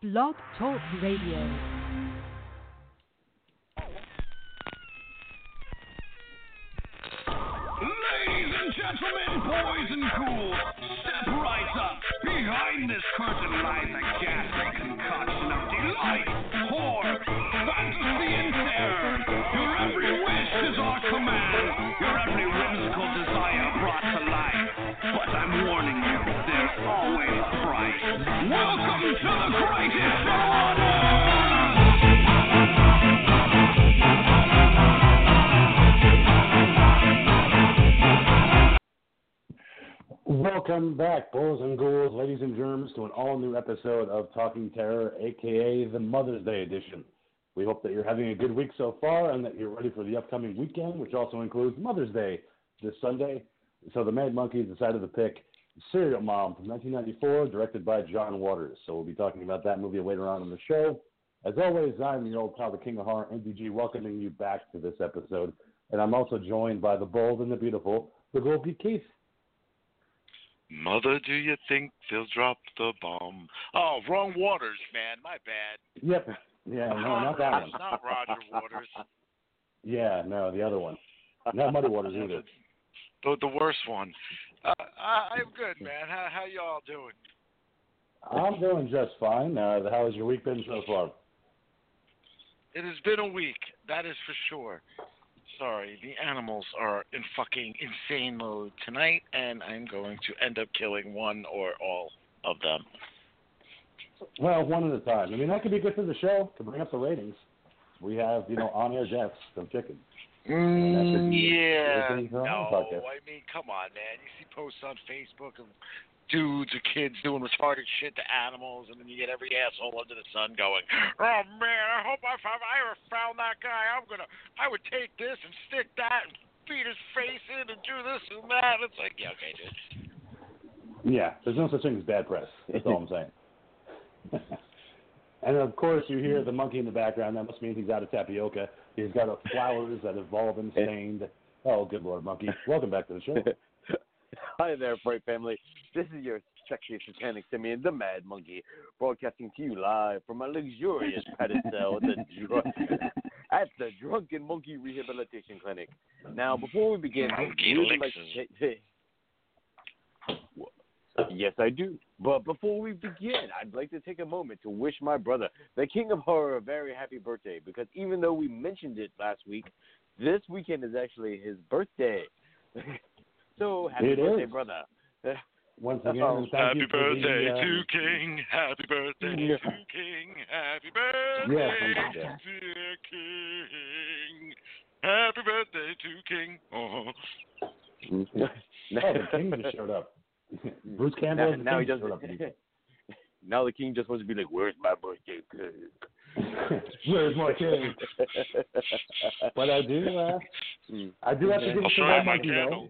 Blog Talk Radio. Back, boys and ghouls, ladies and germs, to an all new episode of Talking Terror, aka the Mother's Day edition. We hope that you're having a good week so far and that you're ready for the upcoming weekend, which also includes Mother's Day this Sunday. So the Mad Monkeys decided to pick Serial Mom from 1994, directed by John Waters. So we'll be talking about that movie later on in the show. As always, I'm your old pal, the King of Horror, MDG, welcoming you back to this episode. And I'm also joined by the bold and the beautiful, the Goldie Keith. Mother, do you think they'll drop the bomb? Oh, wrong Waters, man. My bad. Yep. Yeah, no, not that one. Not Roger Waters. Yeah, no, the other one. Not Muddy Waters either. The, the worst one. Uh, I, I'm good, man. How how y'all doing? I'm doing just fine. Uh, how has your week been so far? It has been a week. That is for sure. Sorry, the animals are in fucking insane mode tonight, and I'm going to end up killing one or all of them. Well, one at a time. I mean, that could be good for the show to bring up the ratings. We have, you know, on-air deaths of chickens. Mm, yeah. listening to our own No. I mean, come on, man. You see posts on Facebook of dudes or kids doing retarded shit to animals, and then you get every asshole under the sun going, "Oh man, I hope if I ever found that guy, I'm gonna, I would take this and stick that and beat his face in and do this and that." It's like, yeah, okay, dude. Yeah, there's no such thing as bad press. That's all I'm saying. and of course, you hear the monkey in the background. That must mean he's out of tapioca. He's got a flowers that have all been stained. Oh, good lord, monkey! Welcome back to the show. Hi there, Bright Family. This is your sexy satanic simian, the Mad Monkey, broadcasting to you live from a luxurious pedestal at the, drunk, at the Drunken Monkey Rehabilitation Clinic. Now, before we begin, Monkey we would like to Yes, I do. But before we begin, I'd like to take a moment to wish my brother, the King of Horror, a very happy birthday. Because even though we mentioned it last week, this weekend is actually his birthday. so happy It birthday, is. brother. Once again, Oh, thank Happy you birthday the, uh, to King. Happy birthday Yeah. to King. Happy birthday, Yeah, yeah. King. Happy birthday to King. Oh. Oh, the king just showed up. Bruce Campbell. now, the now he king doesn't. showed up. now the king just wants to be like, "Where's my birthday cake?" Where's my king? But I do, uh. I do have to give I'll it to show that you my monkey though.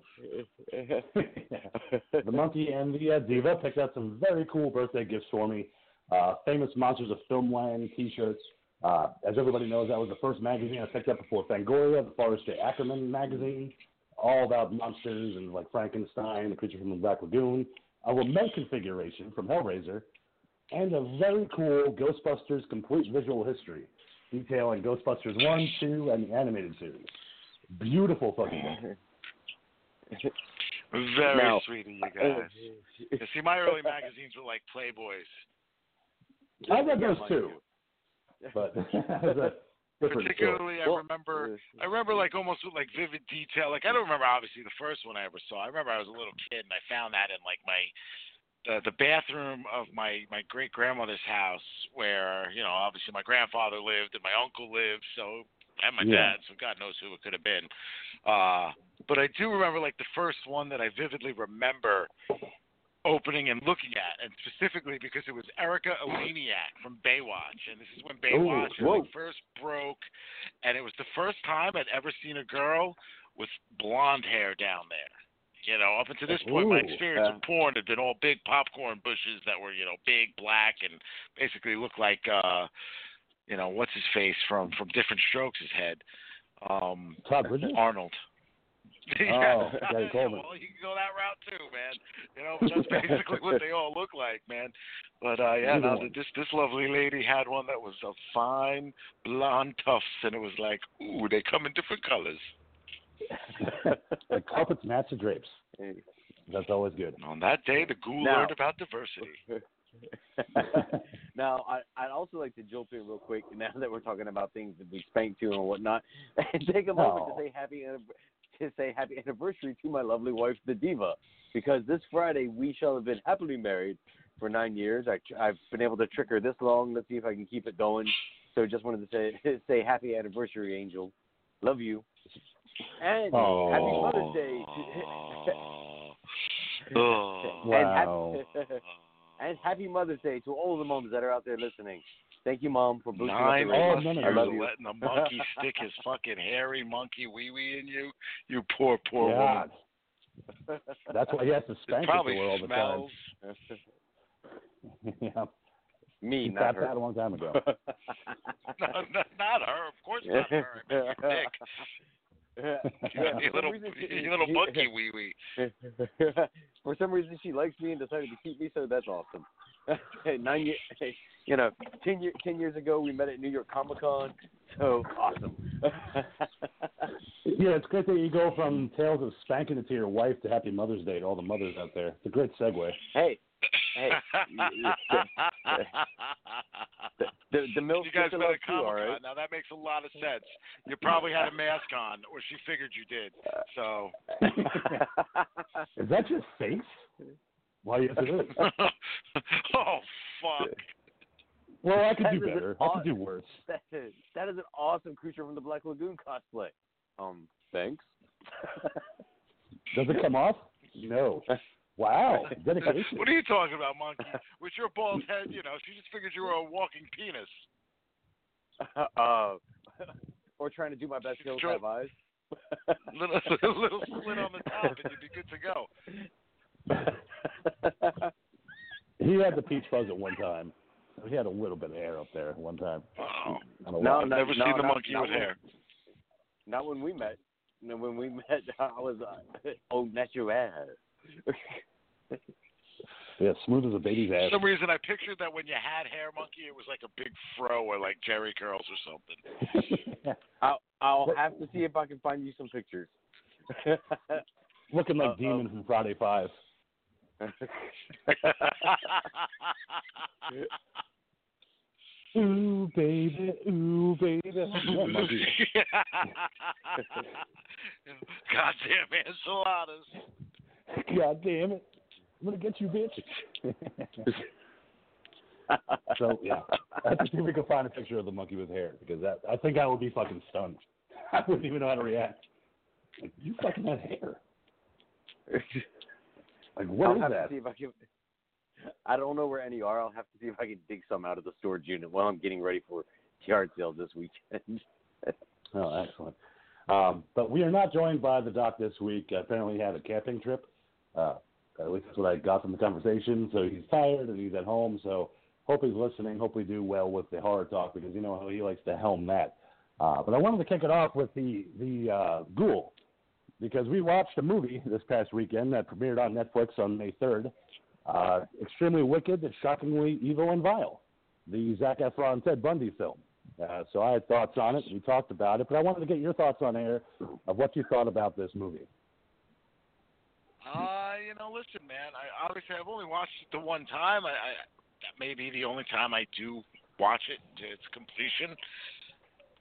the monkey and the uh, diva picked out some very cool birthday gifts for me. Uh, famous Monsters of Filmland T-shirts. Uh, as everybody knows, that was the first magazine I picked up before Fangoria, the Forrest J. Ackerman magazine, all about monsters and like Frankenstein, the creature from the Black Lagoon, a remote configuration from Hellraiser, and a very cool Ghostbusters complete visual history detailing Ghostbusters 1, 2, and the animated series. Beautiful fucking book. Very Now- sweet of you guys. You see, my early magazines were like Playboys. I read those too, but as a different story. Particularly, I Well, remember, I remember like almost with like vivid detail. Like I don't remember obviously the first one I ever saw. I remember I was a little kid and I found that in like my the the bathroom of my my great grandmother's house, where you know obviously my grandfather lived and my uncle lived. So and my Yeah. dad, so God knows who it could have been. Uh, but I do remember like the first one that I vividly remember opening and looking at, and specifically because it was Erica Eleniak from Baywatch, and this is when Baywatch whoa. like, first broke, and it was the first time I'd ever seen a girl with blonde hair down there. You know, up until this point, my experience uh, of porn had been all big popcorn bushes that were, you know, big, black, and basically looked like, uh, you know, what's his face from from Different Strokes' his head, um, Todd Bridges? Arnold. Oh, Gary Coleman. well, you can go that route too, man. You know, that's basically what they all look like, man. But uh yeah, Either no, one. this this lovely lady had one that was a fine blonde tufts, and it was like, ooh, they come in different colors. the carpets match the drapes. That's always good. And on that day, the ghoul Now- learned about diversity. now, I, I'd also like to jump in real quick now that we're talking about things that we spank to and whatnot, and take a moment Oh. to say happy to say happy anniversary to my lovely wife, the diva, because this Friday we shall have been happily married for nine years. I, I've been able to trick her this long. Let's see if I can keep it going. So just wanted to say say happy anniversary, Angel. Love you. And Oh. happy Mother's Day. To, Oh. and happy, and happy Mother's Day to all the moms that are out there listening. Thank you, Mom, for boosting Nine up the plus ratings. none of I years love you. letting the monkey stick his fucking hairy monkey wee wee in you. You poor, poor yeah. woman. That's why he has to spank it probably to her all the smells. time. yeah. Me, He not tapped her. that a long time ago. no, no, not her. Of course not her. I mean, your dick. Yeah, You for little, some she- you little monkey wee wee. For some reason, she likes me and decided to keep me, so that's awesome. Nine years, you know, ten year, ten years ago, we met at New York Comic Con, so awesome. yeah, it's great that you go from tales of spanking it to your wife to Happy Mother's Day to all the mothers out there. It's a great segue. hey, hey, the, the, the milk you guys sister met loves at Comic Con. right. Now that makes a lot of sense. You probably had a mask on, or she figured you did. So, Is that just face? Why, yes, it is. oh fuck. Well, I could That do is an better. I could do worse. that, is, that is an awesome creature from the Black Lagoon cosplay. Um, thanks. Does it come off? No. Wow, dedication. What are you talking about, monkey? With your bald head, you know, she just figured you were a walking penis. uh, or trying to do my best hills Sure. have eyes. Little, little slit on the top, and you'd be good to go. He had the peach fuzz at one time. He had a little bit of hair up there one time. Oh, Not a No. I've never no, seen the monkey not with when- hair. Not when we met. No, when we met, I was uh, oh natural. Yeah, smooth as a baby's ass. For some reason, I pictured that when you had hair, monkey, it was like a big fro or like Jerry curls or something. I'll I'll have to see if I can find you some pictures. Looking like Uh, uh, Demon from Friday Five. Ooh, baby, ooh, baby. Yeah, monkey. Goddamn enchiladas. God damn it. I'm gonna get you, bitch. so yeah, I have to see if we can find a picture of the monkey with hair because that I think I would be fucking stunned. I wouldn't even know how to react. Like you fucking had hair. Like what I'll is that? see if I can. I don't know where any are. I'll have to see if I can dig some out of the storage unit while I'm getting ready for yard sale this weekend. Oh, excellent. Um, but we are not joined by the doc this week. Apparently, he had a camping trip. Uh, at least that's what I got from the conversation. So he's tired and he's at home. So hope he's listening. Hope we do well with the horror talk because you know how he likes to helm that. Uh, but I wanted to kick it off with the the uh, Ghoul because we watched a movie this past weekend that premiered on Netflix on May third. Uh, extremely wicked, shockingly evil and vile. The Zac Efron Ted Bundy film. Uh, so I had thoughts on it. We talked about it, but I wanted to get your thoughts on air of what you thought about this movie. Uh, you know, listen, man. I obviously I've only watched it the one time. I, I that may be the only time I do watch it to its completion.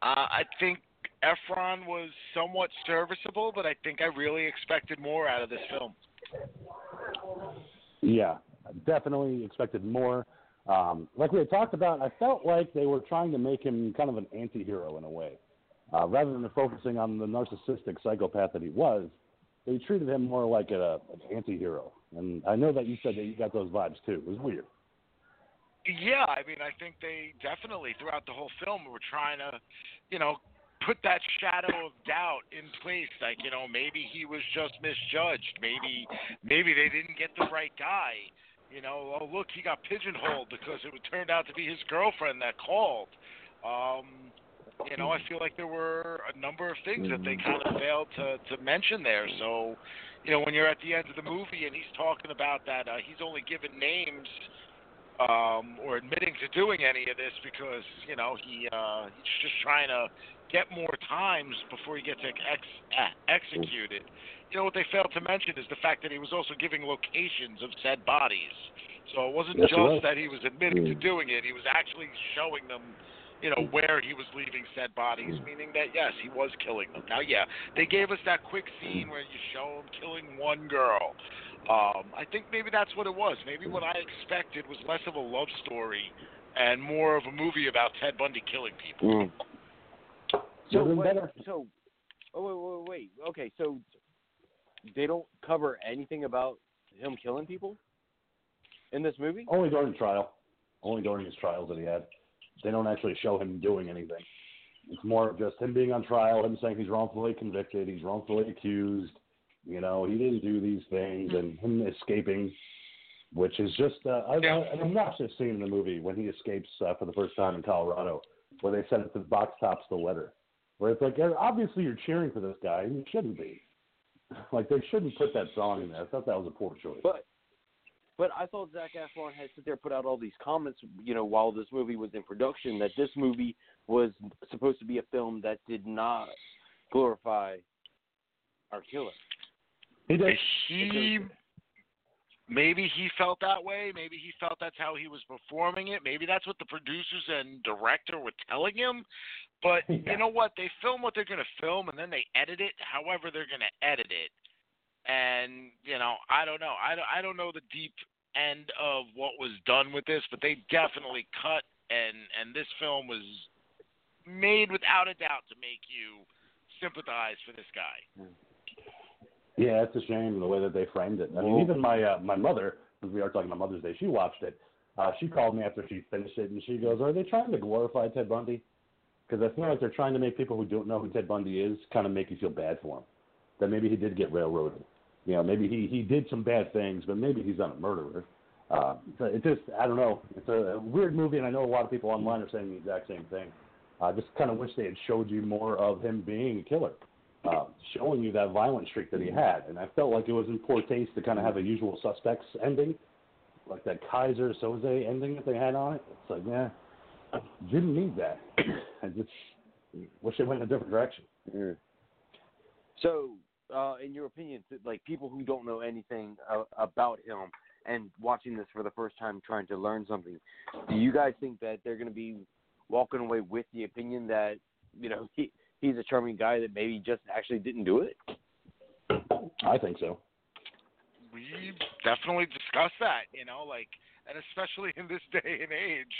Uh, I think Efron was somewhat serviceable, but I think I really expected more out of this film. Yeah, definitely expected more. Um, like we had talked about, I felt like they were trying to make him kind of an anti-hero in a way. Uh, rather than focusing on the narcissistic psychopath that he was, they treated him more like a, an anti-hero. And I know that you said that you got those vibes too. It was weird. Yeah, I mean, I think they definitely throughout the whole film were trying to, you know, put that shadow of doubt in place. Like, you know, maybe he was just misjudged. Maybe, maybe they didn't get the right guy. You know, oh look, he got pigeonholed because it turned out to be his girlfriend that called. Um, You know, I feel like there were a number of things that they kind of failed to to mention there. So, you know, when you're at the end of the movie and he's talking about that uh, he's only given names um, or admitting to doing any of this because you know he uh, he's just trying to get more times before he gets ex- uh, executed. You know what they failed to mention is the fact that he was also giving locations of said bodies. So it wasn't Yes, just was. that he was admitting to doing it; he was actually showing them, you know, where he was leaving said bodies, meaning that yes, he was killing them. Now, yeah, they gave us that quick scene where you show him killing one girl. Um, I think maybe that's what it was. Maybe what I expected was less of a love story and more of a movie about Ted Bundy killing people. Mm. So Would've what, better. so oh wait, wait, wait. Okay, so they don't cover anything about him killing people in this movie. Only during the trial. Only during his trials that he had. They don't actually show him doing anything. It's more of just him being on trial, him saying he's wrongfully convicted, he's wrongfully accused. You know, he didn't do these things, and him escaping, which is just. Uh, I, Yeah. I, I watched this scene in the movie when he escapes uh, for the first time in Colorado, where they said it to the box tops the letter, where it's like, obviously you're cheering for this guy, and you shouldn't be. Like they shouldn't put that song in there. I thought that was a poor choice. But but I thought Zac Efron had sit there put out all these comments, you know, while this movie was in production, that this movie was supposed to be a film that did not glorify our killer. he did. He maybe he felt that way. Maybe he felt that's how he was performing it. Maybe that's what the producers and director were telling him. But Yeah. you know what? They film what they're going to film, and then they edit it however they're going to edit it. And you know, I don't know. I don't, I don't know the deep end of what was done with this, but they definitely cut and and this film was made without a doubt to make you sympathize for this guy. Yeah, it's a shame the way that they framed it. I mean, even my uh, my mother, because we are talking about Mother's Day, she watched it. Uh, she called me after she finished it, and she goes, "Are they trying to glorify Ted Bundy?" Because I feel like they're trying to make people who don't know who Ted Bundy is kind of make you feel bad for him. That maybe he did get railroaded. You know, maybe he he did some bad things, but maybe he's not a murderer. Uh, so it just I don't know. It's a weird movie, and I know a lot of people online are saying the exact same thing. I just kind of wish they had showed you more of him being a killer uh, showing you that violent streak that he had. And I felt like it was in poor taste to kind of have a usual suspects ending, like that Keyser Soze ending that they had on it. It's like, yeah, didn't need that. I just wish it went in a different direction. So, uh, in your opinion, like people who don't know anything uh, about him and watching this for the first time, trying to learn something, do you guys think that they're going to be walking away with the opinion that you know he he's a charming guy that maybe just actually didn't do it? I think so. we definitely discuss that, you know, like, and especially in this day and age,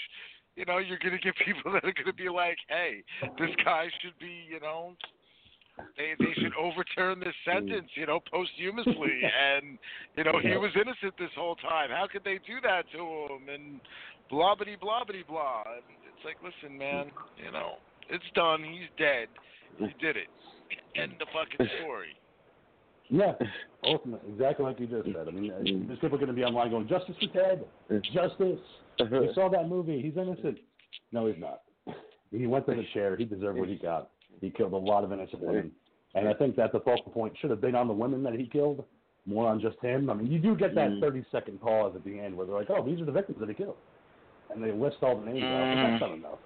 you know, you're going to get people that are going to be like, hey, this guy should be, you know, they they should overturn this sentence, you know, posthumously, and you know he was innocent this whole time. How could they do that to him? And blah blah blah blah blah. And it's like, listen, man, you know, it's done. He's dead. He did it. End the fucking story. Yeah, ultimately, exactly like you just said. I mean, uh, there's people going to be online going, "Justice for Ted, justice." We saw that movie. He's innocent. No, he's not. He went to the chair. He deserved what he got. He killed a lot of innocent women, and I think that the focal point should have been on the women that he killed, more on just him. I mean, you do get that mm. 30 second pause at the end where they're like, "Oh, these are the victims that he killed," and they list all the names out. But that's mm. not enough.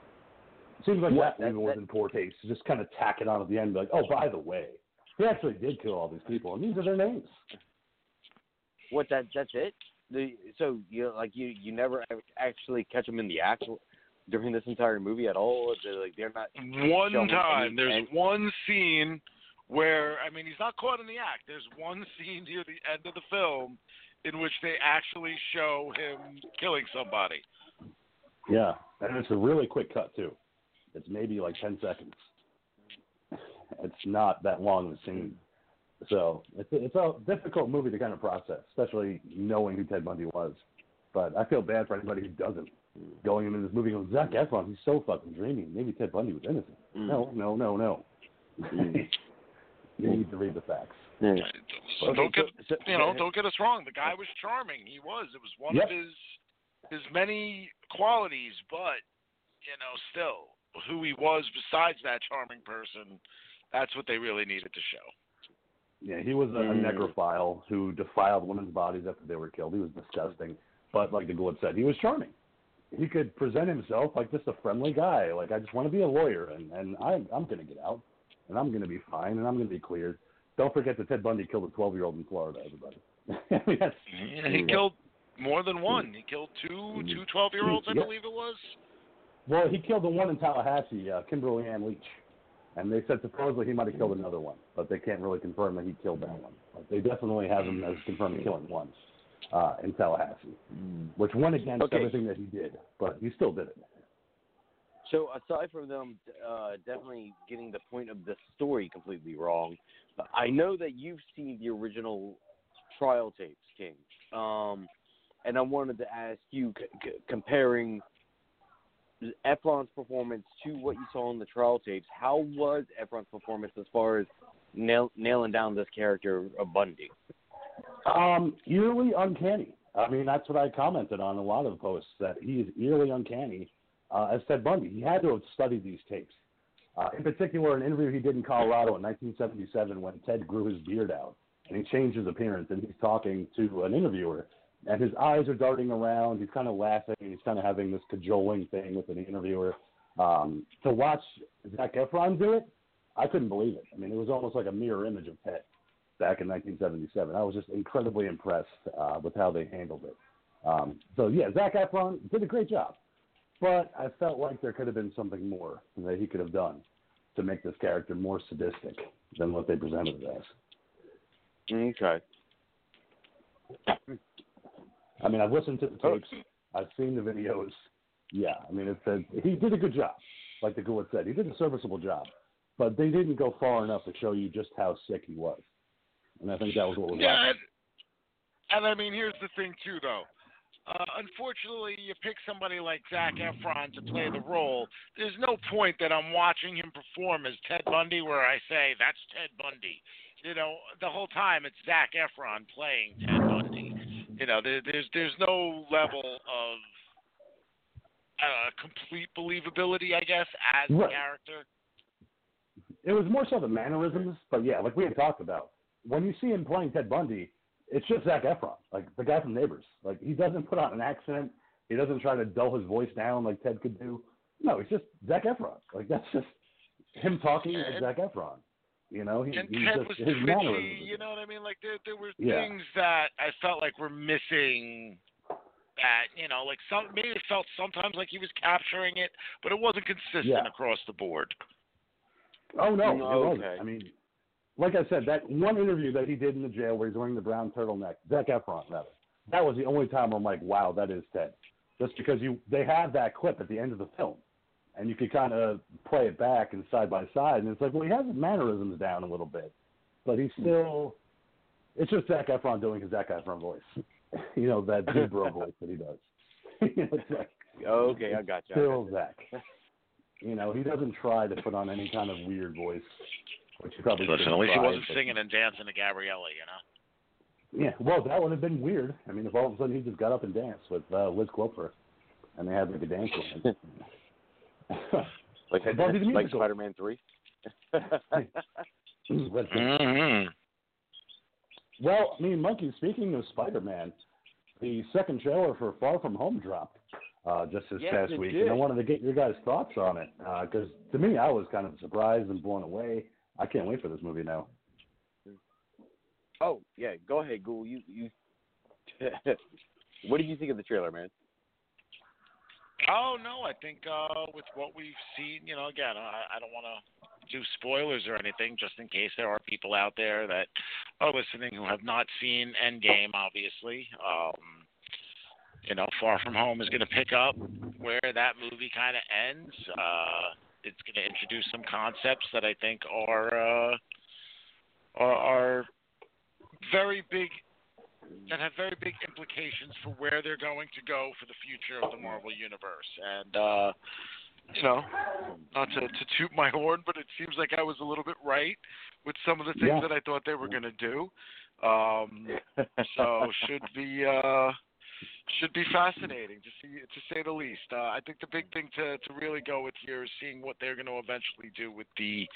It seems like What? that even was in poor taste. to Just kind of tack it on at the end, be like, "Oh, by the way, he actually did kill all these people, and these are their names." What that that's it? The, so you like you you never actually catch them in the actual during this entire movie at all. They're like they're not. one time. any- There's any- one scene where I mean he's not caught in the act. There's one scene near the end of the film in which they actually show him killing somebody. Yeah, and it's a really quick cut too. It's maybe like ten seconds. It's not that long of a scene, so it's a, it's a difficult movie to kind of process, especially knowing who Ted Bundy was. But I feel bad for anybody who doesn't. Going into this movie, going Zac Efron, he's so fucking dreamy. Maybe Ted Bundy was innocent. Mm. No, no, no, no. Mm. you need to read the facts. Yeah. So don't get so- so- you know don't get us wrong. The guy was charming. He was. It was one Yep. of his his many qualities, but you know still who he was besides that charming person, that's what they really needed to show. Yeah, he was a, a Mm. necrophile who defiled women's bodies after they were killed. He was disgusting. But like the Ghoul said, he was charming. He could present himself like just a friendly guy. Like I just want to be a lawyer, and and I'm I'm gonna get out, and I'm gonna be fine, and I'm gonna be cleared. Don't forget that Ted Bundy killed a 12 year old in Florida. Everybody. I mean, that's Yeah, he killed more than one. He killed two two 12 year olds, I Yeah. believe it was. Well, he killed the one in Tallahassee, uh, Kimberly Ann Leach, and they said supposedly he might have killed another one, but they can't really confirm that he killed that one. But they definitely have him as confirmed killing one uh, in Tallahassee, which went against Okay. everything that he did, but he still did it. So aside from them uh, definitely getting the point of the story completely wrong, I know that you've seen the original trial tapes, King. Um, and I wanted to ask you, c- c- comparing Efron's performance to what you saw in the trial tapes, how was Efron's performance as far as nail, nailing down this character of Bundy? Um, eerily uncanny. I mean, that's what I commented on a lot of posts that he is eerily uncanny uh, as Ted Bundy. He had to have studied these tapes. Uh, in particular, an interview he did in Colorado in 1977 when Ted grew his beard out and he changed his appearance and he's talking to an interviewer and his eyes are darting around. He's kind of laughing and he's kind of having this cajoling thing with an interviewer. Um, to watch Zac Efron do it, I couldn't believe it. I mean, it was almost like a mirror image of Ted back in 1977. I was just incredibly impressed uh, with how they handled it. Um, so yeah, Zac Efron did a great job, but I felt like there could have been something more that he could have done to make this character more sadistic than what they presented it as. Okay. I mean, I've listened to the tapes, I've seen the videos. Yeah, I mean, it's a, he did a good job, like the Ghoul said. He did a serviceable job, but they didn't go far enough to show you just how sick he was. And I think that was what was Yeah, lacking. and, and I mean, here's the thing too, though. Uh, unfortunately, you pick somebody like Zac Efron to play the role. There's no point that I'm watching him perform as Ted Bundy where I say that's Ted Bundy. You know, the whole time it's Zac Efron playing Ted Bundy. You know, there, there's there's no level of uh, complete believability, I guess, as the character. It was more so the mannerisms, but yeah, like we had talked about. When you see him playing Ted Bundy, it's just Zac Efron, like the guy from Neighbors. Like he doesn't put on an accent. He doesn't try to dull his voice down like Ted could do. No, it's just Zac Efron. Like that's just him talking like And- Zac Efron. You know, he, and he's Ted just was his twitchy. You know what I mean? Like there, there were Yeah. things that I felt like were missing. That you know, like some maybe it felt sometimes like he was capturing it, but it wasn't consistent Yeah. across the board. Oh no, it oh, wasn't. okay. I mean, like I said, that one interview that he did in the jail where he's wearing the brown turtleneck, Zac Efron, rather. That was the only time I'm like, wow, that is Ted. Just because you they have that clip at the end of the film, and you could kind of play it back and side by side, and it's like, well, he has his mannerisms down a little bit, but he's still. It's just Zac Efron doing his Zac Efron voice, you know, that zebra voice that he does. You know, it's like Okay, I got you. I still Zac. You know, he doesn't try to put on any kind of weird voice, which he probably Listen, at least he wasn't but- singing and dancing to Gabriella, you know. Yeah, well, that would have been weird. I mean, if all of a sudden he just got up and danced with uh, Liz Kloepfer, and they had like a dance with him. Like, Ted Bundy like. Spider-Man Three. Mm-hmm. well, I mean, Monkey. Speaking of Spider-Man, the second trailer for Far From Home dropped uh, just this Yes, past week, did. and I wanted to get your guys' thoughts on it because to me, I was kind of surprised and blown away. I can't wait for this movie now. oh yeah, go ahead, Ghoul. You you. what did you think of the trailer, man? Oh no, I think uh, with what we've seen, you know, again, I, I don't want to do spoilers or anything, just in case there are people out there that are listening who have not seen Endgame. Obviously, um, you know, Far From Home is going to pick up where that movie kind of ends. Uh, it's going to introduce some concepts that I think are uh, are, are very big that have very big implications for where they're going to go for the future of the Marvel universe. And uh, you know, not to, to toot my horn, but it seems like I was a little bit right with some of the things Yeah. that I thought they were going to do. Um, so should be uh, should be fascinating to see, to say the least. Uh, I think the big thing to to really go with here is seeing what they're going to eventually do with the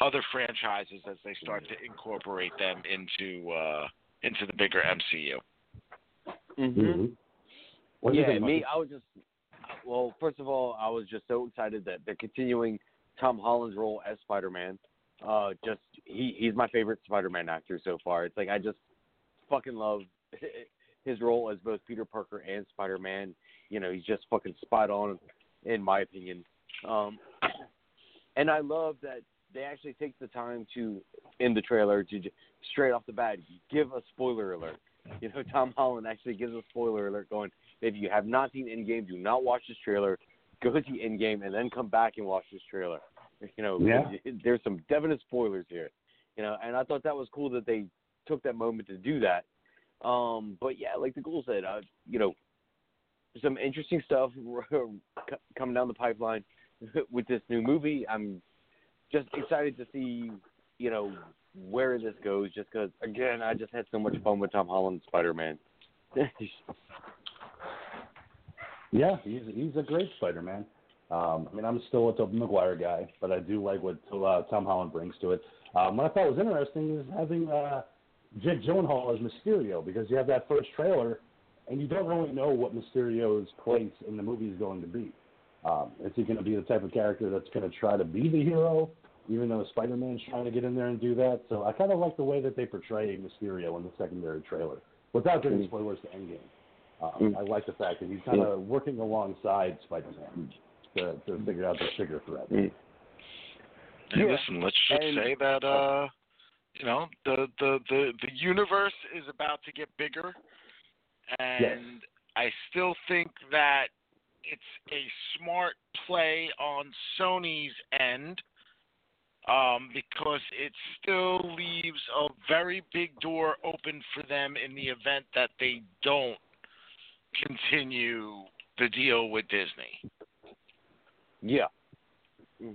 other franchises as they start to incorporate them into uh, into the bigger MCU. Mm-hmm. Mm-hmm. What yeah, think, me, I was just well. First of all, I was just so excited that they're continuing Tom Holland's role as Spider-Man. Uh, just he he's my favorite Spider-Man actor so far. It's like I just fucking love his role as both Peter Parker and Spider-Man. You know, he's just fucking spot on, in my opinion. Um, and I love that they actually take the time to in the trailer to straight off the bat give a spoiler alert. You know, Tom Holland actually gives a spoiler alert going, if you have not seen Endgame, do not watch this trailer. Go to Endgame and then come back and watch this trailer. You know, Yeah. there's some definite spoilers here. You know, and I thought that was cool that they took that moment to do that. Um, but yeah, like the Ghoul said, uh, you know, some interesting stuff coming down the pipeline with this new movie. I'm just excited to see, you know, where this goes. Just because, again, I just had so much fun with Tom Holland Spider Man. Yeah, he's he's a great Spider-Man. Um, I mean, I'm still a Tobey Maguire guy, but I do like what uh, Tom Holland brings to it. Um, what I thought was interesting is having uh, Jake Gyllenhaal as Mysterio because you have that first trailer, and you don't really know what Mysterio's place in the movie is going to be. Um, is he going to be the type of character that's going to try to be the hero, even though Spider-Man's trying to get in there and do that? So I kind of like the way that they portray Mysterio in the secondary trailer, without giving Mm. spoilers to Endgame. Um, Mm. I like the fact that he's kind of working alongside Spider-Man to, to figure out the bigger threat. Hey, Yeah, listen, let's just and- say that uh, you know the, the the the universe is about to get bigger, and I still think that it's a smart play on Sony's end um, because it still leaves a very big door open for them in the event that they don't continue the deal with Disney. yeah. Mm.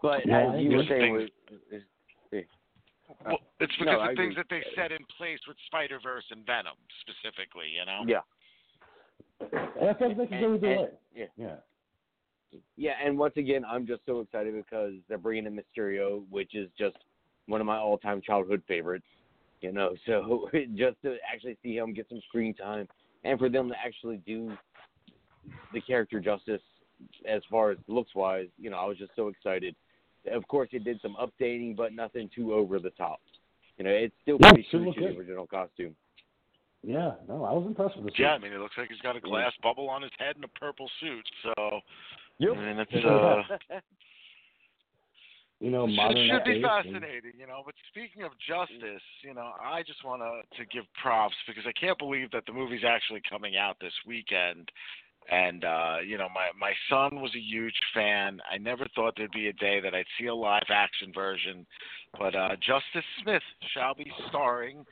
But Yeah, I as you were saying, with, is- Well, it's No, because I of things agree. that they set in place with Spider Verse and Venom specifically, you know. yeah, And I think they can go And- either and- way. yeah. Yeah. Yeah, and once again, I'm just so excited because they're bringing in Mysterio, which is just one of my all-time childhood favorites. You know, so just to actually see him get some screen time, and for them to actually do the character justice as far as looks-wise, you know, I was just so excited. Of course, it did some updating, but nothing too over the top. You know, it's still No, pretty still true to the good. original costume. Yeah. No, I was impressed with the Yeah, I mean, it looks like he's got a glass bubble on his head and a purple suit. So, Yep. I mean, it's uh, You know, it should be updates and- fascinating, you know. But speaking of justice, you know, I just want to to give props because I can't believe that the movie's actually coming out this weekend. And uh, you know, my my son was a huge fan. I never thought there'd be a day that I'd see a live action version, but uh, Justice Smith shall be starring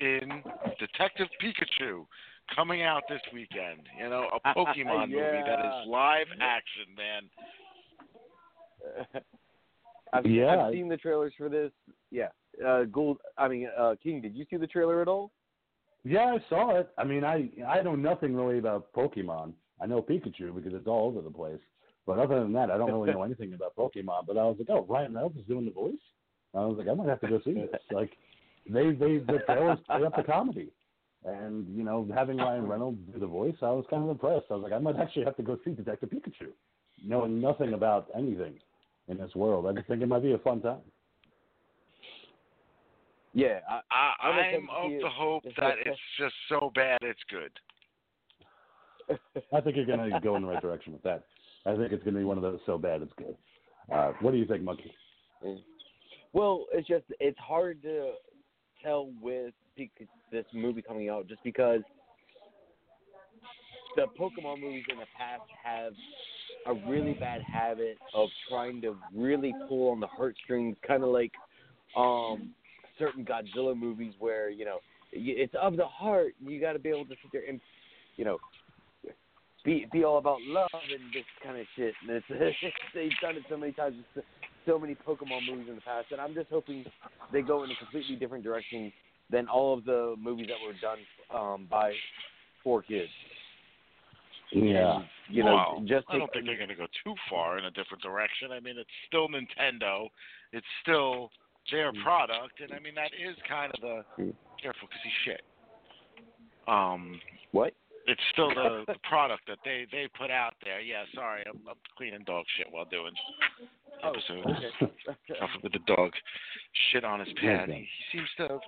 in Detective Pikachu coming out this weekend. You know, a Pokemon movie that is live action, man. I've, Yeah. I've seen the trailers for this. Yeah. Uh, Ghoul, I mean, uh, King, did you see the trailer at all? Yeah, I saw it. I mean, I I know nothing really about Pokemon. I know Pikachu because it's all over the place. But other than that, I don't really know anything about Pokemon. But I was like, oh, Ryan Reynolds is doing the voice. I was like, I might have to go see this. Like, they they the trailers play up the comedy, and you know, having Ryan Reynolds do the voice, I was kind of impressed. I was like, I might actually have to go see Detective Pikachu, knowing nothing about anything in this world. I just think it might be a fun time. Yeah. I, I, I'm I'm of the hope that it's just so bad it's good. I think you're going to go in the right direction with that. I think it's going to be one of those so bad it's good. Uh, what do you think, Monkey? well, it's just it's hard to tell with this movie coming out just because the Pokemon movies in the past have a really bad habit of trying to really pull on the heartstrings, kind of like um certain Godzilla movies where you know it's of the heart. You got to be able to sit there and you know be be all about love and this kind of shit. And it's they've done it so many times with so- so many Pokemon movies in the past, and I'm just hoping they go in a completely different direction than all of the movies that were done um, by four kids. Yeah. And, you know, Wow. just I don't think they're going to go too far in a different direction. I mean, it's still Nintendo. It's still their product, and I mean that is kind of the careful because he's shit. Um, what? It's still the, the product that they they put out there. Yeah, sorry, I'm, I'm cleaning dog shit while doing Oh, episodes. okay. God forbid the dog shit on his pad. He, he seems to have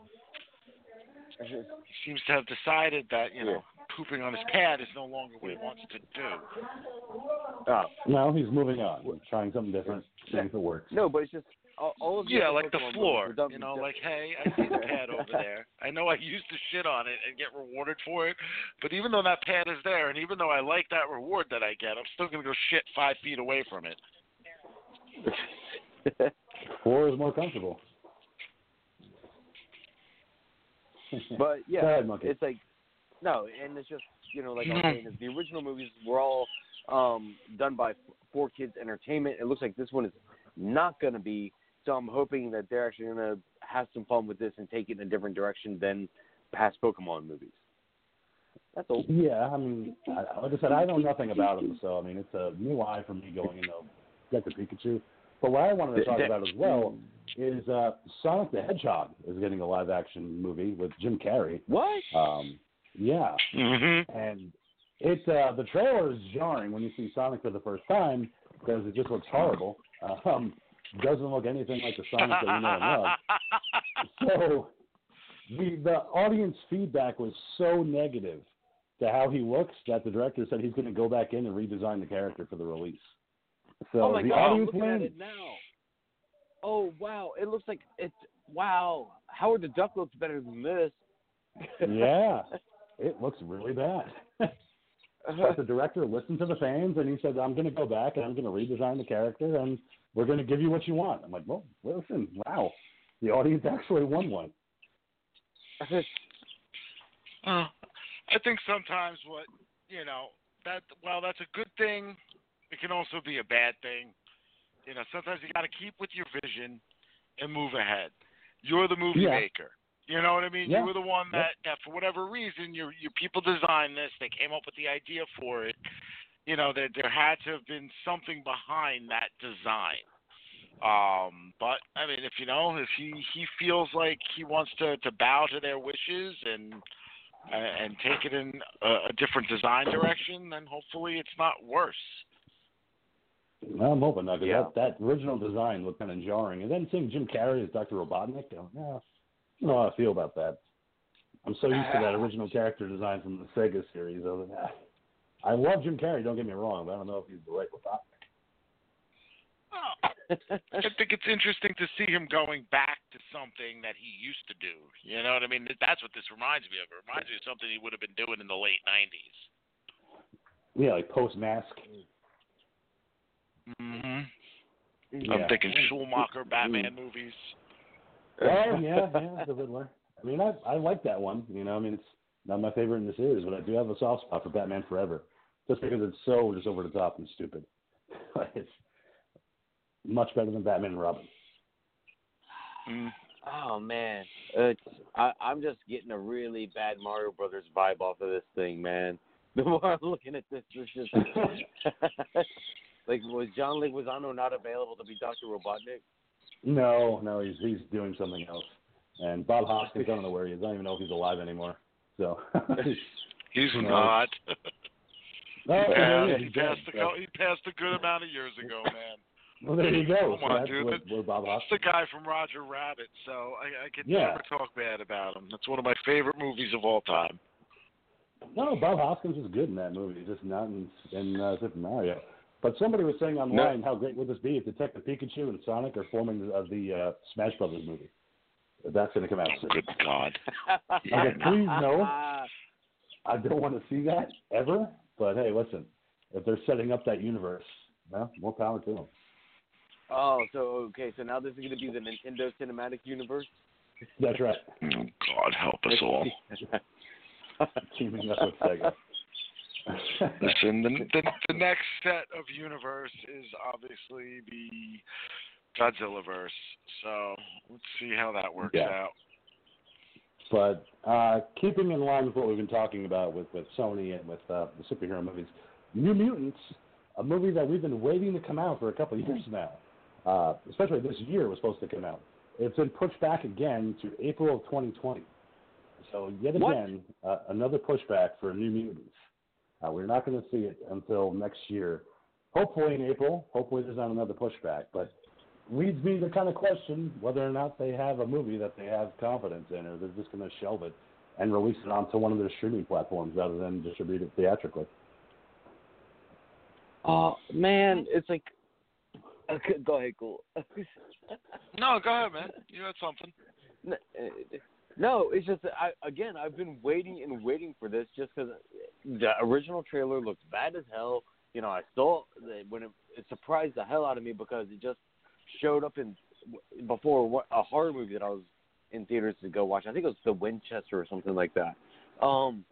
he seems to have decided that you know pooping on his pad is no longer what he wants to do. oh. No, he's moving on. He's trying something different, seeing if it works. No, but it's just all, all of the Yeah, like the floor. movies were done You know, just- like, hey, I see the pad over there. I know I used to shit on it and get rewarded for it, but even though that pad is there, and even though I like that reward that I get, I'm still gonna go shit five feet away from it. Four is more comfortable. but yeah, ahead, it's like no, and it's just you know, like I was saying, is the original movies were all um, done by Four Kids Entertainment. It looks like this one is not going to be. So I'm hoping that they're actually going to have some fun with this and take it in a different direction than past Pokemon movies. That's all. Yeah, I mean, I, like I said, I know nothing about him, so I mean, it's a new eye for me going into Detective Pikachu. But what I wanted to talk about as well is uh, Sonic the Hedgehog is getting a live action movie with Jim Carrey. What? Um, yeah, Mm-hmm. and it uh, the trailer is jarring when you see Sonic for the first time because it just looks horrible. Um, doesn't look anything like the Sonic that we know and love. So the the audience feedback was so negative to how he looks that the director said he's going to go back in and redesign the character for the release. So oh my the god, I'm audience looking at it now. Oh wow, it looks like it's wow. Howard the Duck looks better than this. yeah, it looks really bad. but the director listened to the fans and he said, "I'm going to go back and I'm going to redesign the character and we're going to give you what you want." I'm like, "Well, listen, wow, the audience actually won one." Uh, I think sometimes what you know that well, that's a good thing, it can also be a bad thing. You know, sometimes you got to keep with your vision and move ahead. You're the movie Yeah. maker. You know what I mean? Yeah. You were the one that, that for whatever reason, your your people designed this. They came up with the idea for it. You know, there there had to have been something behind that design. Um, but I mean, if you know, if he he feels like he wants to to bow to their wishes and uh, and take it in a, a different design direction, then hopefully it's not worse. Well, I'm hoping not, because Yeah. that, that original design looked kind of jarring. And then seeing Jim Carrey as Dr. Robotnik, you know, yeah, I don't know how I feel about that. I'm so used to that original character design from the Sega series. I, was, ah. I love Jim Carrey, don't get me wrong, but I don't know if he's the right Robotnik. I think it's interesting to see him going back to something that he used to do. You know what I mean? That's what this reminds me of. It reminds me of something he would have been doing in the late '90s. Yeah, like post mask. Mm-hmm. Yeah. I'm thinking Schumacher Batman movies. Well, yeah, yeah, the Riddler. I mean, I I like that one. You know, I mean, it's not my favorite in the series, but I do have a soft spot for Batman Forever, just because it's so just over the top and stupid. it's much better than Batman and Robin. Mm. Oh man, it's I, I'm just getting a really bad Mario Brothers vibe off of this thing, man. The more I'm looking at this, it's just like was John Leguizamo not available to be Doctor Robotnik? No, no, he's he's doing something else. And Bob Hoskins, I don't know where he is. I don't even know if he's alive anymore. So, He's No. not. Oh, Yeah, he passed a he passed a good amount of years ago, man. Well, there you go. Come on, that's dude. That- where Bob That's the guy from Roger Rabbit, so I, I could Yeah. never talk bad about him. That's one of my favorite movies of all time. No, Bob Hoskins was good in that movie, just not in, in uh, Super Mario. But somebody was saying online, how great would this be if Detective Pikachu and Sonic are forming the, uh, the uh, Smash Brothers movie? That's going to come out soon. Good God. Okay, please no. I don't want to see that ever. But hey, listen, if they're setting up that universe, well, more power to them. Oh, so okay, so now this is going to be the Nintendo Cinematic Universe. That's right. Oh, God help us all. Teaming up with Sega. Listen, the, the the next set of universe is obviously the Godzilla verse. So let's see how that works Yeah. out. But uh, keeping in line with what we've been talking about with, with Sony and with uh, the superhero movies, New Mutants, a movie that we've been waiting to come out for a couple of years now, uh, especially this year was supposed to come out. It's been pushed back again to April of 2020. So yet again, uh, another pushback for New Mutants. Uh, we're not going to see it until next year. Hopefully in April. Hopefully there's not another pushback. But leads me to kind of question whether or not they have a movie that they have confidence in, or they're just going to shelve it and release it onto one of their streaming platforms rather than distribute it theatrically. Oh man, it's like. Okay, go ahead, cool. No, go ahead, man. You had something. Uh, No, it's just I again I've been waiting and waiting for this just because the original trailer looks bad as hell. You know, I saw that when it, it surprised the hell out of me because it just showed up in before a horror movie that I was in theaters to go watch. I think it was The Winchester or something like that. Um,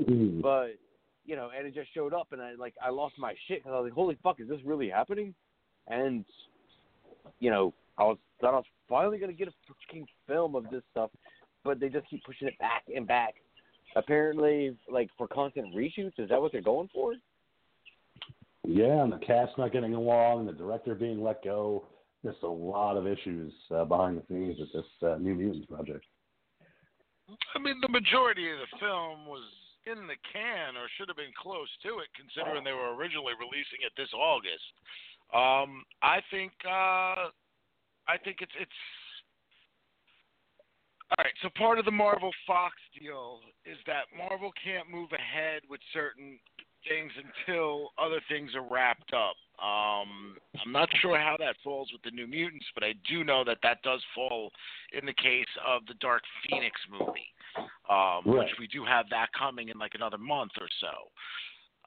but you know, and it just showed up, and I like I lost my shit because I was like, "Holy fuck, is this really happening?" And you know, I was thought I was finally gonna get a fucking film of this stuff, but they just keep pushing it back and back. Apparently, like for constant reshoots, is that what they're going for? Yeah, and the cast not getting along, the director being let go. Just a lot of issues uh, behind the scenes with this uh, New Mutants project. I mean, the majority of the film was in the can, or should have been close to it, considering they were originally releasing it this August. Um, I think, uh, I think it's it's. All right, so part of the Marvel Fox deal is that Marvel can't move ahead with certain things until other things are wrapped up. Um, I'm not sure how that falls with the New Mutants, but I do know that that does fall in the case of the Dark Phoenix movie, um, Right. which we do have that coming in like another month or so.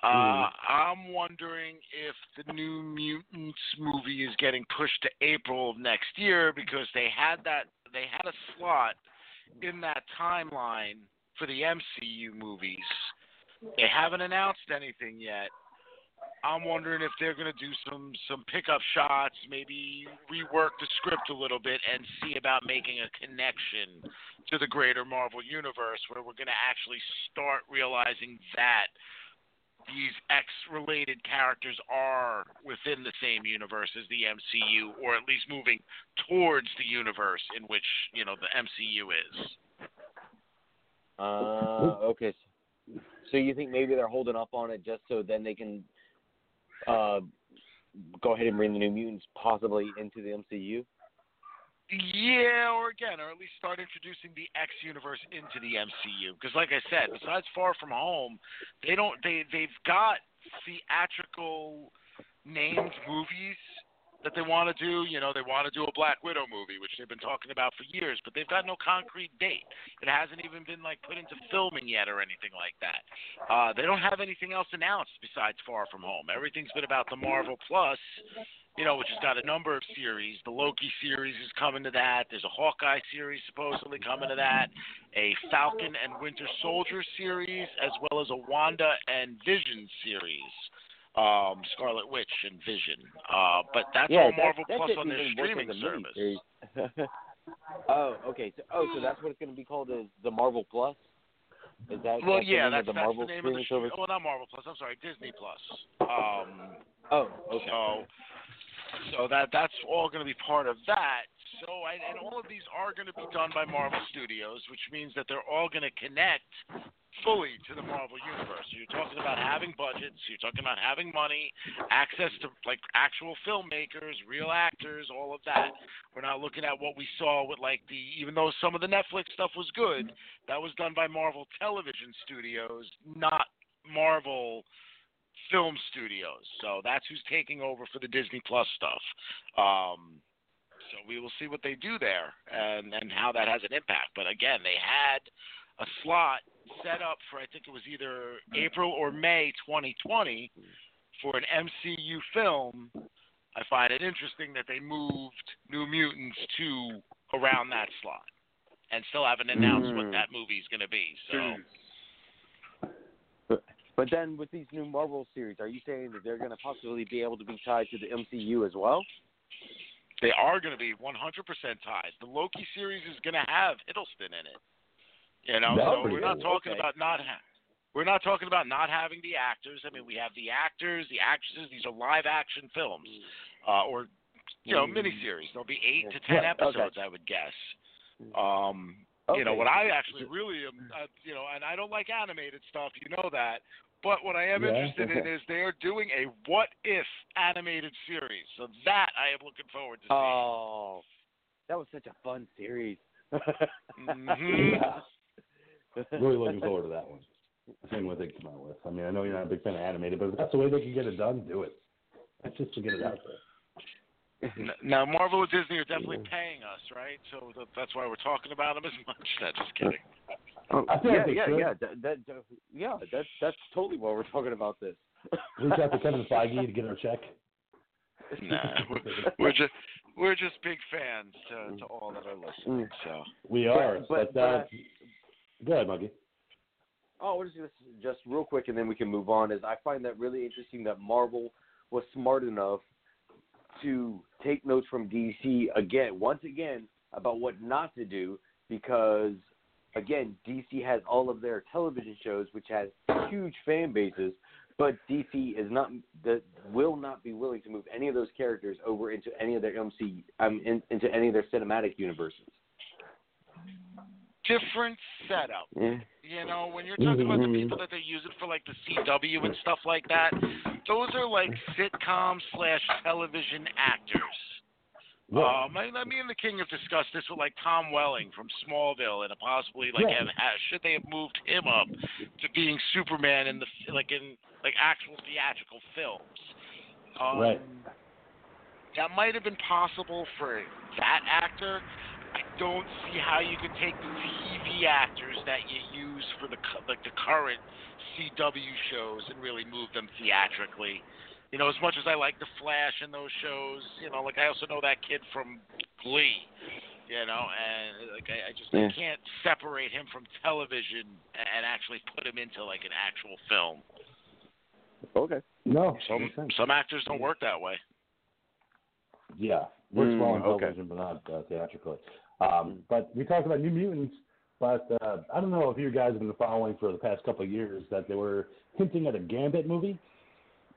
Uh, I'm wondering if the New Mutants movie is getting pushed to April of next year because they had that they had a slot in that timeline for the MCU movies. They haven't announced anything yet. I'm wondering if they're going to do some some pickup shots, maybe rework the script a little bit, and see about making a connection to the greater Marvel universe, where we're going to actually start realizing that these X-related characters are within the same universe as the MCU, or at least moving towards the universe in which you know the MCU is. Uh, okay. So you think maybe they're holding up on it just so then they can uh, go ahead and bring the New Mutants possibly into the MCU? Yeah, or again, or at least start introducing the X universe into the MCU. Because, like I said, besides Far From Home, they don't they they've got theatrical named movies that they want to do. You know, they want to do a Black Widow movie, which they've been talking about for years, but they've got no concrete date. It hasn't even been like put into filming yet or anything like that. Uh, they don't have anything else announced besides Far From Home. Everything's been about the Marvel Plus you know, which has got a number of series. The Loki series is coming to that. There's a Hawkeye series supposedly coming to that. A Falcon and Winter Soldier series, as well as a Wanda and Vision series. Um, Scarlet Witch and Vision. Uh, but that's yeah, all Marvel that, Plus on their didn't even work streaming service. oh, okay. So, oh, so that's what it's going to be called is the Marvel Plus. Is that Well, that's yeah, that's, the that's Marvel the name of the service? Well, not Marvel Plus. I'm sorry, Disney Plus. Um, Oh, okay. So, so that that's all going to be part of that. So, and, all of these are going to be done by Marvel Studios, which means that they're all going to connect fully to the Marvel universe. So you're talking about having budgets, you're talking about having money, access to like actual filmmakers, real actors, all of that. We're not looking at what we saw with like the even though some of the Netflix stuff was good, that was done by Marvel Television Studios, not Marvel film studios. So that's who's taking over for the Disney Plus stuff. Um, so we will see what they do there and, and how that has an impact. But again, they had a slot set up for I think it was either April or May 2020 for an MCU film. I find it interesting that they moved New Mutants to around that slot and still haven't announced what Mm. that movie's going to be. So. But then with these new Marvel series, are you saying that they're going to possibly be able to be tied to the MCU as well? They are going to be 100% tied. The Loki series is going to have Hiddleston in it. You know, That's so we're not talking Okay. about not ha- we're not talking about not having the actors. I mean, we have the actors, the actresses. These are live action films, uh, or you know, Mm. miniseries. There'll be eight to ten Right, okay. episodes, I would guess. Um, you know what I actually really am, uh, you know, and I don't like animated stuff. You know that. But what I am Yeah. interested in is they are doing a what if animated series. So that I am looking forward to seeing. Oh, that was such a fun series. Mhm. Yeah. really looking forward to that one. Same with it come out with. I mean, I know you're not a big fan of animated, but if that's the way they can get it done, do it. That's just to get it out there. Now, Marvel and Disney are definitely paying us, right? So that's why we're talking about them as much. No, just kidding. Oh, I feel yeah, they yeah, should. yeah, that, that, that- yeah. That's that's totally why we're talking about this. Reach out to Kevin Feige to get our check. Nah, we're, we're just we're just big fans to, to all that are listening. So We are, but- but, uh, go ahead, Monkey. Oh, what is this? Just real quick, and then we can move on. Is I find that really interesting that Marvel was smart enough to take notes from DC again, once again, about what not to do, because again, DC has all of their television shows, which has huge fan bases, but DC is not that will not be willing to move any of those characters over into any of their MC um in, into any of their cinematic universes. different setup. Yeah. You know, when you're talking about the Mhm. people that they use it for, like the CW and stuff like that, those are like sitcom slash television actors. Um, I, I me and the King have discussed this with like Tom Welling from Smallville, and possibly like Yeah. have, should they have moved him up to being Superman in the like in like actual theatrical films. Um, Right. That might have been possible for that actor. I don't see how you could take the TV actors that you use for the like the current CW shows and really move them theatrically. You know, as much as I like the Flash and those shows, you know, like I also know that kid from Glee. You know, and like I, I just Yeah. I can't separate him from television and actually put him into like an actual film. Okay. No, Some some actors don't work that way. Yeah, works well on Mm, okay. television, but not uh, theatrically. Um, but we talked about New Mutants, but uh, I don't know if you guys have been following for the past couple of years that they were hinting at a Gambit movie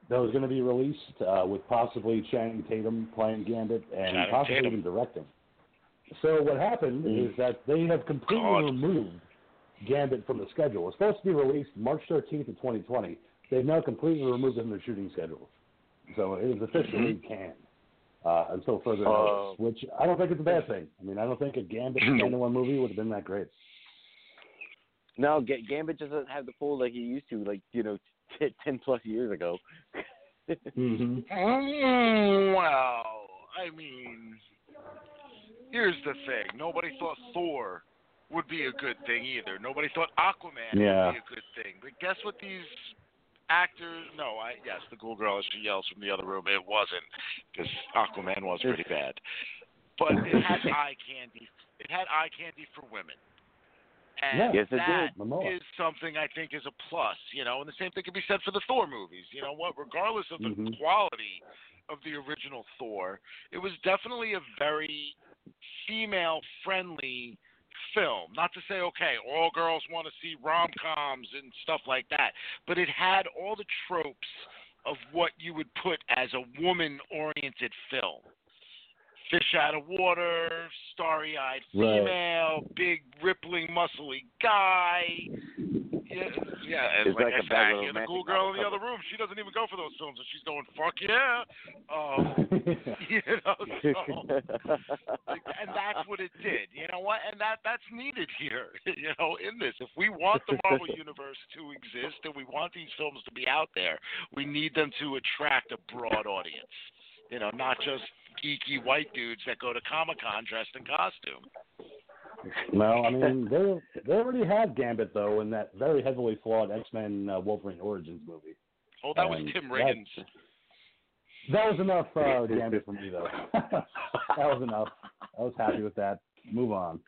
that was going to be released uh, with possibly Channing Tatum playing Gambit and Channing possibly Tatum. even directing. So what happened Mm. is that they have completely God. removed Gambit from the schedule. It's supposed to be released March 13th of 2020. They've now completely removed it from their shooting schedule. So it is officially canned uh, until further Oh. notice, which I don't think it's a bad thing. I mean, I don't think a Gambit standalone movie would have been that great. No, Ga- Gambit doesn't have the pull like he used to, like you know, t- ten plus years ago. Mm-hmm. Mm, well, I mean, here's the thing. Nobody thought Thor would be a good thing either. Nobody thought Aquaman Yeah. would be a good thing. But guess what these actors no, I yes, the cool girl as she yells from the other room, it wasn't because Aquaman was pretty bad. But it had eye candy. It had eye candy for women. And Yes, it that is something I think is a plus, you know, and the same thing can be said for the Thor movies. You know what? Regardless of the Mhm. quality of the original Thor, it was definitely a very female friendly film. Not to say, okay, all girls want to see rom coms and stuff like that, but it had all the tropes of what you would put as a woman oriented film. Fish out of water, starry eyed Right. female, big rippling muscly guy. Yeah, yeah, and It's like, like I a said, I hear the cool girl in the other room. She doesn't even go for those films, and she's going, "Fuck yeah!" Um, you know, so like, and that's what it did. You know what? And that that's needed here. You know, in this, if we want the Marvel universe to exist and we want these films to be out there, we need them to attract a broad audience. You know, not just geeky white dudes that go to Comic Con dressed in costume. no, I mean they they already had Gambit though in that very heavily flawed X Men uh, Wolverine Origins movie. Oh, that was Tim Riggins. That was enough uh, Gambit for me though. that was enough. I was happy with that. Move on.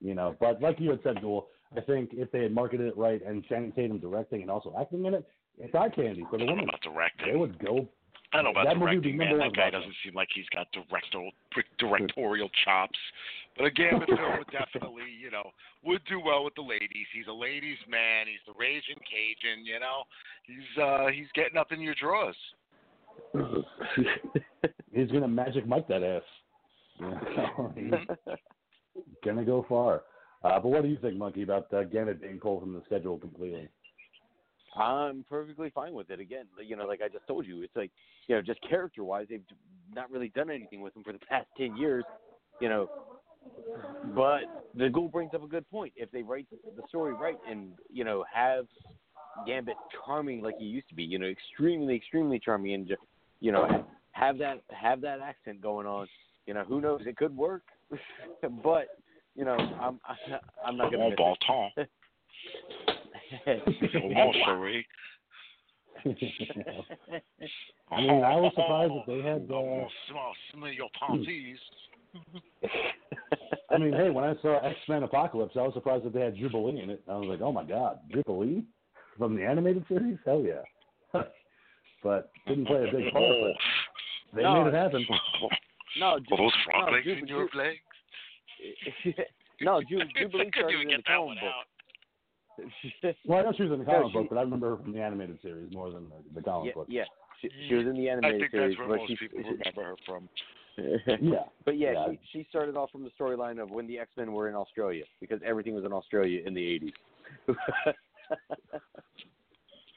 You know, but like you had said, Ghoul, I think if they had marketed it right and Channing Tatum directing and also acting in it, it's eye candy for the women. about directing. They would go. I don't know about That movie would be directing, number man. That guy doesn't seem like he's got director, directorial chops. But a Gambit film would definitely, you know, would do well with the ladies. He's a ladies' man. He's the raging Cajun. You know, he's uh he's getting up in your drawers. He's gonna magic Mike that ass. You know, he's gonna go far. Uh, but what do you think, Monkey, about uh, Gambit being pulled from the schedule completely? I'm perfectly fine with it. Again, you know, like I just told you, it's like, you know, just character wise, they've not really done anything with him for the past ten years. You know, but the Ghoul brings up a good point. If they write the story right and you know have Gambit charming like he used to be, you know, extremely, extremely charming, and just you know have that have that accent going on. You know, who knows? It could work, but you know, I'm I'm not miss bon it. temps. Mon. I mean, I was surprised that they had. Oh, Uh, mon- smell, smell your panties. I mean, hey, when I saw X Men Apocalypse, I was surprised that they had Jubilee in it. I was like, oh my god, Jubilee from the animated series? Hell yeah! but didn't play a big part. But they No. made it happen. no, Ju- those no, frog legs Ju- in your Ju- legs. no, Ju- Jubilee I couldn't started even in get the comic book. out. Well, I know she was in the No, comic she- book, but I remember her from the animated series more than the, the comic yeah, book. yeah. She, she was in the I animated think series, that's where but most she, people remember her from. Yeah. But yeah, Yeah. She, she started off from the storyline of when the X Men were in Australia because everything was in Australia in the eighties.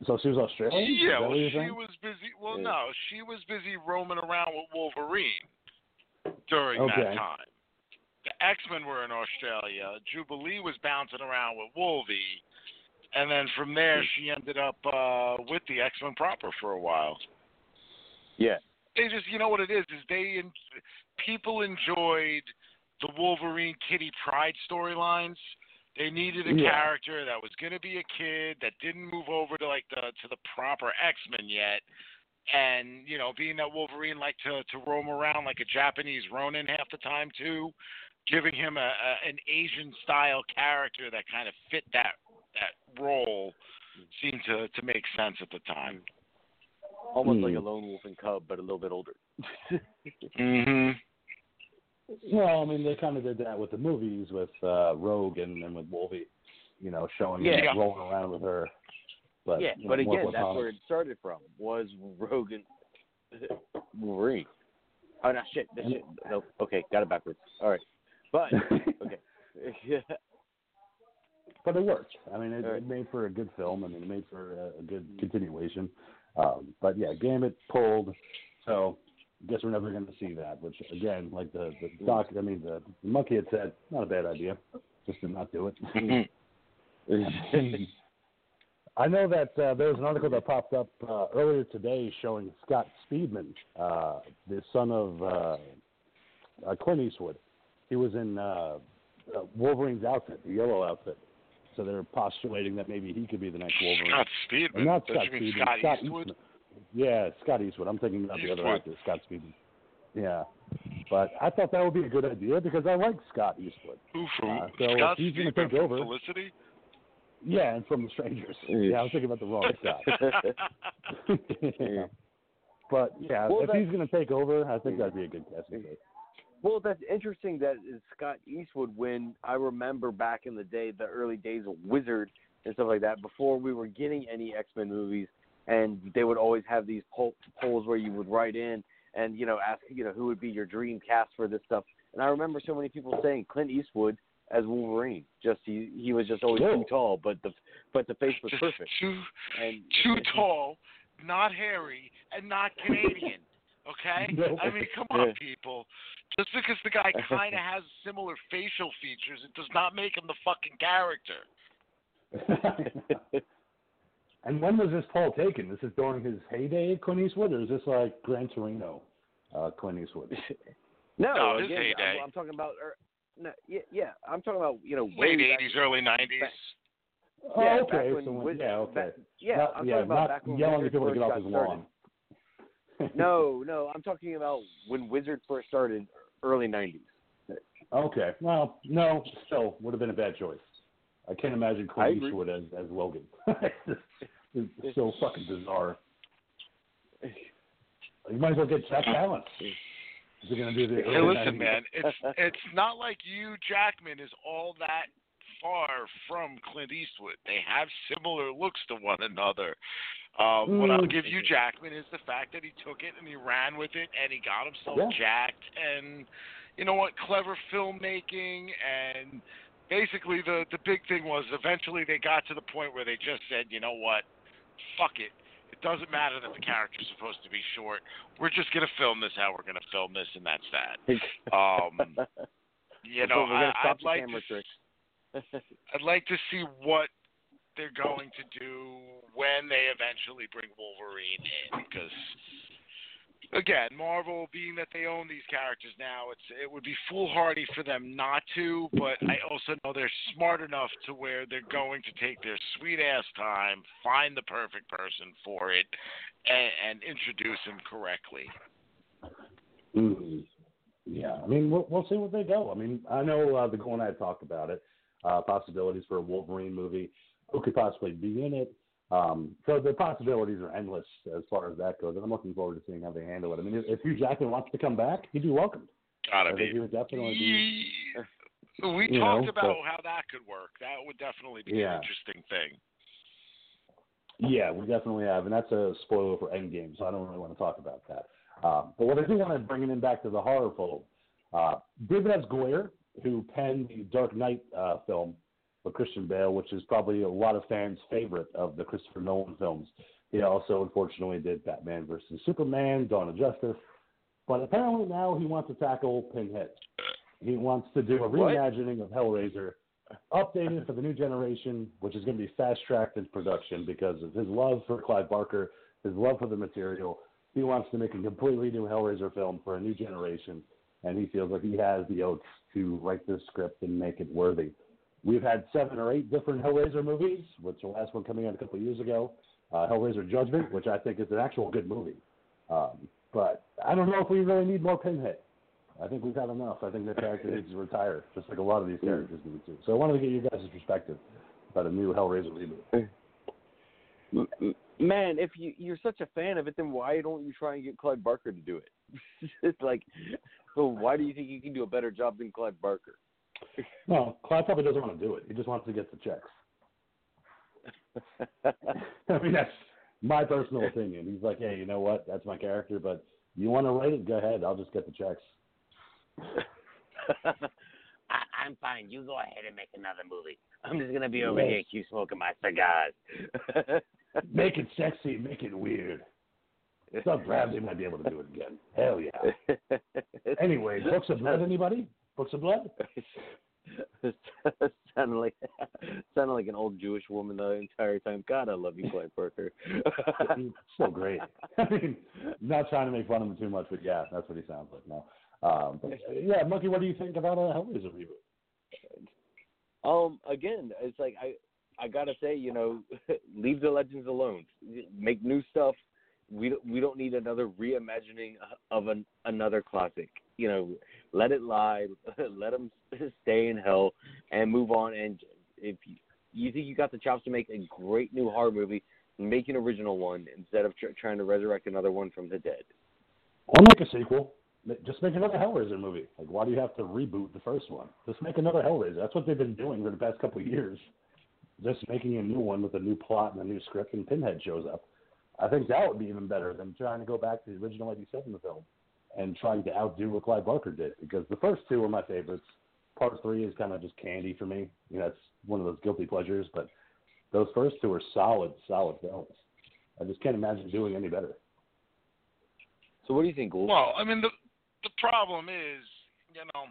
So she was Australian. Yeah, well, she saying? was busy. Well, Yeah. no, she was busy roaming around with Wolverine during Okay. that time. The X Men were in Australia. Jubilee was bouncing around with Wolvie, and then from there she ended up uh with the X Men proper for a while. yeah, They just, you know what it is, is they en- people enjoyed the Wolverine Kitty Pryde storylines. They needed a Yeah. character that was going to be a kid that didn't move over to like the to the proper X Men yet, and you know, being that Wolverine liked to to roam around like a Japanese Ronin half the time too, giving him a, a an Asian style character that kind of fit that that role seemed to to make sense at the time. almost like Hmm. a lone wolf and cub, but a little bit older. Mm-hmm. Well, I mean, they kind of did that with the movies with uh, Rogue and, and with Wolvie, you know, showing him Yeah. rolling around with her. But yeah, you but know, more again, that's platonic. where it started from. Was Rogue and Wolverine? Oh no, shit, this shit. No, okay, got it backwards. All right, but okay, yeah, but it worked. I mean, it, right. it made for a good film. I mean, it made for a, a good continuation. Um, but yeah, Gambit pulled. So I guess we're never going to see that. Which again, like the the doc, I mean, the, the monkey had said, not a bad idea, just to not do it. I know that uh, there was an article that popped up uh, earlier today showing Scott Speedman, uh, the son of uh, uh, Clint Eastwood. He was in uh, uh, Wolverine's outfit, the yellow outfit. So they're postulating that maybe he could be the next Wolverine. Scott Speedman. not Don't Scott Speedman. Scott, Scott Eastwood? Eastman. Yeah, Scott Eastwood. I'm thinking about the other actor, Scott Speedman. Yeah, but I thought that would be a good idea because I like Scott Eastwood. Who from Uh, so if Scott he's gonna Speedman take from over- Felicity? Yeah, and from The Strangers. Yeah, I was thinking about the wrong Scott. yeah. But yeah, Well, if that- he's going to take over, I think that'd be a good casting choice. Well, that's interesting that Scott Eastwood when I remember back in the day, the early days of Wizard and stuff like that, before we were getting any X Men movies, and they would always have these poll- polls where you would write in and you know ask you know who would be your dream cast for this stuff. And I remember so many people saying Clint Eastwood as Wolverine. Just he he was just always Whoa. too tall, but the but the face was Just perfect. Too, And too tall, not hairy, and not Canadian. Okay? No. I mean, come on, people. Just because the guy kind of has similar facial features, it does not make him the fucking character. and when was this poll taken? This is during his heyday at Clint Eastwood, or is this like Gran Torino uh, Clint Eastwood? No, No, his again, heyday. I'm, I'm talking about. Er, no, yeah, yeah, I'm talking about you know Late 80s, early 90s. back- Oh, Yeah, okay. back when so when, Wiz- yeah, okay. back- yeah, not, I'm yeah, talking about not back when yelling at people to get off got his started. lawn. No, no, I'm talking about when Wizard first started, early '90s. Okay. Well, no, still would have been a bad choice. I can't imagine I Clint agree. Eastwood as as Logan. it's just so fucking bizarre. You might as well get Jack Palance. Is he going to do the? Hey, listen, man. It's it's not like Hugh Jackman is all that far from Clint Eastwood. They have similar looks to one another. Um, what I'll Mm. give you, Jackman, is the fact that he took it and he ran with it and he got himself Yeah. jacked and you know what, clever filmmaking and basically the the big thing was eventually they got to the point where they just said, you know what, fuck it. It doesn't matter that the character's supposed to be short. We're just gonna film this how we're gonna film this, and that's that. Um, you know, gonna I, the like to tricks. I'd like to see what they're going to do when they eventually bring Wolverine in, because again, Marvel, being that they own these characters now, it's it would be foolhardy for them not to. But I also know they're smart enough to where they're going to take their sweet ass time, find the perfect person for it, and, and introduce him correctly. Mhm. Yeah, I mean, we'll, we'll see what they go. I mean, I know uh, the Goal and I talked about it, uh, possibilities for a Wolverine movie. Who could possibly be in it? Um, so the possibilities are endless as far as that goes, and I'm looking forward to seeing how they handle it. I mean, if, if Hugh Jackman wants to come back, he'd be welcomed. Gotta I be. he would definitely be. We talked know, about but- how that could work. That would definitely be Yeah. an interesting thing. Yeah, we definitely have, and that's a spoiler for Endgame, so I don't really want to talk about that. Um, but what I do want to bring it in back to the horror fold, uh, David S. Goyer, who penned the Dark Knight uh, film with Christian Bale, which is probably a lot of fans' favorite of the Christopher Nolan films. He also, unfortunately, did Batman versus Superman, Dawn of Justice, but apparently now he wants to tackle Pinhead. He wants to do a reimagining of Hellraiser updated for the new generation, which is going to be fast tracked in production because of his love for Clive Barker, his love for the material. He wants to make a completely new Hellraiser film for a new generation, and he feels like he has the oats to write this script and make it worthy. We've had seven or eight different Hellraiser movies, which the last one coming out a couple of years ago, uh, Hellraiser Judgment, which I think is an actual good movie. Um, but I don't know if we really need more Pinhead. I think we've had enough. I think the character needs to retire, just like a lot of these characters need to. So I wanted to get you guys' perspective about a new Hellraiser reboot. Man, if you you're such a fan of it, then why don't you try and get Clive Barker to do it? it's like, so why do you think you can do a better job than Clive Barker? No, Clive probably doesn't want to do it. He just wants to get the checks. I mean, that's my personal opinion. He's like, hey, you know what? That's my character, but you want to write it? Go ahead. I'll just get the checks. I, I'm fine. You go ahead and make another movie. I'm just gonna be over Yes. here, keep smoking my cigars. Make it sexy. Make it weird. So Bradley might be able to do it again. Hell yeah. Anyway, Books of Blood, anybody? Books of Blood? sounded like sounded like an old Jewish woman the entire time. God, I love you, Clive Barker. so great. I mean, not trying to make fun of him too much, but yeah, that's what he sounds like now. Um, but, yeah, Monkey, what do you think about a Hellraiser reboot? Um, again, it's like I I gotta say, you know, leave the legends alone. Make new stuff. We we don't need another reimagining of an another classic. You know, let it lie. Let them stay in hell and move on. And if you, you think you got the chops to make a great new horror movie, make an original one instead of tr- trying to resurrect another one from the dead. Or make a sequel. Just make another Hellraiser movie. Like, why do you have to reboot the first one? Just make another Hellraiser. That's what they've been doing for the past couple of years. Just making a new one with a new plot and a new script, and Pinhead shows up. I think that would be even better than trying to go back to the original '87 film and trying to outdo what Clive Barker did. Because the first two are my favorites. Part three is kind of just candy for me. You know, it's one of those guilty pleasures. But those first two are solid, solid films. I just can't imagine doing any better. So what do you think, Ghoul? Well, I mean the the problem is, you know,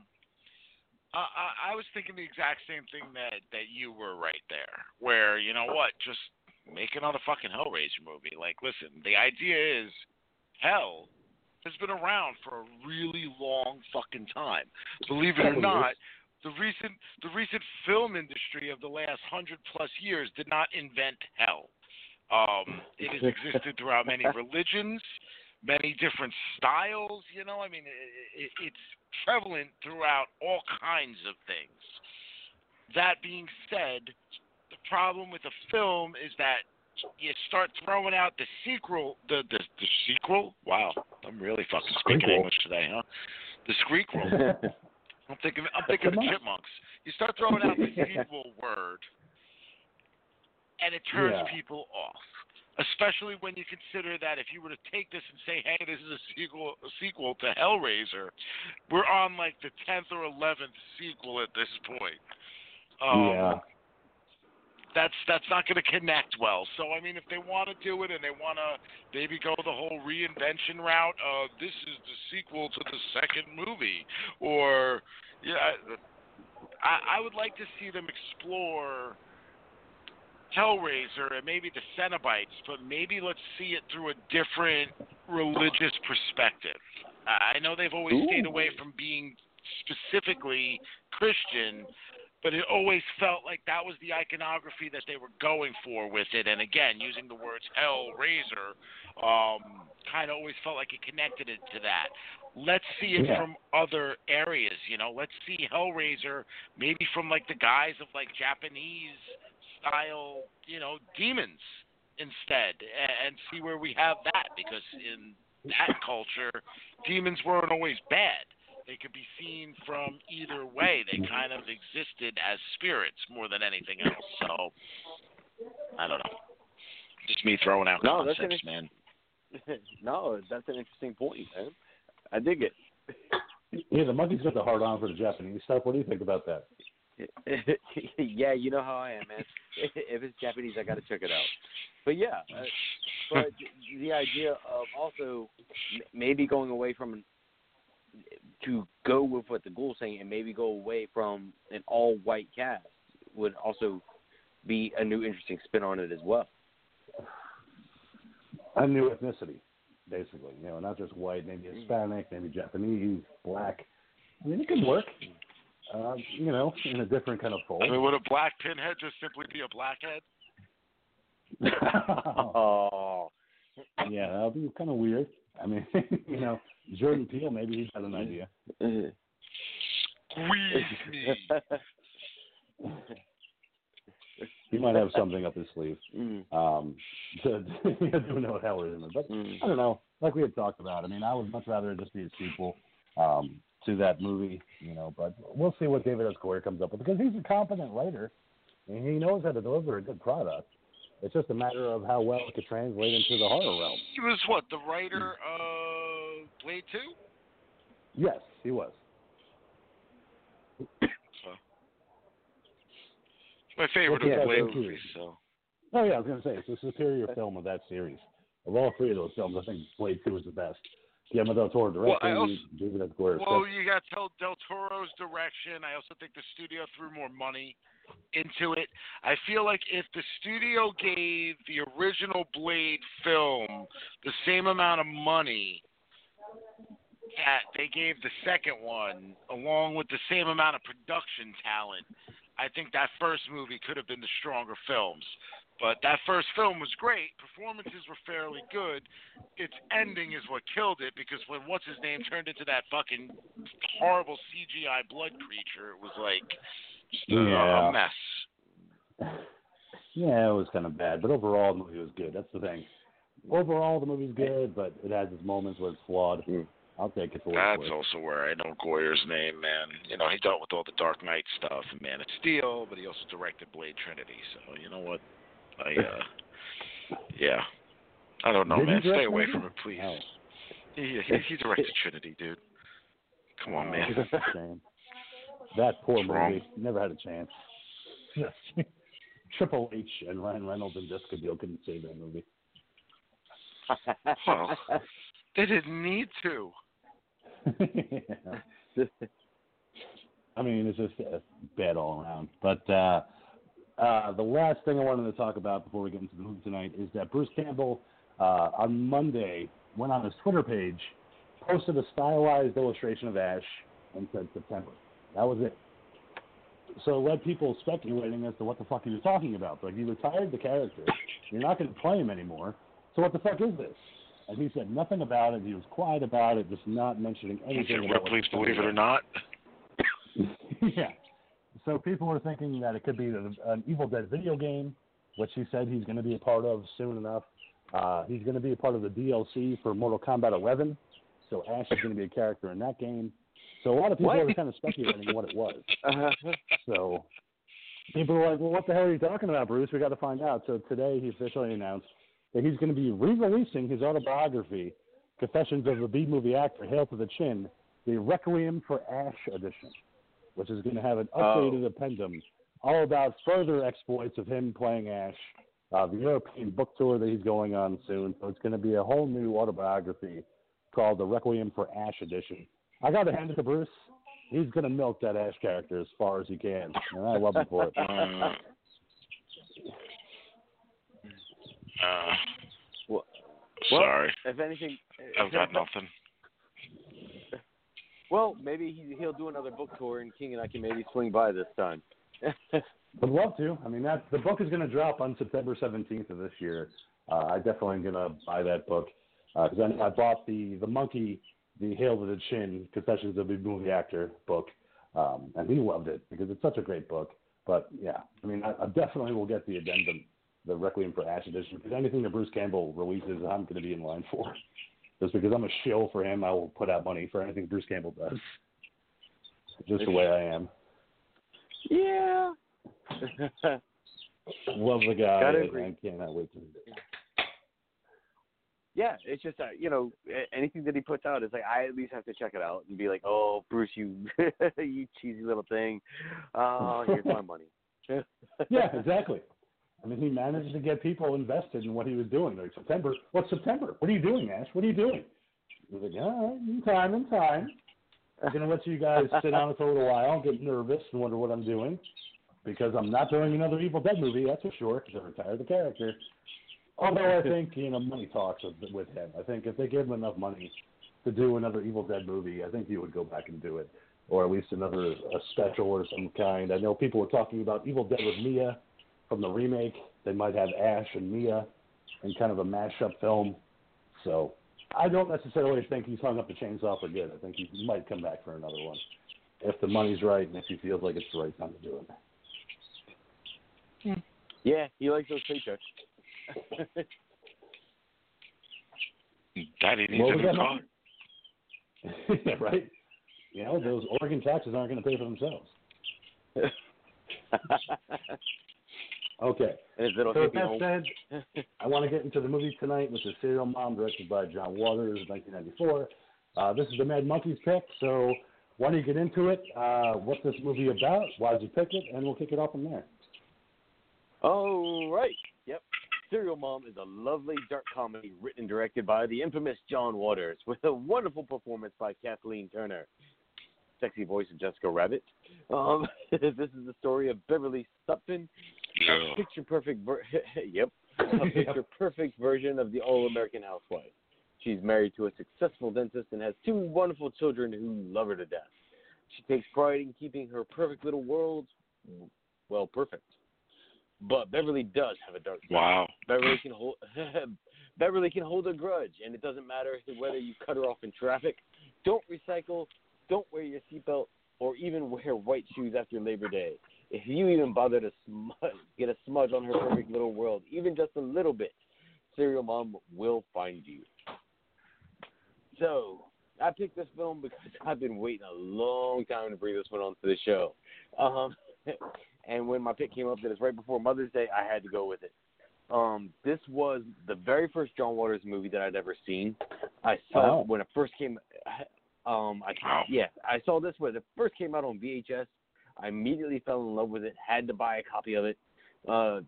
I, I I was thinking the exact same thing that that you were right there, where you know what, just make another fucking Hellraiser movie. Like, listen, the idea is hell has been around for a really long fucking time. Believe it or not, the recent the recent film industry of the last hundred plus years did not invent hell. Um, it has existed throughout many religions, many different styles. You know, I mean, it, it, it's prevalent throughout all kinds of things. That being said, problem with a film is that you start throwing out the sequel, the the, the sequel. Wow, I'm really fucking speaking Squeakquel. English today, huh? The sequel. I'm thinking. I'm thinking of the Chipmunks. chipmunks. You start throwing out the sequel word, and it turns Yeah. people off. Especially when you consider that if you were to take this and say, "Hey, this is a sequel, a sequel to Hellraiser," we're on like the tenth or eleventh sequel at this point. Um, yeah. That's that's not going to connect well. So I mean, if they want to do it and they want to maybe go the whole reinvention route of this is the sequel to the second movie, or yeah, I, I would like to see them explore Hellraiser and maybe the Cenobites, but maybe let's see it through a different religious perspective. I I know they've always stayed away from being specifically Christian, but it always felt like that was the iconography that they were going for with it. And again, using the words Hellraiser, um, kind of always felt like it connected it to that. Let's see it Yeah. from other areas, you know. Let's see Hellraiser maybe from like the guise of like Japanese style, you know, demons instead, and see where we have that because in that culture, demons weren't always bad. They could be seen from either way. They kind of existed as spirits more than anything else. So I don't know. Just me throwing out No, that's an- man. no, that's an interesting point, man. I dig it. Yeah, the monkey's got the hard on for the Japanese stuff. What do you think about that? yeah, you know how I am, man. If it's Japanese, I got to check it out. But yeah, uh, but the idea of also maybe going away from to go with what the ghoul's saying and maybe go away from an all-white cast would also be a new interesting spin on it as well. A new ethnicity, basically. You know, not just white, maybe Hispanic, maybe Japanese, black. I mean, it could work. Uh, you know, in a different kind of fold. I mean, would a black pinhead just simply be a blackhead? Oh, yeah, that would be kind of weird. I mean, you know, Jordan Peele, maybe he's got an idea. Squeeze. He might have something up his sleeve. Mm, Um, to do know what hell is in it. But mm. I don't know. Like we had talked about. I mean, I would much rather it just be a sequel um, to that movie, you know. But we'll see what David S. Goyer comes up with because he's a competent writer and he knows how to deliver a good product. It's just a matter of how well it could translate into the horror realm. He was what the writer of Blade Two. Yes, he was. It's my favorite Yeah, of Blade movies. So Oh yeah, I was gonna say it's the superior film of that series. Of all three of those films, I think Blade Two is the best. Guillermo del Toro Well, I also- David Well, you got Del Toro's direction. I also think the studio threw more money into it. I feel like if the studio gave the original Blade film the same amount of money that they gave the second one, along with the same amount of production talent, I think that first movie could have been the stronger films. But that first film was great. Performances were fairly good. Its ending is what killed it because when what's his name turned into that fucking horrible CGI blood creature, it was like just a, Yeah. a mess. Yeah, it was kind of bad, but overall the movie was good. That's the thing. Overall, the movie's good, but it has its moments where it's flawed. Mm. I'll take it for That's worth. also where I know Goyer's name, man. You know, he dealt with all the Dark Knight stuff and Man of Steel, but he also directed Blade Trinity. So you know what? I uh, yeah, I don't know, Did man. Stay away from it, please. No. He, he he directed Trinity, dude. Come on, Oh, man. That's a shame. That poor movie never had a chance. Triple H and Ryan Reynolds and Jessica Biel couldn't save that movie. Well, They didn't need to. I mean, it's just uh, bad all around. But uh, uh, the last thing I wanted to talk about before we get into the movie tonight is that Bruce Campbell uh, on Monday went on his Twitter page, posted a stylized illustration of Ash, and said September. That was it. So it led people speculating as to what the fuck he was talking about. Like, you retired the character. You're not going to play him anymore. So what the fuck is this? And he said nothing about it. He was quiet about it, just not mentioning anything it about what Ripley's Believe It or. Not? yeah. So people were thinking that it could be an Evil Dead video game. which he said he's going to be a part of soon enough. Uh, he's going to be a part of the DLC for Mortal Kombat 11, so Ash is going to be a character in that game. So a lot of people What? were kind of speculating what it was. Uh, So people were like, well, what the hell are you talking about, Bruce? We got to find out. So today he officially announced that he's going to be re-releasing his autobiography, Confessions of a B-movie actor, Hail to the Chin, the Requiem for Ash edition, which is going to have an updated addendum all about further exploits of him playing Ash, uh, the European book tour that he's going on soon. So it's going to be a whole new autobiography called the Requiem for Ash edition. I got to hand it to Bruce. He's going to milk that Ash character as far as he can, and I love him for it. Uh, uh, Well- sorry, if anything, I've got nothing. Well, maybe he, he'll do another book tour, and King and I can maybe swing by this time. Would love to. I mean, that the book is going to drop on September 17th of this year. Uh, I definitely am going to buy that book because I, I bought the the monkey, the Hail to the Chin Confessions of a Movie Actor book, um, and he loved it because it's such a great book. But yeah, I mean, I, I definitely will get the addendum, the Requiem for Ash edition, because anything that Bruce Campbell releases, I'm going to be in line for. Just because I'm a shill for him, I will put out money for anything Bruce Campbell does. Just the way I am. yeah. Love the guy. I cannot wait to yeah, it's just uh, you know anything that he puts out is like I at least have to check it out and be like, oh Bruce, you you cheesy little thing. Oh, here's my money. Yeah, exactly. I mean, he managed to get people invested in what he was doing. Like September, what's September? What are you doing, Ash? What are you doing? He was like, right, in time, in time. I'm gonna let you guys sit on it for a little while, get nervous, and wonder what I'm doing, because I'm not doing another Evil Dead movie. That's for sure. Because I retired the character. Although I think you know money talks with, with him. I think if they gave him enough money to do another Evil Dead movie, I think he would go back and do it, or at least another a special or some kind. I know people were talking about Evil Dead with Mia from the remake. They might have Ash and Mia in kind of a mashup film. So I don't necessarily think he's hung up the chainsaw for good. I think he might come back for another one if the money's right and if he feels like it's the right time to do it. Hmm. yeah, he likes those paychecks. Daddy needs What a was that car. number? yeah, right. You know, those Oregon taxes aren't going to pay for themselves. Okay. and his little So that said, I want to get into the movie tonight, which is Serial Mom, directed by John Waters, 1994. Uh, this is the Mad Monkeys pick, so why don't you get into it? Uh, what's this movie about? Why did you pick it? And we'll kick it off from there. All right. Yep. Serial Mom is a lovely dark comedy written and directed by the infamous John Waters with a wonderful performance by Kathleen Turner. Sexy voice of Jessica Rabbit. Um, this is the story of Beverly a Yeah. picture perfect ver- yep, a picture perfect version of the all-American housewife. She's married to a successful dentist and has two wonderful children who love her to death. She takes pride in keeping her perfect little world well perfect. But Beverly does have a dark side. Wow. Beverly can hold Beverly can hold a grudge, and it doesn't matter whether you cut her off in traffic, don't recycle, don't wear your seatbelt, or even wear white shoes after Labor Day. If you even bother to smudge, get a smudge on her perfect little world, even just a little bit, Serial Mom will find you. So I picked this film because I've been waiting a long time to bring this one onto the show. Um, and when my pick came up that it's right before Mother's Day, I had to go with it. Um, this was the very first John Waters movie that I'd ever seen. I saw Oh. it when it first came. Um, I Wow. yeah, I saw this when it first came out on VHS. I immediately fell in love with it. Had to buy a copy of it. Uh,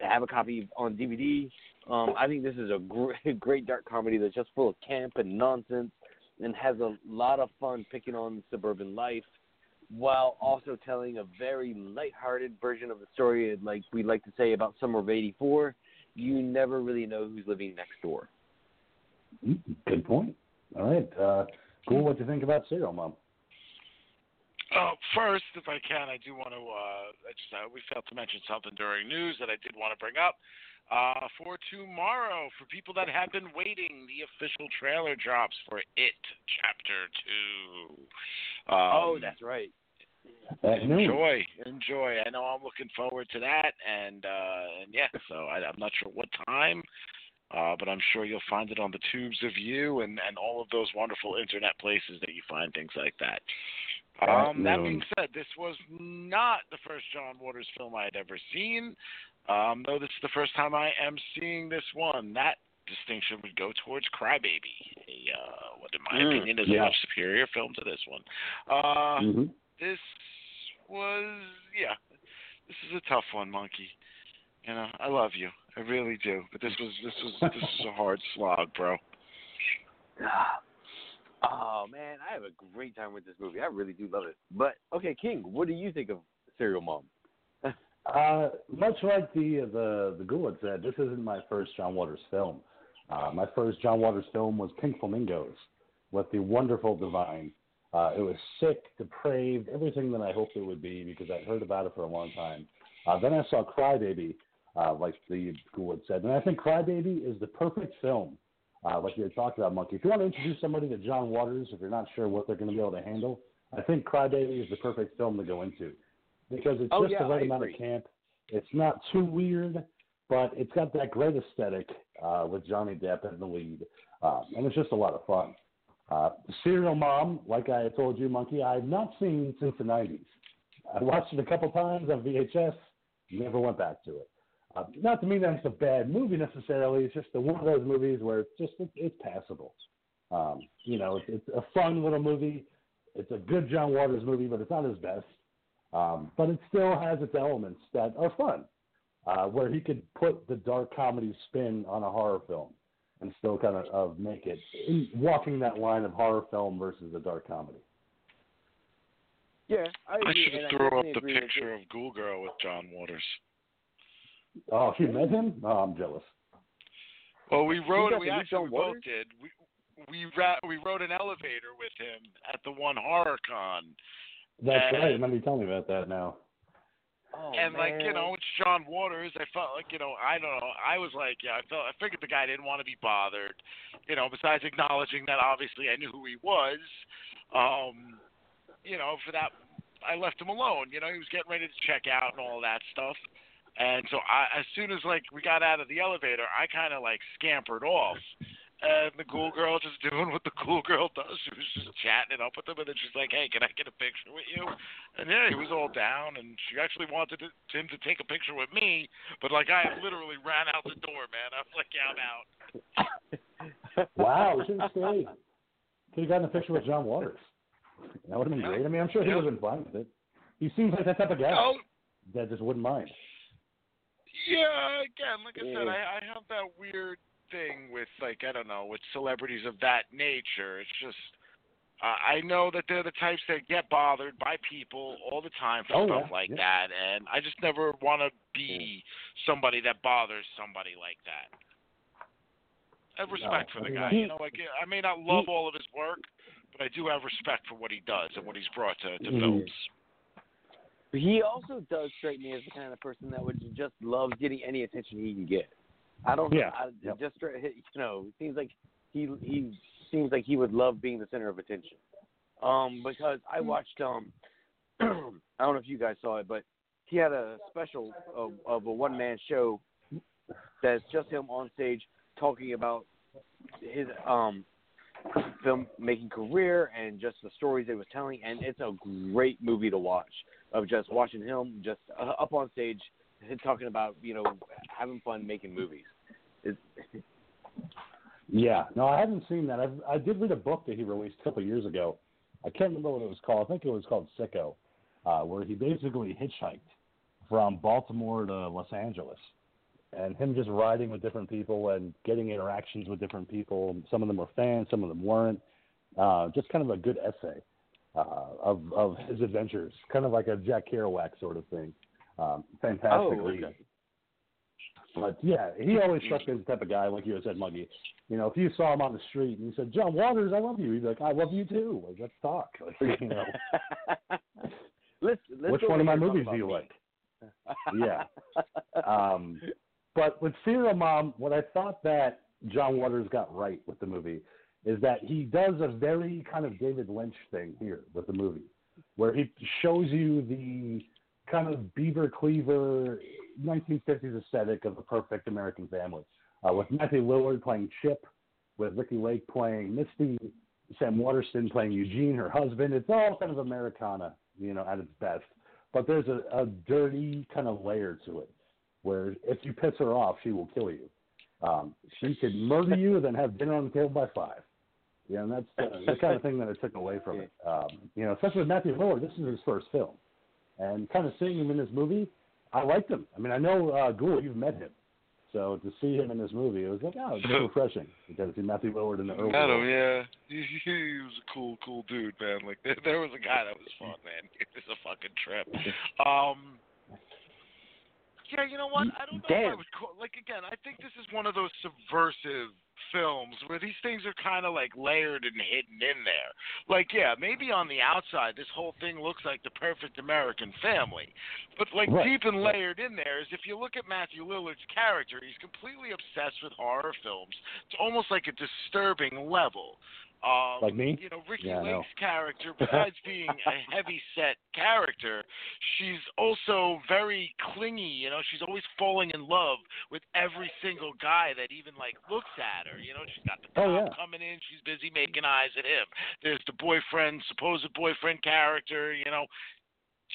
have a copy on DVD. Um, I think this is a great, great dark comedy that's just full of camp and nonsense, and has a lot of fun picking on suburban life, while also telling a very lighthearted version of the story, like we like to say about Summer of '84. You never really know who's living next door. Mm, Good point. All right. Uh, cool. What do you think about Serial Mom? Uh, first, if I can, I do want to. Uh, I just uh, we failed to mention something during news that I did want to bring up. Uh, for tomorrow, for people that have been waiting, the official trailer drops for It Chapter Two. Um, oh, that's right. Enjoy, enjoy. I know I'm looking forward to that, and uh, and yeah. So I, I'm not sure what time, uh, but I'm sure you'll find it on the tubes of you and and all of those wonderful internet places that you find things like that. Um, that being said, this was not the first John Waters film I had ever seen. Um, though this is the first time I am seeing this one. That distinction would go towards Crybaby, a, uh, what in my Mm, opinion is yeah. a much superior film to this one. Uh, hmm this was yeah this is a tough one monkey you know i love you i really do but this was this was this was a hard slog bro oh man, I have a great time with this movie. I really do love it. But okay, King, what do you think of Serial Mom? Uh, much like the the the Ghoul had said, this isn't my first John Waters film. Uh, my first John Waters film was Pink Flamingos with the wonderful Divine. Uh, it was sick, depraved, everything that I hoped it would be because I'd heard about it for a long time. Uh, then I saw Crybaby, uh, like the Ghoul had said, and I think Crybaby is the perfect film. Uh, like you had talked about, Monkey. If you want to introduce somebody to John Waters, if you're not sure what they're going to be able to handle, I think Crybaby is the perfect film to go into because it's Oh, just yeah, the right I amount agree. of camp. It's not too weird, but it's got that great aesthetic uh, with Johnny Depp in the lead, uh, and it's just a lot of fun. Uh, Serial Mom, like I told you, Monkey, I've not seen since the '90s. I watched it a couple times on VHS, never went back to it. Uh, not to mean that it's a bad movie necessarily. It's just one of those movies where it's just it, it's passable. Um, you know, it's, it's a fun little movie. It's a good John Waters movie, but it's not his best. Um, but it still has its elements that are fun, uh, where he could put the dark comedy spin on a horror film and still kind of, of make it in, walking that line of horror film versus a dark comedy. Yeah, I, i should and have I up the picture of ghoul girl with john waters Oh, you met him? Oh, I'm jealous. well we rode we actually John both Waters? did we we ra- we rode an elevator with him at the one horror con That's Uh, right. I remember you telling me about that now. Oh, and like you know, it's John Waters. I felt like you know, I don't know. I was like, yeah, I felt. I figured the guy didn't want to be bothered. You know, besides acknowledging that obviously I knew who he was. Um, you know, for that, I left him alone. You know, he was getting ready to check out and all that stuff. And so I, as soon as like we got out of the elevator, I kind of like scampered off. And the ghoul girl just doing what the ghoul girl does. She was just chatting it up with him, and then she's like, "Hey, can I get a picture with you?" And yeah, he was all down, and she actually wanted to, him to take a picture with me, but like I literally ran out the door, man. I was like, "Yeah, I'm out." Wow, we should have stayed. Could have gotten a picture with John Waters. That would have been great. I mean, I'm sure he would have been fine with it. He seems like that type of guy Oh, that just wouldn't mind. yeah. Again, like I said, I, I have that weird thing with like I don't know with celebrities of that nature. It's just. Uh, I know that they're the types that get bothered by people all the time for Oh, stuff yeah, like yeah. that, and I just never want to be somebody that bothers somebody like that. I have respect No, for I the mean, guy. he- you know, like I may not love all of his work, but I do have respect for what he does and what he's brought to, to films. He also does strike me as the kind of person that would just love getting any attention he can get. I don't know. Yeah, I, yep. Just you know, it seems like he he seems like he would love being the center of attention. Um, because I watched um, I don't know if you guys saw it, but he had a special of, of a one man show that's just him on stage talking about his um film making career and just the stories he was telling and it's a great movie to watch of just watching him just uh, up on stage and talking about you know having fun making movies it's, Yeah, no, I haven't seen that. I've, I did read a book that he released a couple of years ago. I can't remember what it was called. I think it was called Sicko, uh, where he basically hitchhiked from Baltimore to Los Angeles, and him just riding with different people and getting interactions with different people. Some of them were fans, some of them weren't. Uh, just kind of a good essay uh, of of his adventures, kind of like a Jack Kerouac sort of thing. Um, fantastic Oh, okay. But yeah, he always struck me as the type of guy, like you said, Monkey. You know, if you saw him on the street and you said, "John Waters, I love you," he'd be like, "I love you too." Like, let's talk. Like, you know, let's, let's which one of my movies do you talk like? Yeah. Um, but with Serial Mom, what I thought that John Waters got right with the movie is that he does a very kind of David Lynch thing here with the movie, where he shows you the kind of beaver cleaver 1950s aesthetic of a perfect American family, uh, with Matthew Lillard playing Chip, with Ricki Lake playing Misty, Sam Waterston playing Eugene, her husband. It's all kind of Americana, you know, at its best. But there's a, a dirty kind of layer to it, where if you piss her off, she will kill you. Um, she could murder you, then have dinner on the table by five. Yeah, and that's uh, the kind of thing that I took away from it. Um, you know, especially with Matthew Lillard, this is his first film, and kind of seeing him in this movie, I liked him. I mean, I know uh, Ghoul, you've met him, so to see him in this movie, it was like, oh, it's refreshing because to see Matthew Lillard in the early. Met him, yeah. He, he was a cool, cool dude, man. Like there, there was a guy that was fun, man. It was a fucking trip. Um. Yeah, you know what? I don't know if I Damn. would call like again, I think this is one of those subversive films where these things are kind of like layered and hidden in there. Like, yeah, maybe on the outside this whole thing looks like the perfect American family. But like Right. deep and layered in there is if you look at Matthew Lillard's character, he's completely obsessed with horror films. It's almost like a disturbing level. Um, Like me? You know, Ricki Yeah. Lake's character, besides being a heavy set character, she's also very clingy. You know, she's always falling in love with every single guy that even like looks at her. You know, she's got the cop Oh, yeah. coming in, she's busy making eyes at him. There's the boyfriend, supposed boyfriend character. You know,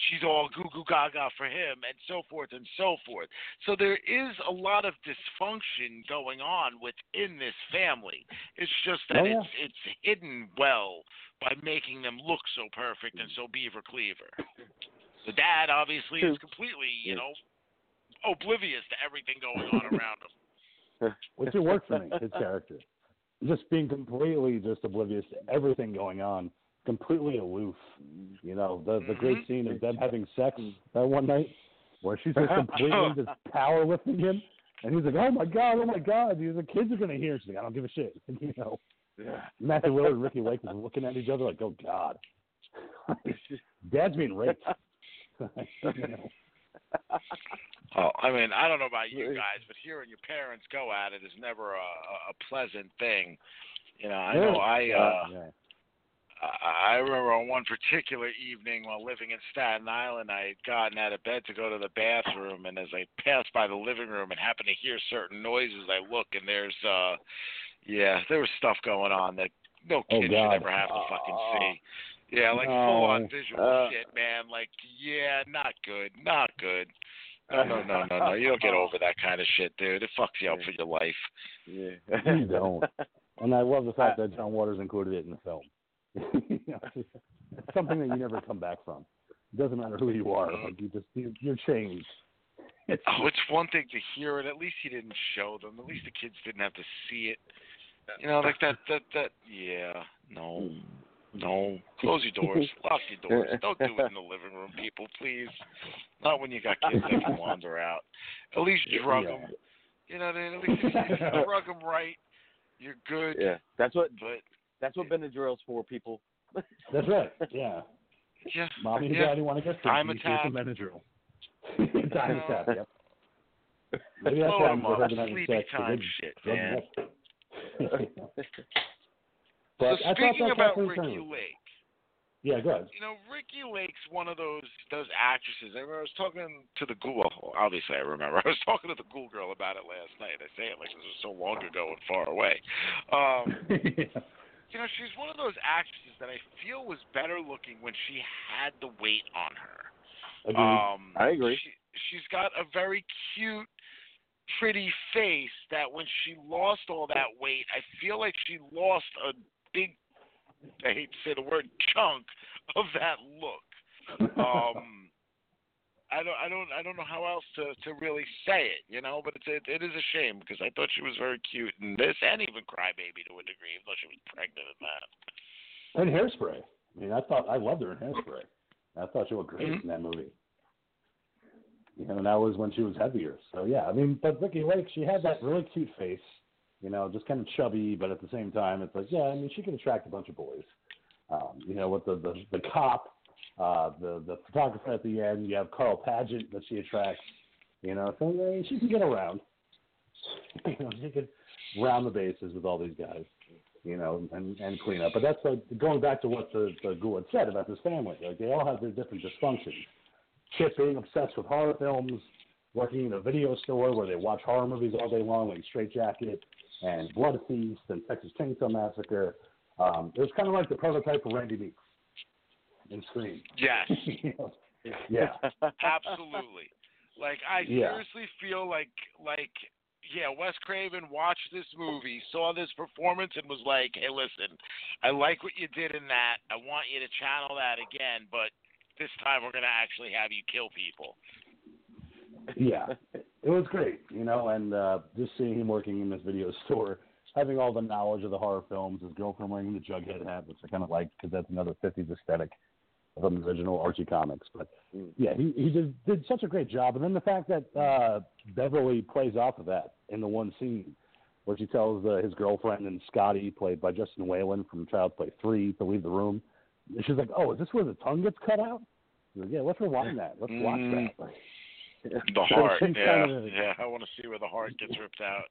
she's all goo goo gaga for him, and so forth and so forth. So there is a lot of dysfunction going on within this family. It's just that Oh, yeah. it's it's hidden well by making them look so perfect and so beaver cleaver. The dad obviously is completely, you know, oblivious to everything going on around him. which it worked for me, his character. Just being completely just oblivious to everything going on, completely aloof. You know, the the great Mhm. scene of them having sex that one night where she's just completely just power lifting him and he's like, Oh my god, oh my god, these the kids are gonna hear. She's like, I don't give a shit. you know. Yeah. Matthew Lillard and Ricki Lake was looking at each other like, Oh God. Dad's being raped. you know. Oh, I mean, I don't know about you guys, but hearing your parents go at it is never a, a pleasant thing. You know, I know I uh. I I remember on one particular evening while living in Staten Island, I had gotten out of bed to go to the bathroom, and as I passed by the living room and happened to hear certain noises, I look and there's, uh, yeah, there was stuff going on that no Oh, kid God. should ever have to fucking see. Yeah, like No. full on visual Uh. shit, man. Like, yeah, not good, not good. No, no, no, no, no. You don't get over that kind of shit, dude. It fucks you up for your life. Yeah. You don't. And I love the fact that John Waters included it in the film. You know, it's just- it's something that you never come back from. It doesn't matter who you are. Like you just you, you're changed. It's, Oh, it's one thing to hear it. At least he didn't show them. At least the kids didn't have to see it. You know, like that, that, that. Yeah, no, no. Close your doors. Lock your doors. Don't do it in the living room, people, please. Not when you got kids that can wander out. At least drug Yeah. them. You know, what I mean? at least if you drug them right, you're good. yeah. That's what But that's what Benadryl's for, people. that's right. Yeah. yeah, Mommy and yeah. daddy want to get Time attack. Some Benadryl. Time Yeah. attack. Yep. Maybe that's Blow why 'em I'm up. having having Sleepy sex. time shit, man. me. So But I thought speaking about Ricki Turner- Lake. Yeah, go ahead. you know, Ricki Lake's one of those those actresses. I, remember I was talking to the ghoul. Obviously, I remember. I was talking to the ghoul girl about it last night. I say it like this was so long ago and far away. Um, you know, she's one of those actresses that I feel was better looking when she had the weight on her. Agreed. Um, I agree. She, she's got a very cute, pretty face that when she lost all that weight, I feel like she lost a big, I hate to say the word, chunk of that look. Um, I don't, I don't, I don't know how else to to really say it, you know. But it's it, it is a shame because I thought she was very cute in this, and even Crybaby to a degree, even though she was pregnant in that. And hairspray. I mean, I thought I loved her in hairspray. I thought she looked great Mhm. in that movie. You know, and that was when she was heavier. So yeah, I mean, but Ricki Lake, she had that really cute face. You know, just kind of chubby, but at the same time, it's like, yeah, I mean, she could attract a bunch of boys. Um, you know, with the the, the cop, uh, the the photographer at the end, you have Carl Padgett that she attracts. You know, so yeah, she can get around. you know, she could round the bases with all these guys. you know, and, and clean up. But that's like going back to what the, the ghoul had said about this family. Like they all have their different dysfunctions. Chip being obsessed with horror films, working in a video store where they watch horror movies all day long, like Strait-Jacket and Blood Feast and Texas Chainsaw Massacre. Um, it was kind of like the prototype for Randy Meeks in Scream. Yes, You know? yeah. absolutely. Like I Yeah. seriously feel like like yeah, Wes Craven watched this movie, saw this performance, and was like, "Hey, listen, I like what you did in that. I want you to channel that again, but this time we're gonna actually have you kill people." yeah, it was great, you know, and uh, just seeing him working in this video store, having all the knowledge of the horror films, his girlfriend wearing the Jughead hat, which I kind of liked because that's another '50s aesthetic from the original Archie comics. But Mm. yeah, he he did did such a great job, and then the fact that uh, Beverly plays off of that in the one scene. Where she tells uh, his girlfriend and Scotty, played by Justin Whalin from Child's Play 3, to leave the room. And she's like, "Oh, is this where the tongue gets cut out?" Like, "Yeah, let's rewind that. Let's watch Mm. that." The heart, she's yeah, kinda- yeah. I want to see where the heart gets ripped out.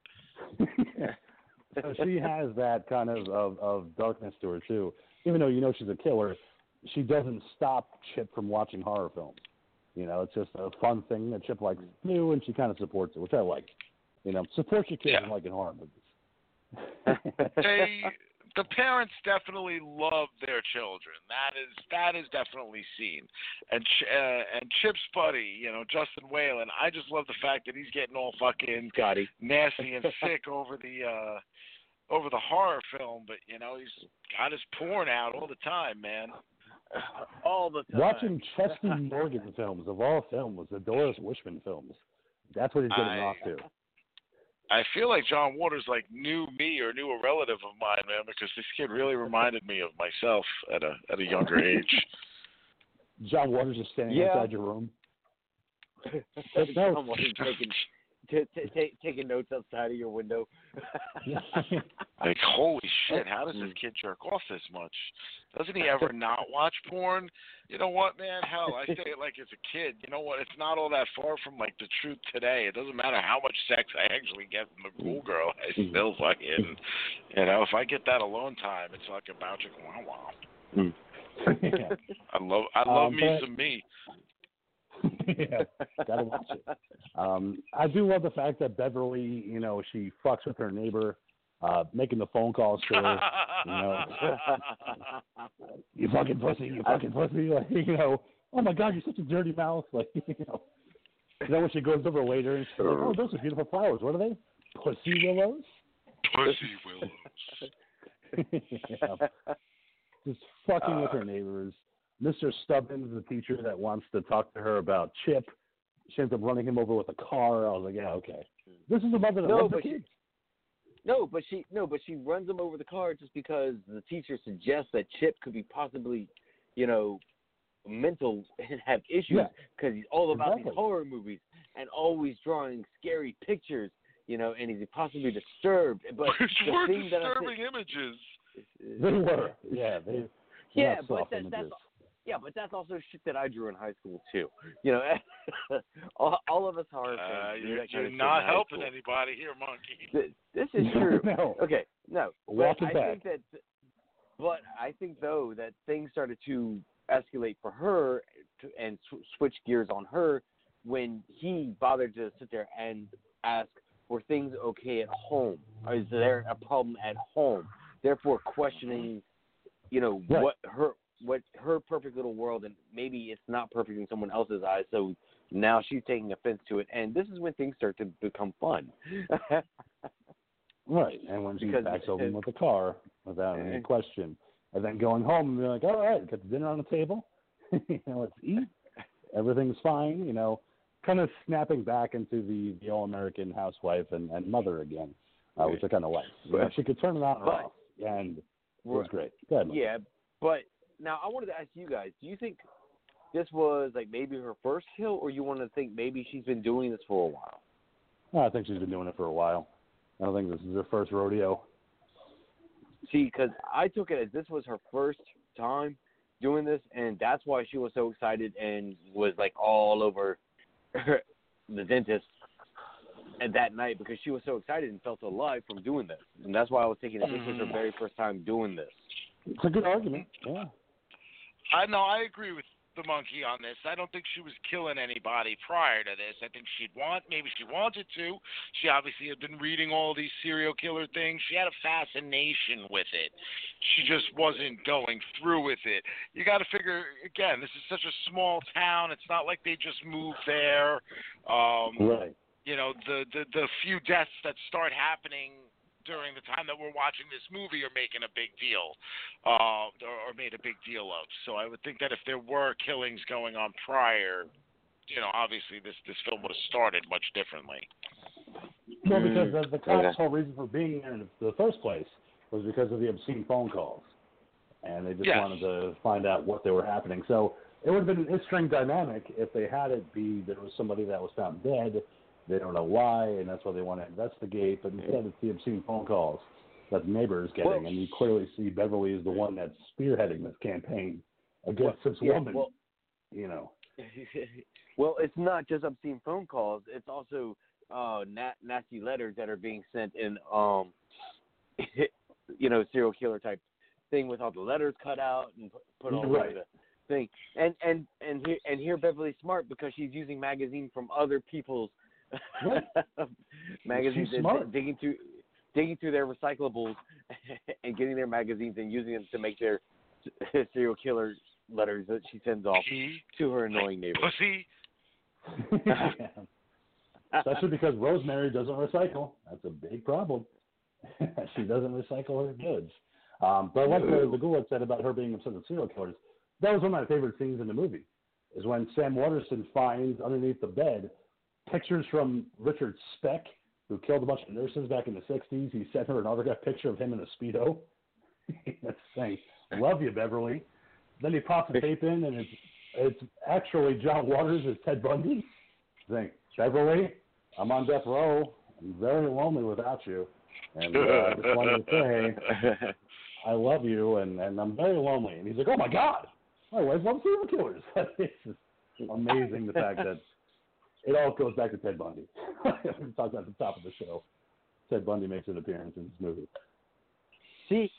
so she has that kind of, of of darkness to her too. Even though you know she's a killer, she doesn't stop Chip from watching horror films. You know, it's just a fun thing that Chip likes to do, and she kind of supports it, which I like. You know, support your kids Yeah. in liking horror movies. they the parents definitely love their children. That is that is definitely seen. And Ch- uh, and Chip's buddy, you know, Justin Whalin. I just love the fact that he's getting all fucking Scotty. nasty and sick over the uh over the horror film, but you know, he's got his porn out all the time, man. All the time. Watching Chesty Morgan films of all films, the Doris Wishman films. That's what he's getting I- off to. I feel like John Waters like knew me or knew a relative of mine, man, because this kid really reminded me of myself at a at a younger age. John Waters is standing Yeah. outside your room. Someone taking t- t- t- taking notes outside of your window. Like, holy shit, how does this mm. kid jerk off this much? Doesn't he ever not watch porn? You know what, man? Hell, I say it like as a kid. You know what? It's not all that far from like the truth today. It doesn't matter how much sex I actually get from the ghoul girl. I mm. still fucking, you know, if I get that alone time, it's fucking bouncing. Wow, wow. yeah. I love, I love Um, me but- some me. yeah, gotta watch it. Um, I do love the fact that Beverly, you know, she fucks with her neighbor, uh, making the phone calls to her. You know. You fucking pussy, you fucking pussy, like you know. Oh my God, you're such a dirty mouth, like you know. And then when she goes over later and she's like, "Oh, those are beautiful flowers. What are they? Pussy willows." Pussy willows. yeah. Just fucking with her neighbors. Mr. Stubbins, the teacher that wants to talk to her about Chip, she ends up running him over with a car. I was like, yeah, okay. This is a mother that No, loves her but she- kids. No, but she no, but she runs him over the car just because the teacher suggests that Chip could be possibly, you know, mental and have issues Yeah. because he's all about Exactly. these horror movies and always drawing scary pictures, you know, and he's possibly disturbed. But Which the were thing that I disturbing images. They were. Yeah, they. yeah, not but soft that, that's yeah, but that's also shit that I drew in high school too. You know, all, all of us horror fans. Uh, you're you're not helping anybody here, monkey. Th- This is true. no. Okay, no. Walk but it I back. think that, but I think though that things started to escalate for her to, and sw- switch gears on her when he bothered to sit there and ask, "Were things okay at home? Or is there a problem at home?" Therefore, questioning, you know, Right. what her what her perfect little world, and maybe it's not perfect in someone else's eyes. So now she's taking offense to it, and this is when things start to become fun. Right, and when she backs over with the car without any Eh. question, and then going home and be like, "All right, got the dinner on the table. you know, let's eat. Everything's fine." You know, kind of snapping back into the the all American housewife and, and mother again, uh, which I kind of like. You know, But- she could turn it on or off, and it was great. Go ahead, Yeah, but now I wanted to ask you guys: Do you think this was like maybe her first kill, or you want to think maybe she's been doing this for a while? Oh, I think she's been doing it for a while. I don't think this is her first rodeo. See, because I took it as this was her first time doing this, and that's why she was so excited and was like all over the dentist and that night because she was so excited and felt alive from doing this, and that's why I was thinking that this was her Mhm. very first time doing this. It's a good argument. Yeah. I know I agree with the monkey on this. I don't think she was killing anybody prior to this. I think she'd want maybe she wanted to. She obviously had been reading all these serial killer things. She had a fascination with it. She just wasn't going through with it. You got to figure again. This is such a small town. It's not like they just moved there. Um, Right. you know the, the the few deaths that start happening during the time that we're watching this movie are making a big deal uh or, or made a big deal of so i would think that if there were killings going on prior you know obviously this this film would have started much differently Well, Mm, because the, the cops' okay. whole reason for being there in the first place was because of the obscene phone calls, and they just Yes. wanted to find out what they were happening. So it would have been an interesting dynamic if they had it be there was somebody that was found dead. They don't know why, and that's why they want to investigate. But instead, it's the obscene phone calls that the neighbor is getting, Well- and you clearly see Beverly is the one that's spearheading this campaign against this Yeah, woman. well, you know. well, it's not just obscene phone calls. It's also uh, na- nasty letters that are being sent in, um, you know, serial killer type thing with all the letters cut out and put, put all Right. over the thing. And and and here and here Beverly's smart because she's using magazines from other people's Right. magazines She's and smart. digging through digging through their recyclables and getting their magazines and using them to make their serial killer letters that she sends off he to her annoying neighbor. pussy Especially because Rosemary doesn't recycle. That's a big problem. she doesn't recycle her goods. Um, but what the, the ghoul said about her being obsessed with serial killers, that was one of my favorite scenes in the movie, is when Sam Waterston finds underneath the bed pictures from Richard Speck, who killed a bunch of nurses back in the 60s. He sent her an autographed picture of him in a Speedo. That's saying, love you, Beverly. Then he pops the tape in, and it's it's actually John Waters as Ted Bundy. Think, Beverly, I'm on death row. I'm very lonely without you. And uh, I just wanted to say, I love you, and, and I'm very lonely. And he's like, oh my God, my wife loves serial killers. it's just amazing the fact that it all goes back to Ted Bundy. we talked about at the top of the show. Ted Bundy makes an appearance in this movie. See,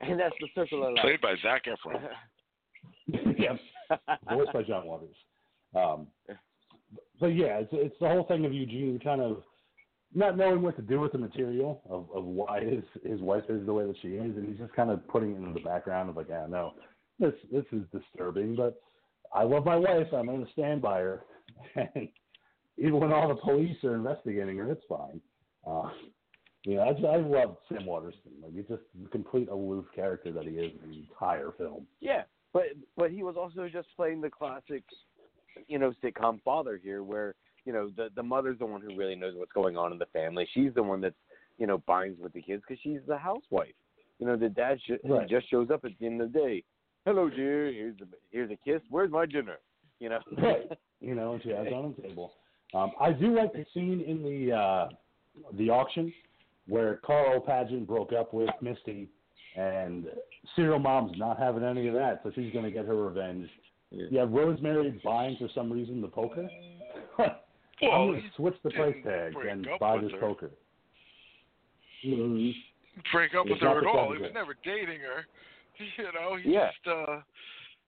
and that's the circle of life. played by Zac Efron yeah, voiced by John Waters. Um, but yeah, it's it's the whole thing of Eugene kind of not knowing what to do with the material of, of why his his wife is the way that she is, and he's just kind of putting it in the background of like, yeah, no, this this is disturbing, but I love my wife. I'm going to stand by her, and even when all the police are investigating her, it's fine. Uh, you know, I, I love Sam Waterston. Like he's just the complete aloof character that he is in the entire film. Yeah, but but he was also just playing the classic, you know, sitcom father here, where you know the the mother's the one who really knows what's going on in the family. She's the one that's you know binds with the kids because she's the housewife. You know, the dad sh- Right. just shows up at the end of the day. Hello, dear. Here's a here's a kiss. Where's my dinner? You know. Right. you know, and she has on the table. Um, I do like the scene in the uh, the auction where Carl Padgett broke up with Misty, and Serial Mom's not having any of that, so she's going to get her revenge. Yeah. You have Rosemary buying for some reason the poker. I'm going to switch the price tag and buy this her. poker. Mm-hmm. break up He's with her at all. He was never dating her. You know, he Yeah. just uh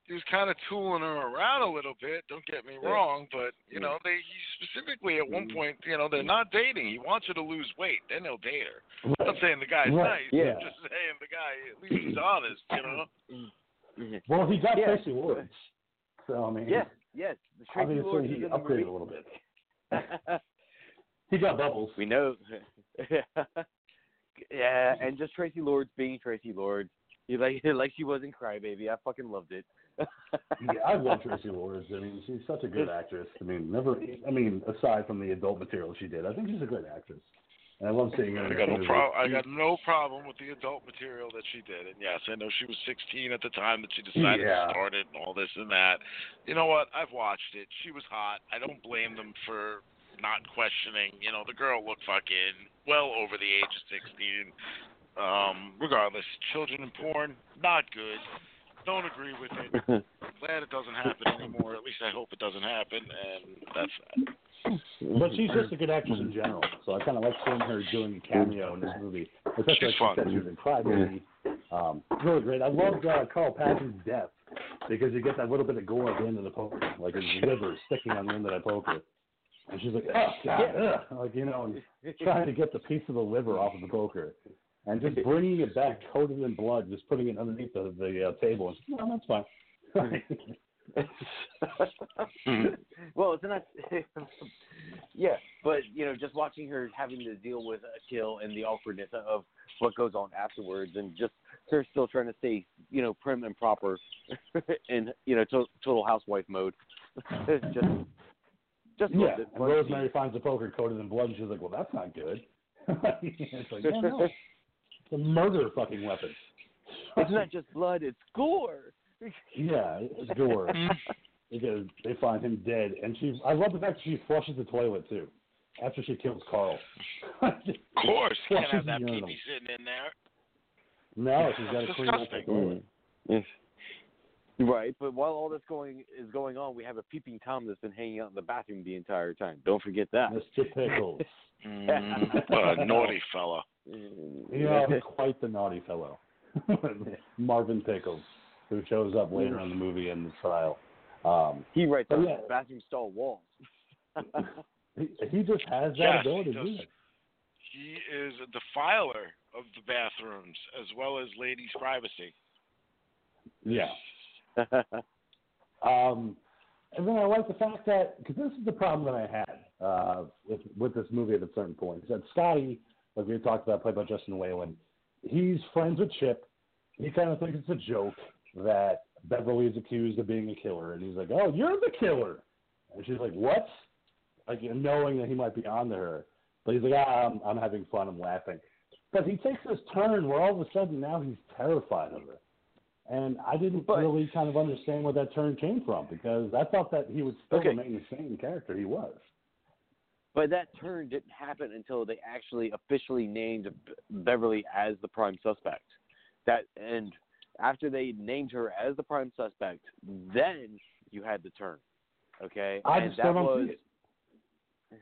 he was kind of tooling her around a little bit. Don't get me wrong, but you know, they he specifically at one Mhm. point, you know, they're not dating. He wants her to lose weight, then he'll date her. I'm not saying the guy's Right, nice. yeah. I'm just saying the guy at least he's honest. You know. Mhm. Well, he got Yeah. Traci Lords, so I mean, yes, yes. The Traci obviously Lords he is in the upgraded a little bit. He got bubbles. We know. yeah, and just Traci Lords being Traci Lords. You like like she was in Crybaby. I fucking loved it. Yeah, I love Traci Lords. I mean, she's such a good actress. I mean, never. I mean, aside from the adult material she did, I think she's a great actress. And I love seeing her. I got no problem. I got no problem with the adult material that she did, and yes, I know she was 16 at the time that she decided Yeah. to start it, and all this and that. You know what? I've watched it. She was hot. I don't blame them for not questioning. You know, the girl looked fucking well over the age of 16. Um, regardless, children in porn, not good. Don't agree with it. Glad it doesn't happen anymore. At least I hope it doesn't happen, and that's that. But she's just a good actress in general, so I kind of like seeing her doing a cameo in this movie. Especially She's like she fun. said, she was in Crybaby. Um, really great. I loved uh, Carl Patton's death because you get that little bit of gore at the end of the poker, like his liver sticking on the end of that poker. And she's like, oh, God, ugh. like, you know, and trying to get the piece of the liver off of the poker. And just bringing it back coated in blood, just putting it underneath the, the uh, table. And, no, that's fine. well, it's not. yeah, but you know, just watching her having to deal with a kill and the awkwardness of what goes on afterwards, and just her still trying to stay, you know, prim and proper, in you know, to- total housewife mode. just, just yeah. And Rosemary finds the poker coated in blood, and she's like, well, that's not good. it's like, yeah, no. It's a murder fucking weapon. It's not just blood; it's gore. Yeah, it's gore. because they find him dead, and she. I love the fact that she flushes the toilet too, after she kills Carl. Of course, you can't have Flushes that the pee sitting in there. No, she's got to clean up the disgusting. toilet. Yes. Right, but while all this going is going on, we have a peeping tom that's been hanging out in the bathroom the entire time. Don't forget that. Mr. Pickles. Mm, what a naughty fella. Yeah, quite the naughty fellow. Marvin Pickles, who shows up later in the movie in the trial. Um, he writes on yeah. bathroom stall walls. he, he just has that Yes, ability he to do it. He is a defiler of the bathrooms as well as ladies' privacy. Yeah. Um, and then I like the fact that because this is the problem that I had uh, with with this movie at a certain point. Is that Scotty, like we talked about, played by Justin Whalin, he's friends with Chip. He kind of thinks it's a joke that Beverly is accused of being a killer, and he's like, "Oh, you're the killer," and she's like, "What?" Like knowing that he might be on to her, but he's like, ah, "I'm, I'm having fun, I'm laughing." But he takes this turn where all of a sudden now he's terrified of her. And I didn't But- really kind of understand where that turn came from because I thought that he would still Okay. remain the same character he was. But that turn didn't happen until they actually officially named Beverly as the prime suspect. That and after they named her as the prime suspect, then you had the turn. Okay, I and just that don't was it.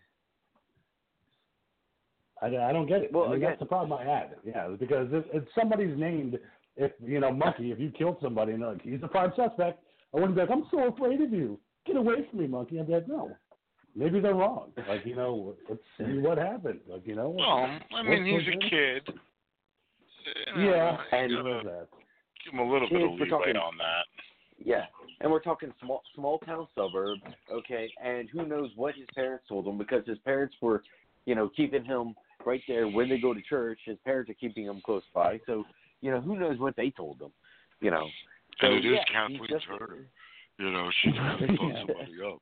I, I don't get it. Well, I mean, again- that's the problem I had. Yeah, because if, if somebody's named, if you know, Monkey, if you killed somebody and like, he's a prime suspect, I wouldn't be like, I'm so afraid of you. Get away from me, Monkey. I'd be like, no. Maybe they're wrong. Like, you know, let's see what happened. Like, you know. Well, I what's mean, he's a on? kid. You know, Yeah, and- gotta that. give him a little bit of we're leeway talking- on that. Yeah, and we're talking small small town suburb, okay, and who knows what his parents told him because his parents were, you know, keeping him right there when they go to church. His parents are keeping him close by, so you know who knows what they told him, you know. So, And it is yeah, Kathleen Turner. You know, she can fuck Yeah. somebody up.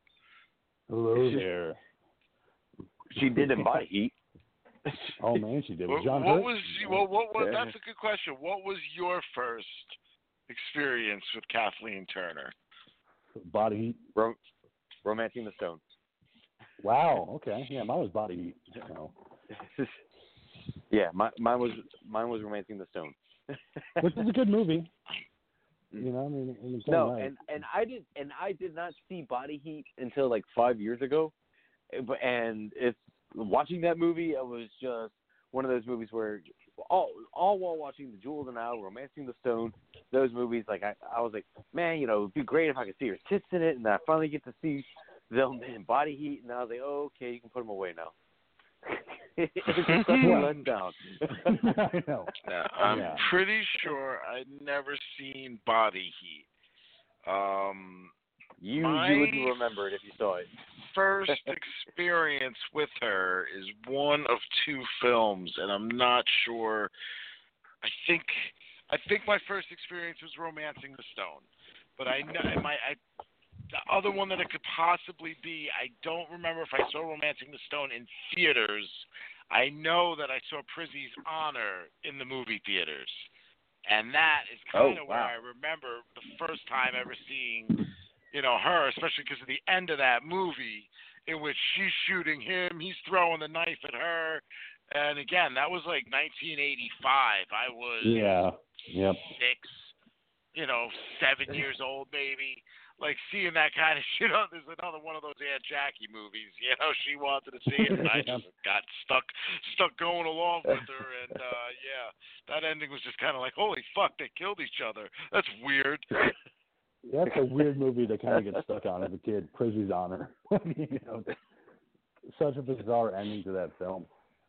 Hello there. She did in body heat. Oh man, she did. What, John what Hurt? was what, what, what, Yeah. that's a good question. What was your first experience with Kathleen Turner? body heat? Ro- romancing the stone. Wow. Okay. Yeah, mine was body heat. So. yeah, my, mine was mine was romancing the stone. which is a good movie. You know, I mean, in its own No, right. and and I did and I did not see Body Heat until like five years ago, Eh, but and it's watching that movie. It was just one of those movies where all all while watching The Jewel of the Nile, Romancing the Stone, those movies. Like I I was like, man, you know, it'd be great if I could see her tits in it, and I finally get to see them in Body Heat, and I was like, oh, okay, you can put them away now. It's such a letdown. I know. Now, I'm Yeah. pretty sure I'd never seen Body Heat. Um, you you wouldn't remember it if you saw it. first experience with her is one of two films, and I'm not sure. I think I think my first experience was *Romancing the Stone*, but I know my I, the other one that it could possibly be. I don't remember if I saw *Romancing the Stone* in theaters. I know that I saw *Prizzi's Honor* in the movie theaters, and that is kind of Oh, where. I remember the first time ever seeing you know, her, especially because of the end of that movie in which she's shooting him, he's throwing the knife at her. And again, that was like 1985. I was Yeah. Yep. six. you know, seven years old maybe. Like seeing that kind of shit on there's another one of those Aunt Jackie movies, you know, she wanted to see it and I just got stuck stuck going along with her and uh yeah, that ending was just kinda like, Holy fuck, they killed each other. That's weird. That's a weird movie to kind of get stuck on as a kid. Prizzi's Honor. you know, such a bizarre ending to that film.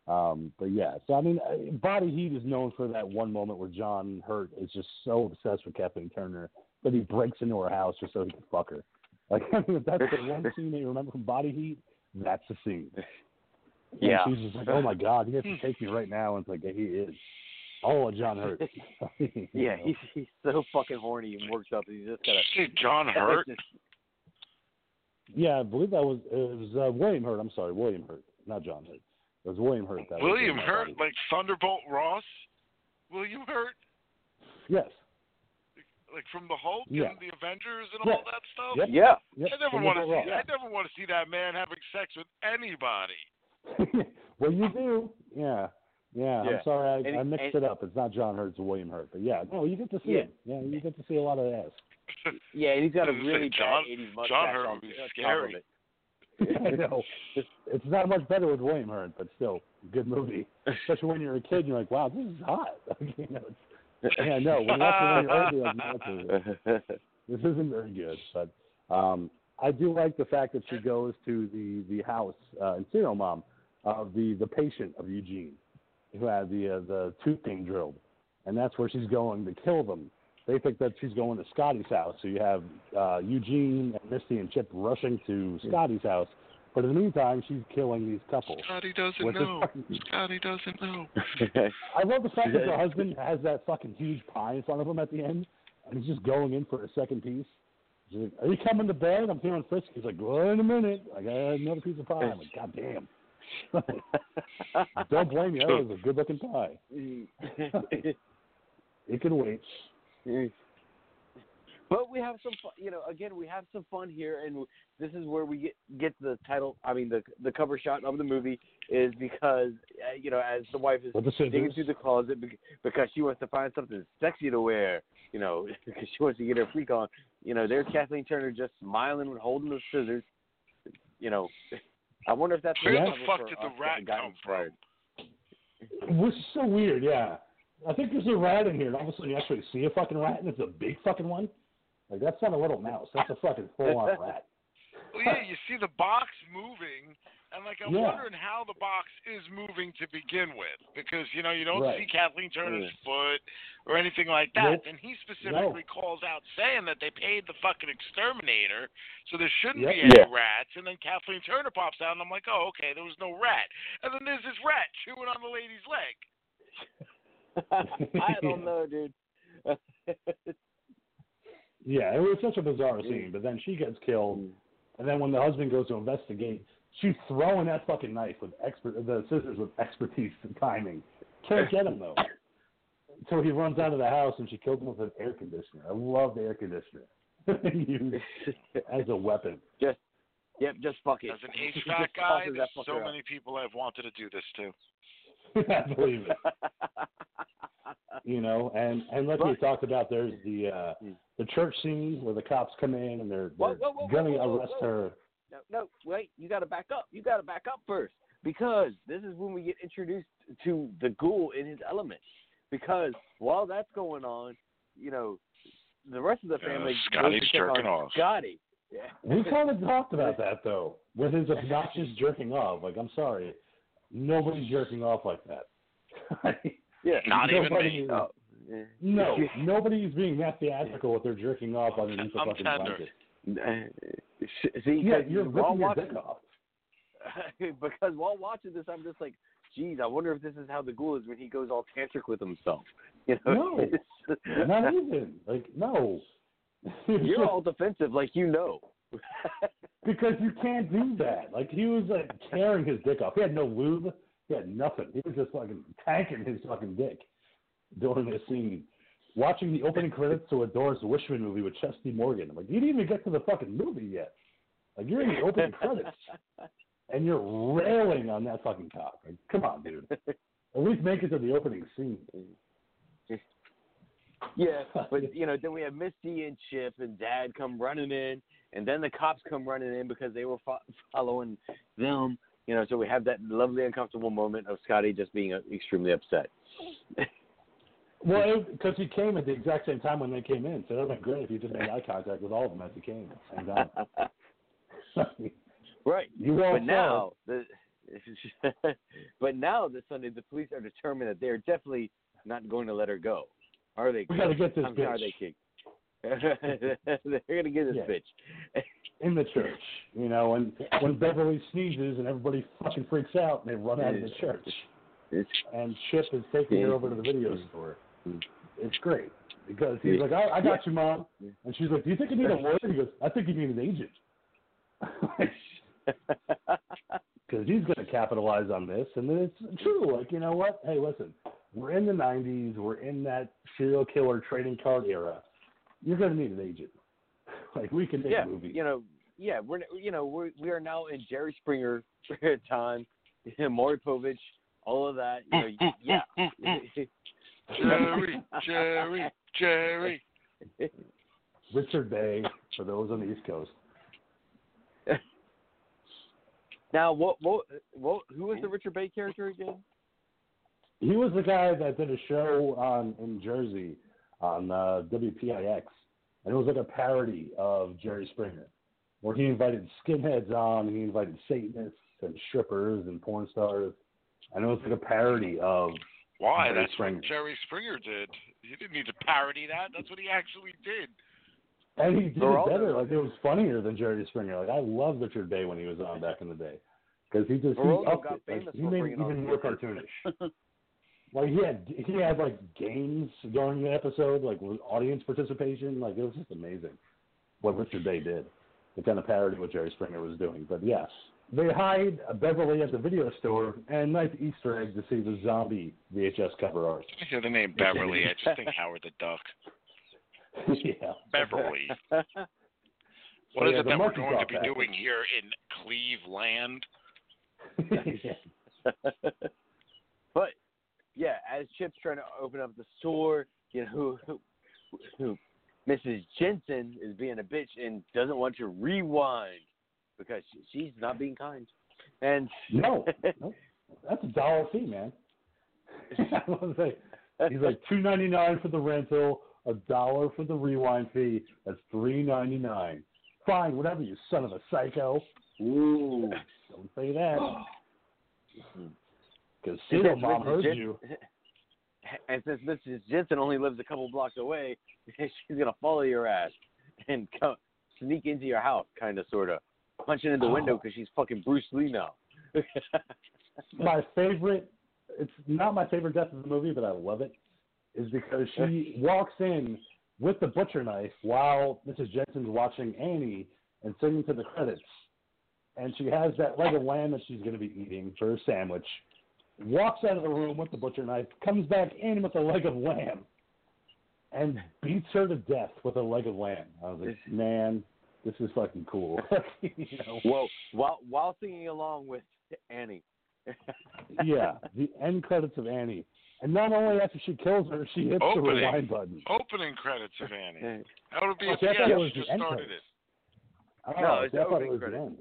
Um, but yeah, so I mean, uh, Body Heat is known for that one moment where John Hurt is just so obsessed with Kathleen Turner that he breaks into her house just so he can fuck her. Like, I mean, if that's the one scene that you remember from Body Heat, that's the scene. And Yeah. she's just like, "Oh my god, he has to take me right now," and it's like, yeah, he is. Oh, John Hurt. Yeah, know. he's he's so fucking horny and worked up. He's just gotta. Did John Hurt? Yeah, I believe that was it was uh, William Hurt. I'm sorry, William Hurt, not John Hurt. It was William Hurt. That was William Hurt, like Thunderbolt Ross? William Hurt? Yes. Like from the Hulk Yeah. and the Avengers and Yeah. all that stuff? Yep. Yeah. Yep. I never want to Ross. see I never want to see that man having sex with anybody. well, you do. Yeah. Yeah. Yeah. I'm sorry, I, And- I mixed and- it up. It's not John Hurt, it's William Hurt. But yeah, no, you get to see Yeah. it. Yeah, you get to see a lot of ass. Yeah, and he's got a really John- bad '80s mustache John Hurt on would be uh, of scary. it. I know. It's, it's not much better with William Hurt, but still, good movie. Especially when you're a kid, and you're like, wow, this is hot. you know, it's, yeah, no, when you watch it when you're not no, it's- this isn't very good. But um, I do like the fact that she goes to the the house uh, in Serial Mom of the the patient of Eugene, who had the uh, the tooth thing drilled, and that's where she's going to kill them. They think that she's going to Scotty's house, so you have uh, Eugene and Misty and Chip rushing to Scotty's house. But in the meantime, she's killing these couples. Scotty doesn't know. Scotty doesn't know. I love the fact that the husband has that fucking huge pie in front of him at the end, and he's just going in for a second piece. She's like, "Are you coming to bed?" I'm feeling frisky. He's like, "Well, in a minute. I got another piece of pie." I'm like, "God damn." Don't blame you. That was a good-looking pie. It can wait. But we have some, fun, you know. Again, we have some fun here, and this is where we get get the title. I mean, the the cover shot of the movie is because uh, you know, as the wife is With the digging through the closet because she wants to find something sexy to wear. You know, because she wants to get her freak on. You know, there's Kathleen Turner just smiling and holding the scissors. You know, I wonder if that's Where the fuck for did the rat got come from? inspired. Which is so weird, yeah. I think there's a rat in here, and all of a sudden you actually see a fucking rat, and it's a big fucking one. Like that's not a little mouse. That's a fucking full-on rat. Well, yeah, you see the box moving, and like I'm Yeah. wondering how the box is moving to begin with, because you know you don't Right. see Kathleen Turner's Yeah. foot or anything like that. Nope. And he specifically No. calls out saying that they paid the fucking exterminator, so there shouldn't Yep. be any Yeah. rats. And then Kathleen Turner pops out, and I'm like, oh, okay, there was no rat. And then there's this rat chewing on the lady's leg. I don't know, dude. Yeah, it was such a bizarre scene. But then she gets killed, and then when the husband goes to investigate, she's throwing that fucking knife with expert the scissors with expertise and timing. Can't get him though. So he runs out of the house and she kills him with an air conditioner. I love the air conditioner used as a weapon. just, yep, just fuck it. As an Just HVAC guy, there's so fucker out. many people I've wanted to do this to. I believe it. You know, and and like we Right. talked about, there's the uh Mm. The church scene where the cops come in and they're, Whoa, they're whoa, whoa, gonna whoa, whoa, arrest whoa. her. no, no, wait, you got to back up. You got to back up first because this is when we get introduced to the ghoul in his element. Because while that's going on, you know, the rest of the uh, family goes to Scotty's jerking off. Scotty. Yeah. We kind of talked about that though, with his obnoxious jerking off. Like, I'm sorry, nobody's jerking off like that. yeah. Not even Nobody me. is- yeah. No, nobody's being that theatrical with their jerking off underneath the I'm fucking tender. blanket. Uh, See, Yeah, 'cause you're while ripping your watching, dick off. because while watching this, I'm just like, geez, I wonder if this is how the ghoul is when he goes all tantric with himself. You know, No. Not even. Like, no. You're all defensive, like you know. because you can't do that. Like, he was like tearing his dick off. He had no lube. He had nothing. He was just fucking tanking his fucking dick during this scene. Watching the opening credits to a Doris Wishman movie with Chesty Morgan. I'm like, you didn't even get to the fucking movie yet. Like, you're in the opening credits. and you're railing on that fucking cock. Like, come on, dude. At least make it to the opening scene. Yeah, but you know, then we have Misty and Chip and Dad come running in, and then the cops come running in because they were fo- following them. You know, so we have that lovely uncomfortable moment of Scotty just being uh, extremely upset. Well, because he came at the exact same time when they came in, so it would have been great if you just made eye contact with all of them as he came at the same time. right. you But now the but now the Sunday the police are determined that they're definitely not going to let her go. Are they? We gotta get this I'm bitch. they kick. they're gonna get this Yeah. bitch. in the church, you know, when when Beverly sneezes and everybody fucking freaks out and they run out of the church, It's, and Chip is taking her over to the video store. It's great because he's like, I, I got you, mom, and she's like, Do you think you need a lawyer? He goes, I think you need an agent. because he's going to capitalize on this. And then it's true. Like, you know what? Hey, listen, we're in the 90s. We're in that serial killer trading card era. You're going to need an agent. Like, we can make yeah, movies. you know, yeah, we're you know we we are now in Jerry Springer time, Maury Povich, all of that. You know, yeah. Jerry, Jerry, Jerry. Richard Bey, for those on the East Coast. now, what what what? Who was the Richard Bey character again? He was the guy that did a show on in Jersey on uh, WPIX, and it was like a parody of Jerry Springer, where he invited skinheads on, and he invited Satanists and strippers and porn stars, and it was like a parody of Why? Jerry That's Springer. what Jerry Springer did. He didn't need to parody that. That's what he actually did. And he did They're it better. Like it was funnier than Jerry Springer. Like I loved Richard Bey when he was on back in the day because he just he upped got it. Like, he made it even more cartoonish. like he had he had like games during the episode, like with audience participation. Like it was just amazing what Richard Bey did. The kind of parody what Jerry Springer was doing. But yes, they hide Beverly at the video store and nice Easter egg to see the zombie VHS cover art. I hear the name Beverly. I just think Howard the Duck. yeah. Beverly. What is yeah, it the that we're going to be that. doing here in Cleveland? but yeah, as Chip's trying to open up the store, you know, who, who, who Mrs. Jensen is being a bitch and doesn't want to rewind because she's not being kind. And No, no, that's a dollar fee, man. Like, he's like two ninety nine for the rental, a dollar for the rewind fee. That's three ninety nine. Fine, whatever, you son of a psycho. Ooh, don't say that. Because Mom Mrs. heard you. And since Mrs. Jensen only lives a couple blocks away, she's gonna follow your ass and come, sneak into your house, kind of, sort of, punching in the window Oh. because she's fucking Bruce Lee now. My favorite, it's not my favorite death of the movie, but I love it, is because she walks in with the butcher knife while Mrs. Jensen's watching Annie and singing to the credits. And she has that leg of lamb that she's going to be eating for her sandwich. Walks out of the room with the butcher knife, comes back in with a leg of lamb, and beats her to death with a leg of lamb. I was like, man, this is fucking cool. you know? Well, while while singing along with Annie. yeah, the end credits of Annie. And not only after she kills her, she hits the rewind button. Opening credits of Annie. That would be Okay, a I thought it was just the end started credits. it. Oh, No, it's I the thought it opening was the credits. end.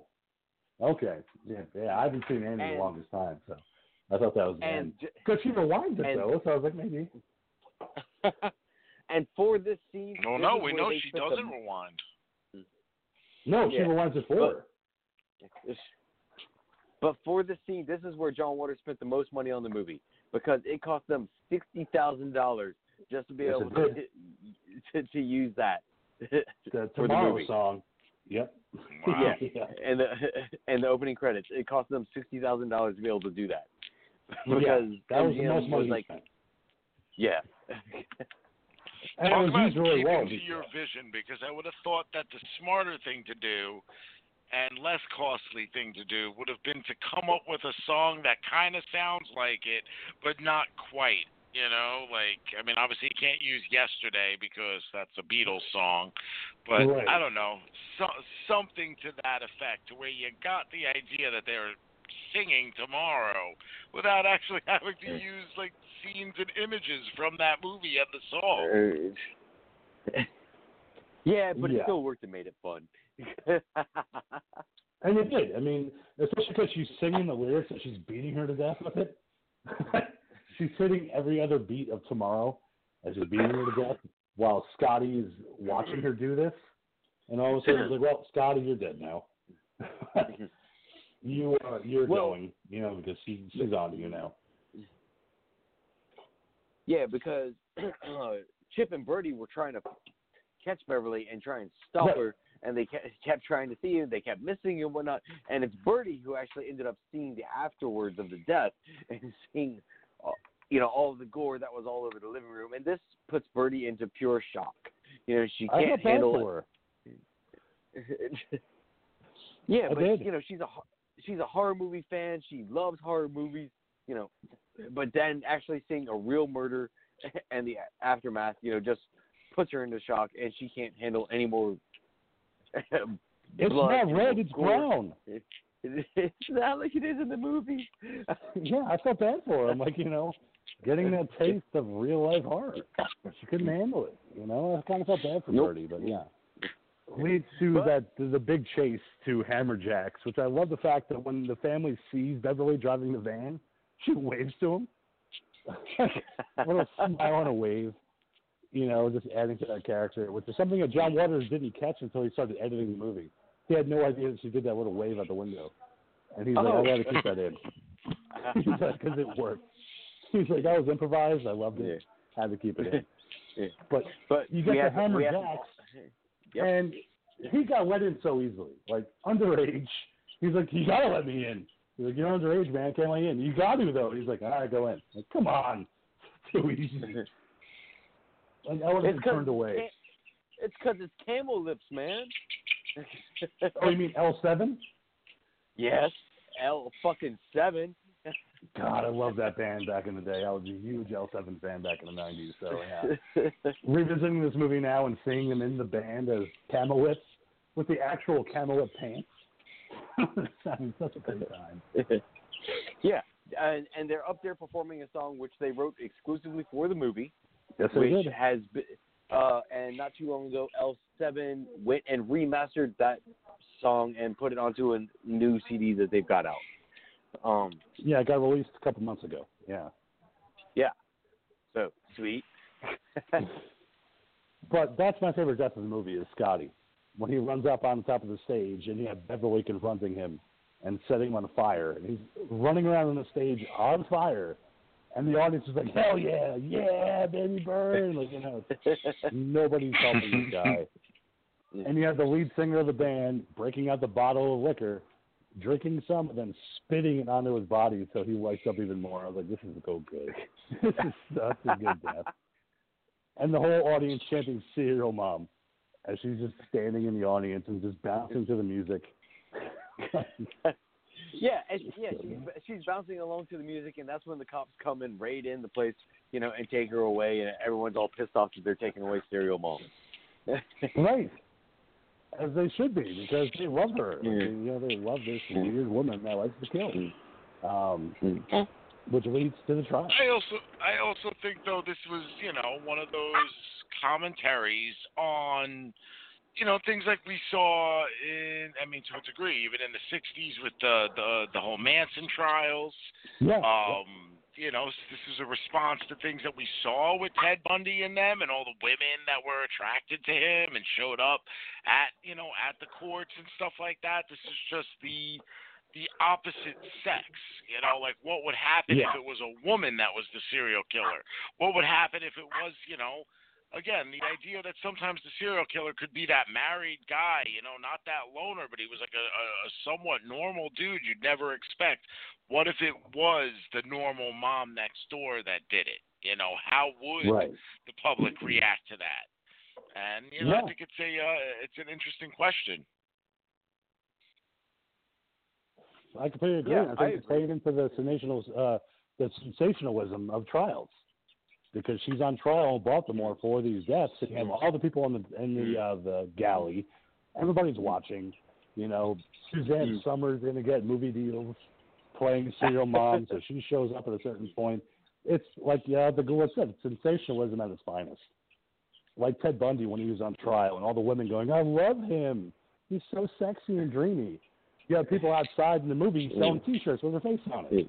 Okay, yeah, yeah, I haven't seen Annie in And- the longest time, so I thought that was the and end. Because she rewinds it and- though, so I was like, maybe. and for this scene, No, this no, we know she doesn't the- rewind. No, she Yeah, rewinds it for but- her. But for this scene, this is where John Waters spent the most money on the movie because it cost them sixty thousand dollars just to be Yes, able to, to to use that. The for the movie. song. Yep. Wow. yeah. and the and the opening credits, it cost them sixty thousand dollars to be able to do that. Yeah, Because that was the most money like, spent. yeah, And Talk about keeping well. to your vision because I would have thought that the smarter thing to do and less costly thing to do would have been to come up with a song that kind of sounds like it, but not quite. You know, like I mean, obviously you can't use "Yesterday" because that's a Beatles song, but Right. I don't know, so, something to that effect, to where you got the idea that they're singing tomorrow without actually having to use like scenes and images from that movie and the song. Yeah, but it still worked and made it fun. And it did. I mean, especially because she's singing the lyrics and she's beating her to death with it. she's hitting every other beat of tomorrow as she's beating her to death while Scotty is watching her do this. And all of a sudden, it's like, well, Scotty, you're dead now. You uh, you're Well- going, you know, because she, she's on to you now. yeah, because uh, Chip and Birdie were trying to catch Beverly and try and stop her, and they kept, trying to see her. They kept missing her and whatnot. And it's Birdie who actually ended up seeing the afterwards of the death and seeing, uh, you know, all the gore that was all over the living room. And this puts Birdie into pure shock. You know, she can't handle it. her. yeah, I but did. you know she's a she's a horror movie fan. She loves horror movies. You know, but then actually seeing a real murder and the aftermath, you know, just puts her into shock, and she can't handle any more. It's not red, it's brown. It's not like it is in the movie. Yeah, I felt bad for her. I'm like, you know, getting that taste of real life horror. She couldn't handle it. You know, I kind of felt bad for Nope. Birdie, but yeah. Leads to But- that the, big chase to Hammerjacks, which I love the fact that when the family sees Beverly driving the van, she waves to him. what a smile and a wave. You know, just adding to that character, which is something that John Waters didn't catch until he started editing the movie. He had no idea that she did that little wave out the window, and he's like, Oh. "I got to keep that in." He's like, "Cause it worked." He's like, "That was improvised. I loved it. Had to keep it in." Yeah. But But you get we the have, Hammer we have, Jacks, Yep. and he got let in so easily. Like underage, he's like, "You gotta let me in." He's like, "You're underage, man. Can't let you in." You got to though. He's like, "All right, go in." Like, come on, too easy. Like I would have It's been 'cause turned away. It's because it's camel lips, man. Oh, you mean L seven? yes, L fucking seven. God, I love that band back in the day. I was a huge L7 fan back in the 90s. So, yeah. Revisiting this movie now and seeing them in the band as Camellips with the actual camel Camelot pants. I such a great time. yeah, and, and they're up there performing a song which they wrote exclusively for the movie, Yes, which did. has been, uh, and not too long ago, L7 went and remastered that song and put it onto a new CD that they've got out. Um, Yeah, it got released a couple months ago. Yeah. Yeah. So sweet. But that's my favorite death in the movie is Scotty. When he runs up on the top of the stage and you have Beverly confronting him and setting him on fire. And he's running around on the stage on fire. And the audience is like, hell yeah, yeah, baby burn. Like, you know, nobody's helping this guy. And you have the lead singer of the band breaking out the bottle of liquor, drinking some, and then spitting it onto his body so he wakes up even more. I was like, this is so good. this is such a good death. And the whole audience chanting Serial Mom as she's just standing in the audience and just bouncing to the music. Yeah, and yeah, she's, she's bouncing along to the music, and that's when the cops come and raid in the place, you know, and take her away, and everyone's all pissed off that they're taking away Serial Mom. right. As they should be, because they love her. Yeah. You know, they love this weird woman that likes to kill. Um, which leads to the trial. I also I also think though this was you know one of those commentaries on you know things like we saw in I mean to a degree even in the '60s with the the the whole Manson trials. Yeah. Um, you know this is a response to things that we saw with Ted Bundy and them and all the women that were attracted to him and showed up at you know at the courts and stuff like that. This is just the the opposite sex. You know, like what would happen Yeah. if it was a woman that was the serial killer? What would happen if it was, you know, again, the idea that sometimes the serial killer could be that married guy, you know, not that loner, but he was like a, a, a somewhat normal dude you'd never expect. What if it was the normal mom next door that did it? You know, how would Right. the public react to that? And you know, Yeah. I think it's a uh, it's an interesting question. I completely agree. Yeah, I think I it's agree. into the sensational, uh, the sensationalism of trials, because she's on trial in Baltimore for these deaths, and you have all the people in the in the uh, the galley. Everybody's watching. You know, Suzanne Mm. Somers going to get movie deals. playing serial mom, so she shows up at a certain point. It's like yeah, the girl said, sensationalism at its finest. Like Ted Bundy when he was on trial, and all the women going, "I love him. He's so sexy and dreamy." You have people outside in the movie selling T-shirts with their face on it.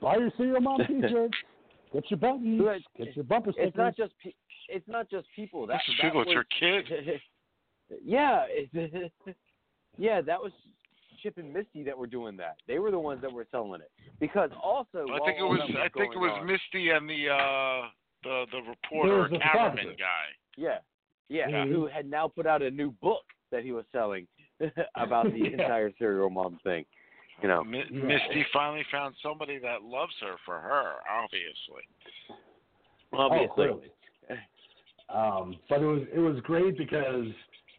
Buy your serial mom T-shirts. Get your buttons. Right. Get your bumper stickers. It's not just pe- it's not just people. That, This is that people, it's your kid. yeah, it, yeah, that was Chip and Misty that were doing that. They were the ones that were selling it. Because also, I think it was. I think it was on- Misty and the uh the the reporter the cameraman photographer. guy. Yeah, yeah, Yeah. who had now put out a new book that he was selling about the Yeah. entire serial mom thing. You know, Mi- Yeah. Misty finally found somebody that loves her for her, obviously. obviously. Oh, clearly. Um, but it was it was great because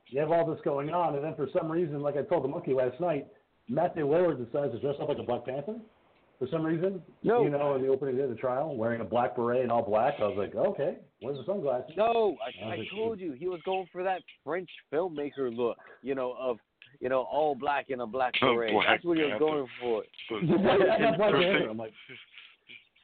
you have all this going on, and then for some reason, like I told the monkey last night, Matthew Lillard decides to dress up like a Black Panther. For some reason, No. you know, in the opening day of the trial, wearing a black beret and all black, I was like, okay, where's the sunglasses? No, I, I I think told you he was going for that French filmmaker look. You know, of you know all black in a black parade. Black That's what he was Panther. going for. Why I have Black Interesting. Panther? I'm like,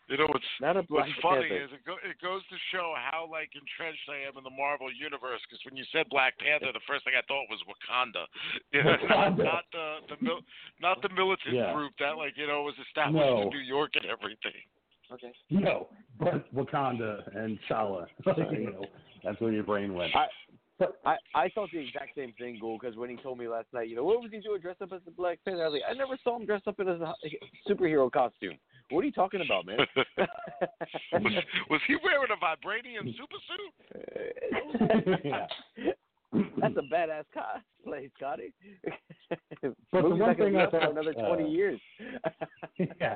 You know what's Not a black what's funny Panther. is it, go, it goes to show how like entrenched I am in the Marvel universe. Because when you said Black Panther, the first thing I thought was Wakanda. You know, Wakanda. not the the mil, not the militant Yeah. group that like you know was established No. in New York and everything. Okay. no, but Wakanda and Shala, you know, that's where your brain went. I- but I, I thought the exact same thing, Ghoul, because when he told me last night, you know, what was he doing dressed up as the Black Panther? I was like, I never saw him dressed up in a superhero costume. What are you talking about, man? was, was he wearing a vibranium super suit? yeah. That's a badass cosplay, Scotty. But the one thing be I thought, another uh, twenty years. yeah.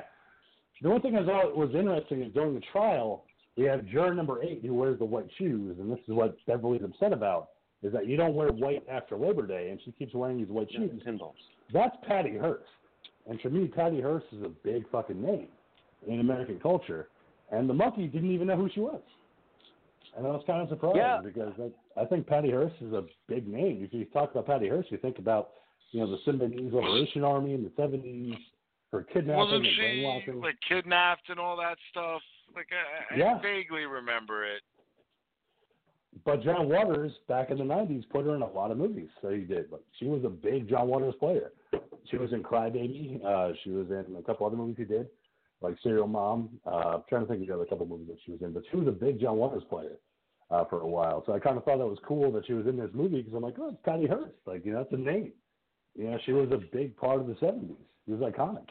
The one thing I thought was interesting is during the trial, we have juror number eight who wears the white shoes, and this is what Beverly's upset about, is that you don't wear white after Labor Day, and she keeps wearing these white shoes. Pinballs. That's Patty Hearst. And to me, Patty Hearst is a big fucking name in American culture. And the monkey didn't even know who she was. And I was kind of surprised Yeah. because I, I think Patty Hearst is a big name. If you talk about Patty Hearst, you think about, you know, the Symbionese Liberation Army in the 70s, her kidnapping Wasn't and she brainwashing. like kidnapped and all that stuff? Like I, I Yeah. vaguely remember it. But John Waters, back in the 90s, put her in a lot of movies. So he did. But she was a big John Waters player. She was in Crybaby. Uh, she was in a couple other movies he did, like Serial Mom. Uh, I'm trying to think of the other couple movies that she was in. But she was a big John Waters player uh, for a while. So I kind of thought that was cool that she was in this movie because I'm like, oh, it's Patty Hearst. Like, you know, that's a name. You know, she was a big part of the 70s. She was iconic.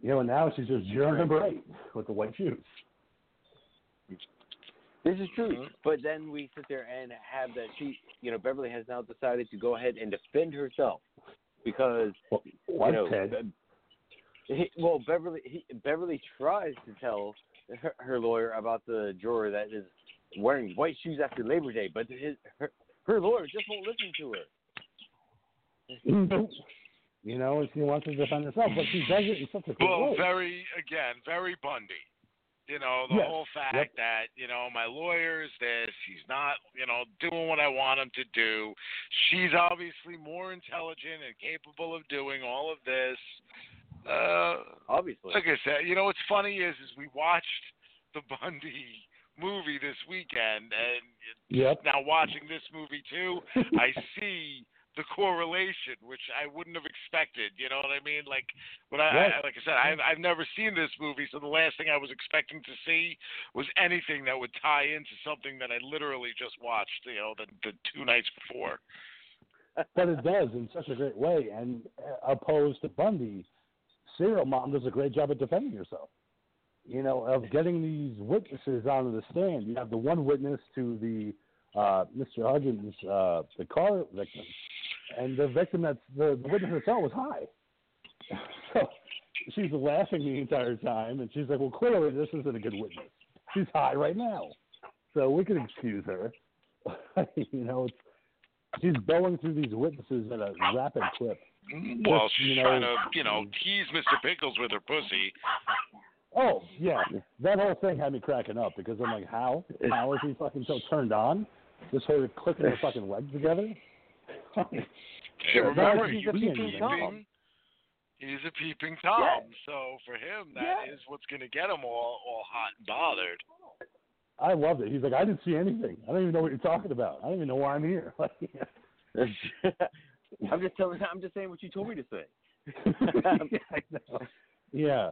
You know, and now she's just juror number eight with the white shoes. This is true. Mm-hmm. But then we sit there and have that she, you know, Beverly has now decided to go ahead and defend herself because, Well, What, you know, Ted? He, well, Beverly he, Beverly tries to tell her, her lawyer about the juror that is wearing white shoes after Labor Day, but his her, her lawyer just won't listen to her. Nope. You know, and she wants to defend herself, but she does it in such a cool Well, way. very again, very Bundy. You know, the Yes. whole fact Yep. that, you know, my lawyer's this, he's not, you know, doing what I want him to do. She's obviously more intelligent and capable of doing all of this. Uh Obviously. like I said, you know what's funny is is we watched the Bundy movie this weekend and Yep. now watching this movie too, I see the correlation, which I wouldn't have expected. You know what I mean? Like when I, Right. I like I said, I've I've never seen this movie, so the last thing I was expecting to see was anything that would tie into something that I literally just watched. You know, the the two nights before. but it does in such a great way. And uh, opposed to Bundy, Serial Mom does a great job at defending herself. You know, of getting these witnesses onto the stand. You have the one witness to the uh, Mr. Huggins, uh, the car victim, and the victim that's the, the witness herself was high. So she's laughing the entire time, and she's like, "Well, clearly this isn't a good witness. She's high right now, so we can excuse her." you know, it's she's going through these witnesses at a rapid clip. Well, Just, you she's know- trying to, you know, tease Mr. Pickles with her pussy. Oh yeah, that whole thing had me cracking up because I'm like, how? How is he fucking so turned on? Just her clicking her fucking legs together. Hey, remember, she's he a was PP Tom. He's a peeping tom, Yeah. so for him, that is Yeah. what's going to get him all all hot and bothered. I loved it. He's like, I didn't see anything. I don't even know what you're talking about. I don't even know why I'm here. I'm just telling. I'm just saying what you told me to say. yeah, Yeah,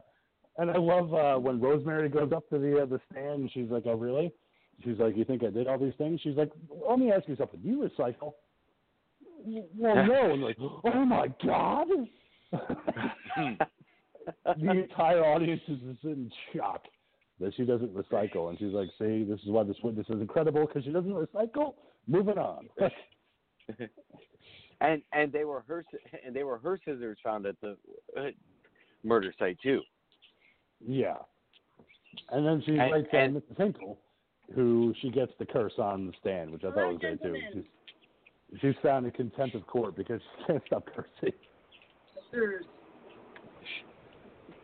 and I love uh, when Rosemary goes up to the uh, the stand and she's like, "Oh, really?" She's like, "You think I did all these things?" She's like, "Let me ask you something. Do you recycle?" Well, no. And like, oh my god! the entire audience is just in shock that she doesn't recycle, and she's like, "See, this is why this witness is incredible because she doesn't recycle." Moving on. and and they were her and they were her scissors found at the uh, murder site too. Yeah. And then she And- writes down Mr. Finkel, who she gets the curse on the stand, which I thought was great too. She's, she's found in contempt of court because she can't stop cursing.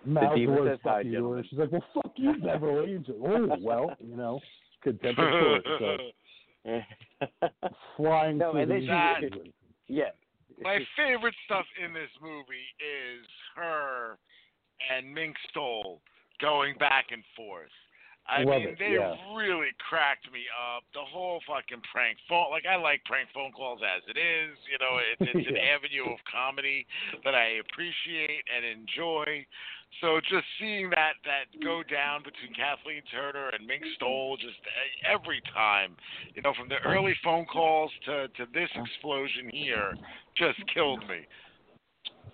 Mouths the diva says fuck hi, you to her. gentlemen. She's like, well, fuck you, Beverly. And oh, well, you know, contempt of court. So flying No, through and the then she- yeah. My favorite stuff in this movie is her and Mink Stole going back and forth. I Love mean, it, they yeah. really cracked me up. The whole fucking prank phone, like I like prank phone calls as it is. You know, it's, it's an avenue of comedy that I appreciate and enjoy. So just seeing that that go down between Kathleen Turner and Mink Stole, just every time, you know, from the early phone calls to to this explosion here, just killed me.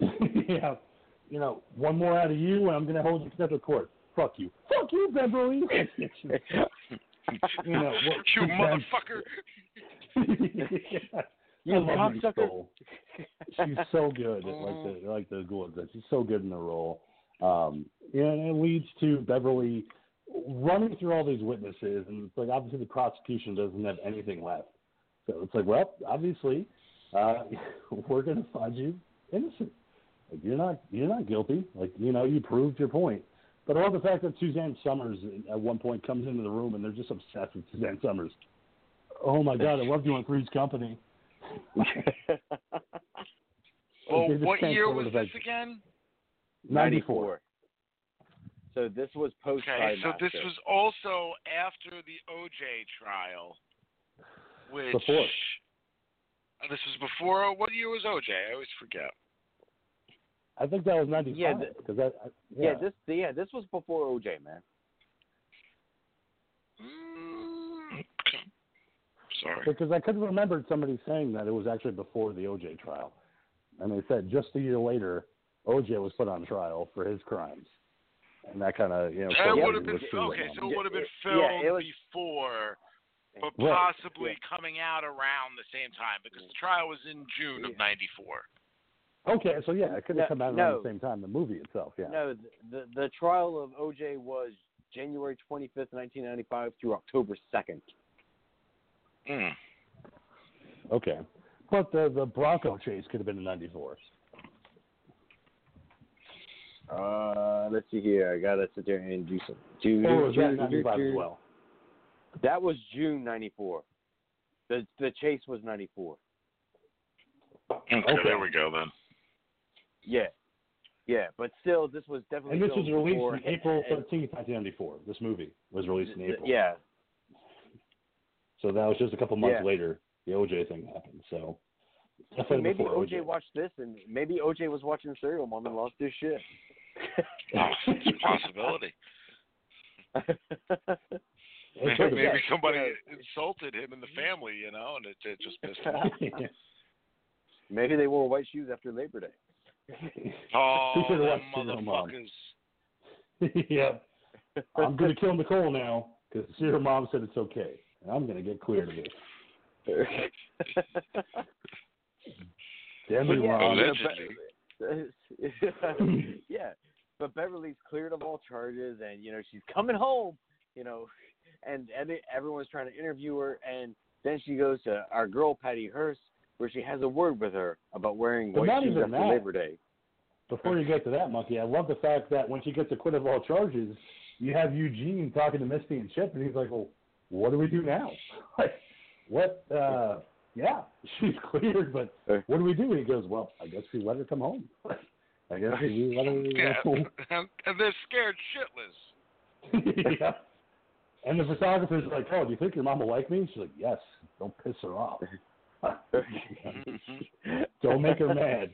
yeah. You know, one more out of you, and I'm going to hold you to court. Fuck you. Fuck you, Beverly. you know, what, you motherfucker. You cocksucker. She's so good at like the like the Ghoul. She's so good in the role. Um, and it leads to Beverly running through all these witnesses, and it's like obviously the prosecution doesn't have anything left. So it's like, well, obviously, uh, we're going to find you innocent. Like you're not you're not guilty. Like you know you proved your point. But I love the fact that Suzanne Somers at one point comes into the room and they're just obsessed with Suzanne Somers. Oh my God, I love you on Three's Company. Well, They what year was the this fact- again? 94. So this was post Okay, so this was also after the OJ trial, which Before. This was before. What year was OJ? I always forget. I think that was 95. Yeah, the- Because I, I, yeah. yeah, this yeah this was before OJ man. Mm, Sorry. because I could have remembered somebody saying that it was actually before the OJ trial, and they said just a year later, OJ was put on trial for his crimes, and that kind of you know. That would have been what's okay. So it would have been filmed it was- before, but Right. possibly coming out around the same time because the trial was in June of '94. Okay, so yeah, it could have No, come out around the same time. The movie itself, yeah. No, the, the the trial of OJ was January twenty fifth, nineteen ninety five through October second. Mm. Okay, but the the Bronco chase could have been in '94. Uh, let's see here. I gotta sit there and do some. Do, Or was do, that do, '95 do. as well? That was June ninety four. The the chase was ninety four. Okay, Okay. there we go then. Yeah, yeah, but still, this was definitely. And this was released before- in April and- 13th, 1994. This movie was released in April. Yeah, So that was just a couple months Yeah. later. The OJ thing happened. So See, definitely maybe before OJ watched this, and maybe OJ was watching Serial Mom and lost his shit. It's a possibility. Maybe, maybe somebody Yeah. insulted him in the family, you know, and it, it just pissed him off. maybe they wore white shoes after Labor Day. Oh, should've them watched Serial Mom. motherfuckers. yeah. I'm gonna kill Nicole now because your mom said it's okay, and I'm gonna get cleared of this. Damn But you, yeah, mom. you know, Allegedly. Be- yeah, but Beverly's cleared of all charges, and you know she's coming home. You know, and, and everyone's trying to interview her, and then she goes to our girl Patty Hearst, where she has a word with her about wearing But white not shoes even after that. Labor Day. Before you get to that, monkey, I love the fact that when she gets acquitted of all charges, you have Eugene talking to Misty and Chip, and he's like, "Well, what do we do now? like, what? uh Yeah, she's cleared, but what do we do?" And he goes, "Well, I guess we let her come home." I guess we let her. Yeah, and, and they're scared shitless. yeah. And the photographer's like, "Oh, do you think your mom will like me?" She's like, "Yes. Don't piss her off. Don't make her mad,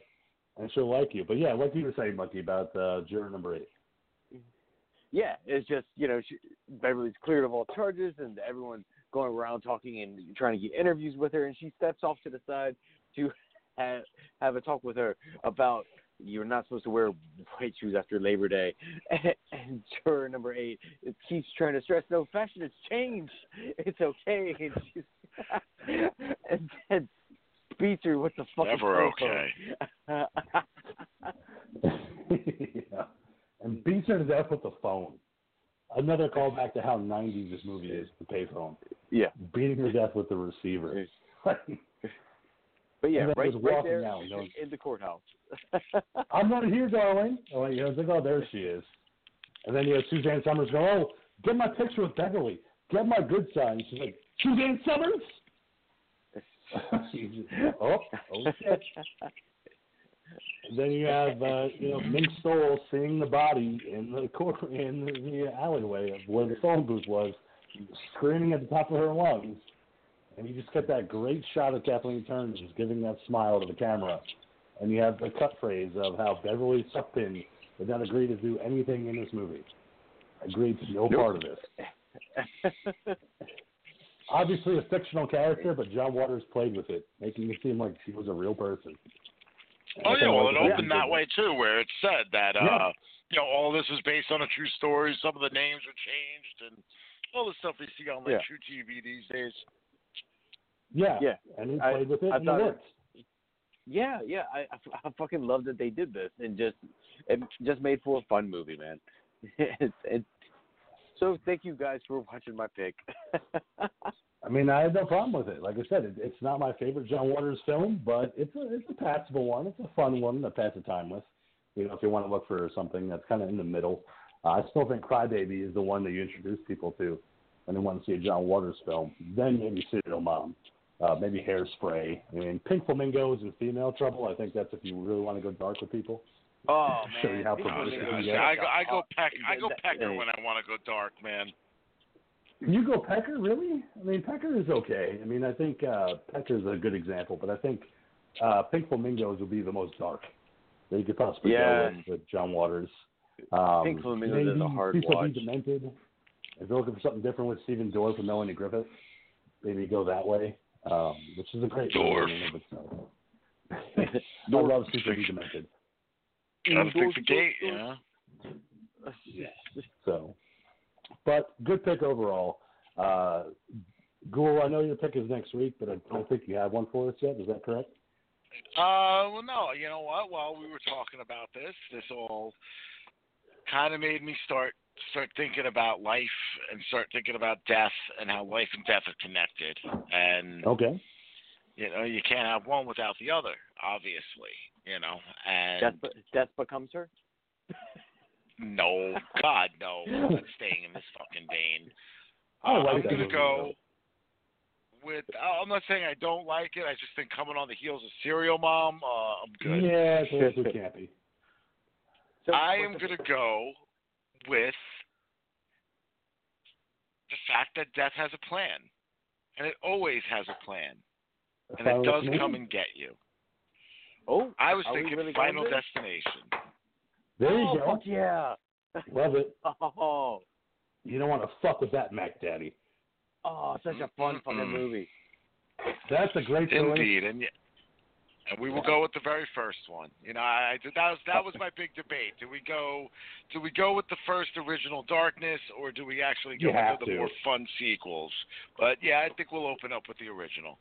and she'll like you." But yeah, what do you were saying, Monkey, about uh, juror number eight. yeah, it's just you know she, Beverly's cleared of all charges, and everyone's going around talking and trying to get interviews with her, and she steps off to the side to have have a talk with her about you're not supposed to wear white shoes after Labor Day. And, and juror number eight it keeps trying to stress, no, fashion has changed. It's okay. And she's and then beats her with the fucking Never cell phone. yeah. And beats her to death with the phone. Another callback to how 90s this movie is, the payphone. yeah. Beating her to death with the receiver. But yeah, right, right there out, know. in the courthouse. I'm not here, darling. Oh, you know, it's like, oh, there she is. And then you have Suzanne Somers go, oh, get my picture with Beverly. Get my good side. She's like, Suzanne Somers? oh, oh shit. Then you have, uh, you know, Mink Stole seeing the body in the court in the alleyway of where the phone booth was, screaming at the top of her lungs. And you just get that great shot of Kathleen Turner just giving that smile to the camera. And you have the cut phrase of how Beverly Sutphin did not agree to do anything in this movie. Agreed to no Nope. part of this. Obviously a fictional character, but John Waters played with it, making it seem like she was a real person. Oh yeah, well it opened that way too, where it said that uh Yeah. you know all this is based on a true story. Some of the names were changed and all the stuff we see on like Yeah. truTV these days. Yeah, Yeah. and he I- played with it, I and it worked. Yeah, yeah, I, I, I fucking love that they did this and just it just made for a fun movie, man. so thank you guys for watching my pick. I mean, I had no problem with it. Like I said, it, it's not my favorite John Waters film, but it's a it's a passable one. It's a fun one to pass the time with. You know, if you want to look for something that's kind of in the middle. Uh, I still think Crybaby is the one that you introduce people to when they want to see a John Waters film. Then maybe Serial Mom, uh, maybe Hairspray. I mean, Pink Flamingos and Female Trouble. I think that's if you really want to go dark with people. oh man, Show you how Pink progressive you is get. I go a- I go peck I go pecker when I want to go dark, man. You go Pecker, really? I mean, Pecker is okay. I mean, I think uh, is a good example, but I think uh, Pink Flamingos would be the most dark that you could possibly Yeah. go with, with John Waters. Um, Pink Flamingos is a maybe hard Piece watch. Be Demented. If you're looking for something different with Stephen Dorff and Melanie Griffith, maybe go that way, um, which is a great Dorff. movie in of itself. I love Super Be Demented. Gotta fix the Dorf, gate, Dorf, yeah. So, but good pick overall. Uh, Ghoul, I know your pick is next week, but I don't think you have one for us yet. Is that correct? Uh, well, no. You know what? While we were talking about this, this all kind of made me start start thinking about life and start thinking about death and how life and death are connected. And Okay. you know, you can't have one without the other, obviously. You know, and Death, be- death becomes her. no, God, no, I'm not staying in this fucking vein. I Uh, like I'm gonna movie, go with. uh, I'm not saying I don't like it. I just think coming on the heels of Serial Mom, uh, I'm good. Yeah, it's a little too campy. So, I am going to go with the fact that death has a plan, and it always has a plan, and it does come and get you. Oh, I was thinking really going Final? Destination. There oh, you go. fuck yeah. Love it. Oh, You don't want to fuck with that Mac Daddy. oh, such a fun fucking movie. That's a great choice. Indeed, and y- and we will go with the very first one. You know, I, that was that was my big debate. Do we go, do we go with the first original Darkness, or do we actually go with the, more fun sequels? But yeah, I think we'll open up with the original.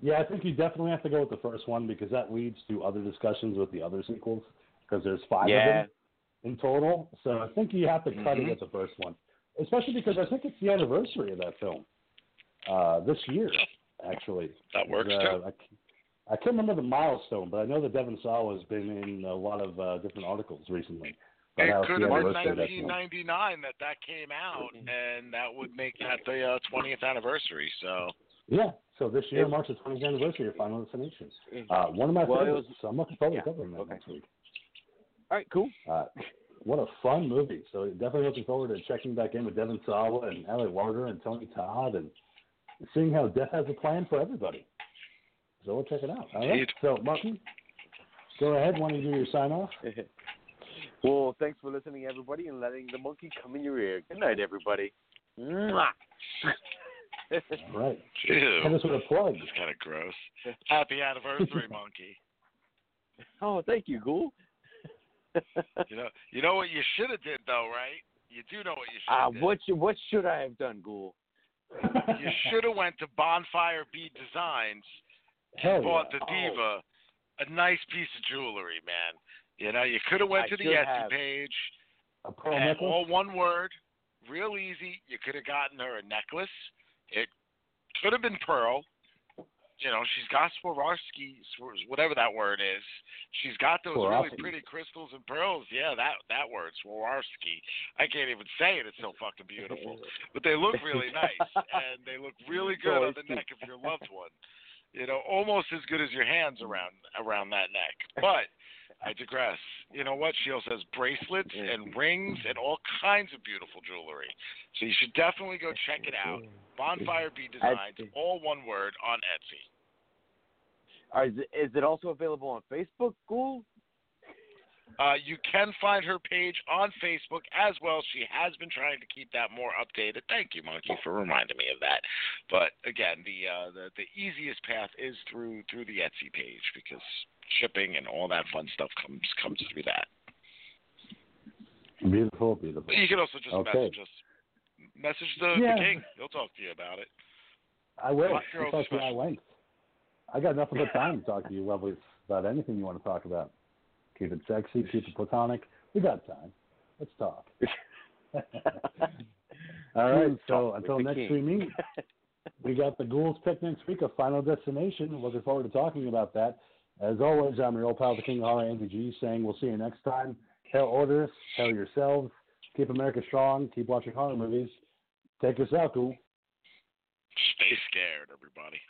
Yeah, I think you definitely have to go with the first one because that leads to other discussions with the other sequels because there's five Yeah. of them in total. So I think you have to cut Mhm. it at the first one, especially because I think it's the anniversary of that film uh, this year, actually. That works Uh, too. I, I can't remember the milestone, but I know that Devon Sawa has been in a lot of uh, different articles recently. It how could have been anniversary of that film. 1999 that that came out, and that would make that the uh, 20th anniversary. So Yeah, so this year It- marks the 20th anniversary of Final Destination. Uh, one of my Well, favorites, was- so I'm looking forward yeah, to covering that okay. next week. All right, cool. Uh, what a fun movie. So definitely looking forward to checking back in with Devon Sawa and Ali Larter and Tony Todd and seeing how Death has a plan for everybody. So we'll check it out. All right. So Martin, go ahead. Want to do your sign off? well, thanks for listening, everybody, and letting the monkey come in your ear. Good night, everybody. Mwah. All right. Ew. Hit us with a plug. It's kind of gross. Happy anniversary, monkey. oh, thank you, Ghoul. You know, you know what you should have did though, right? You do know what you should Ah, have what should, what should I have done, Ghoul? You should have went to Bonfire Bead Designs Hell bought yeah. the Diva oh. a nice piece of jewelry, man. You know, you could have went I to the Etsy page A pearl and necklace. all one word, real easy. You could have gotten her a necklace. It could have been pearl. You know, she's got Swarovski, whatever that word is. She's got those really pretty crystals and pearls. Yeah, that that word, Swarovski. I can't even say it. It's so fucking beautiful. But they look really nice, and they look really good on the neck of your loved one. You know, almost as good as your hands around around that neck. But I digress. You know what? She also has bracelets and rings and all kinds of beautiful jewelry. So you should definitely go check it out. Bonfire Bee Designs, all one word on Etsy. Is, it, is it also available on Facebook, Ghoul? Uh, you can find her page on Facebook as well. She has been trying to keep that more updated. Thank you, Monkey, for reminding me of that. But again, the uh, the the easiest path is through through the Etsy page because shipping and all that fun stuff comes comes through that. Beautiful, beautiful. You can also just Okay. message us. Message the, Yeah. the king. He'll talk to you about it. I will. Hot girl We'll talk to you length. I got nothing but time to talk to you, lovelies, about anything you want to talk about. Keep it sexy, keep it platonic. We got time. Let's talk. All right. So until next king. we meet, we got the Ghouls pick next week, a final destination. Looking forward to talking about that. As always, I'm your old pal, the King of Horror, Andy G, saying we'll see you next time. Hail Orders, hail yourselves. Keep America strong. Keep watching horror movies. Take us out, Ghoul. Stay scared, everybody.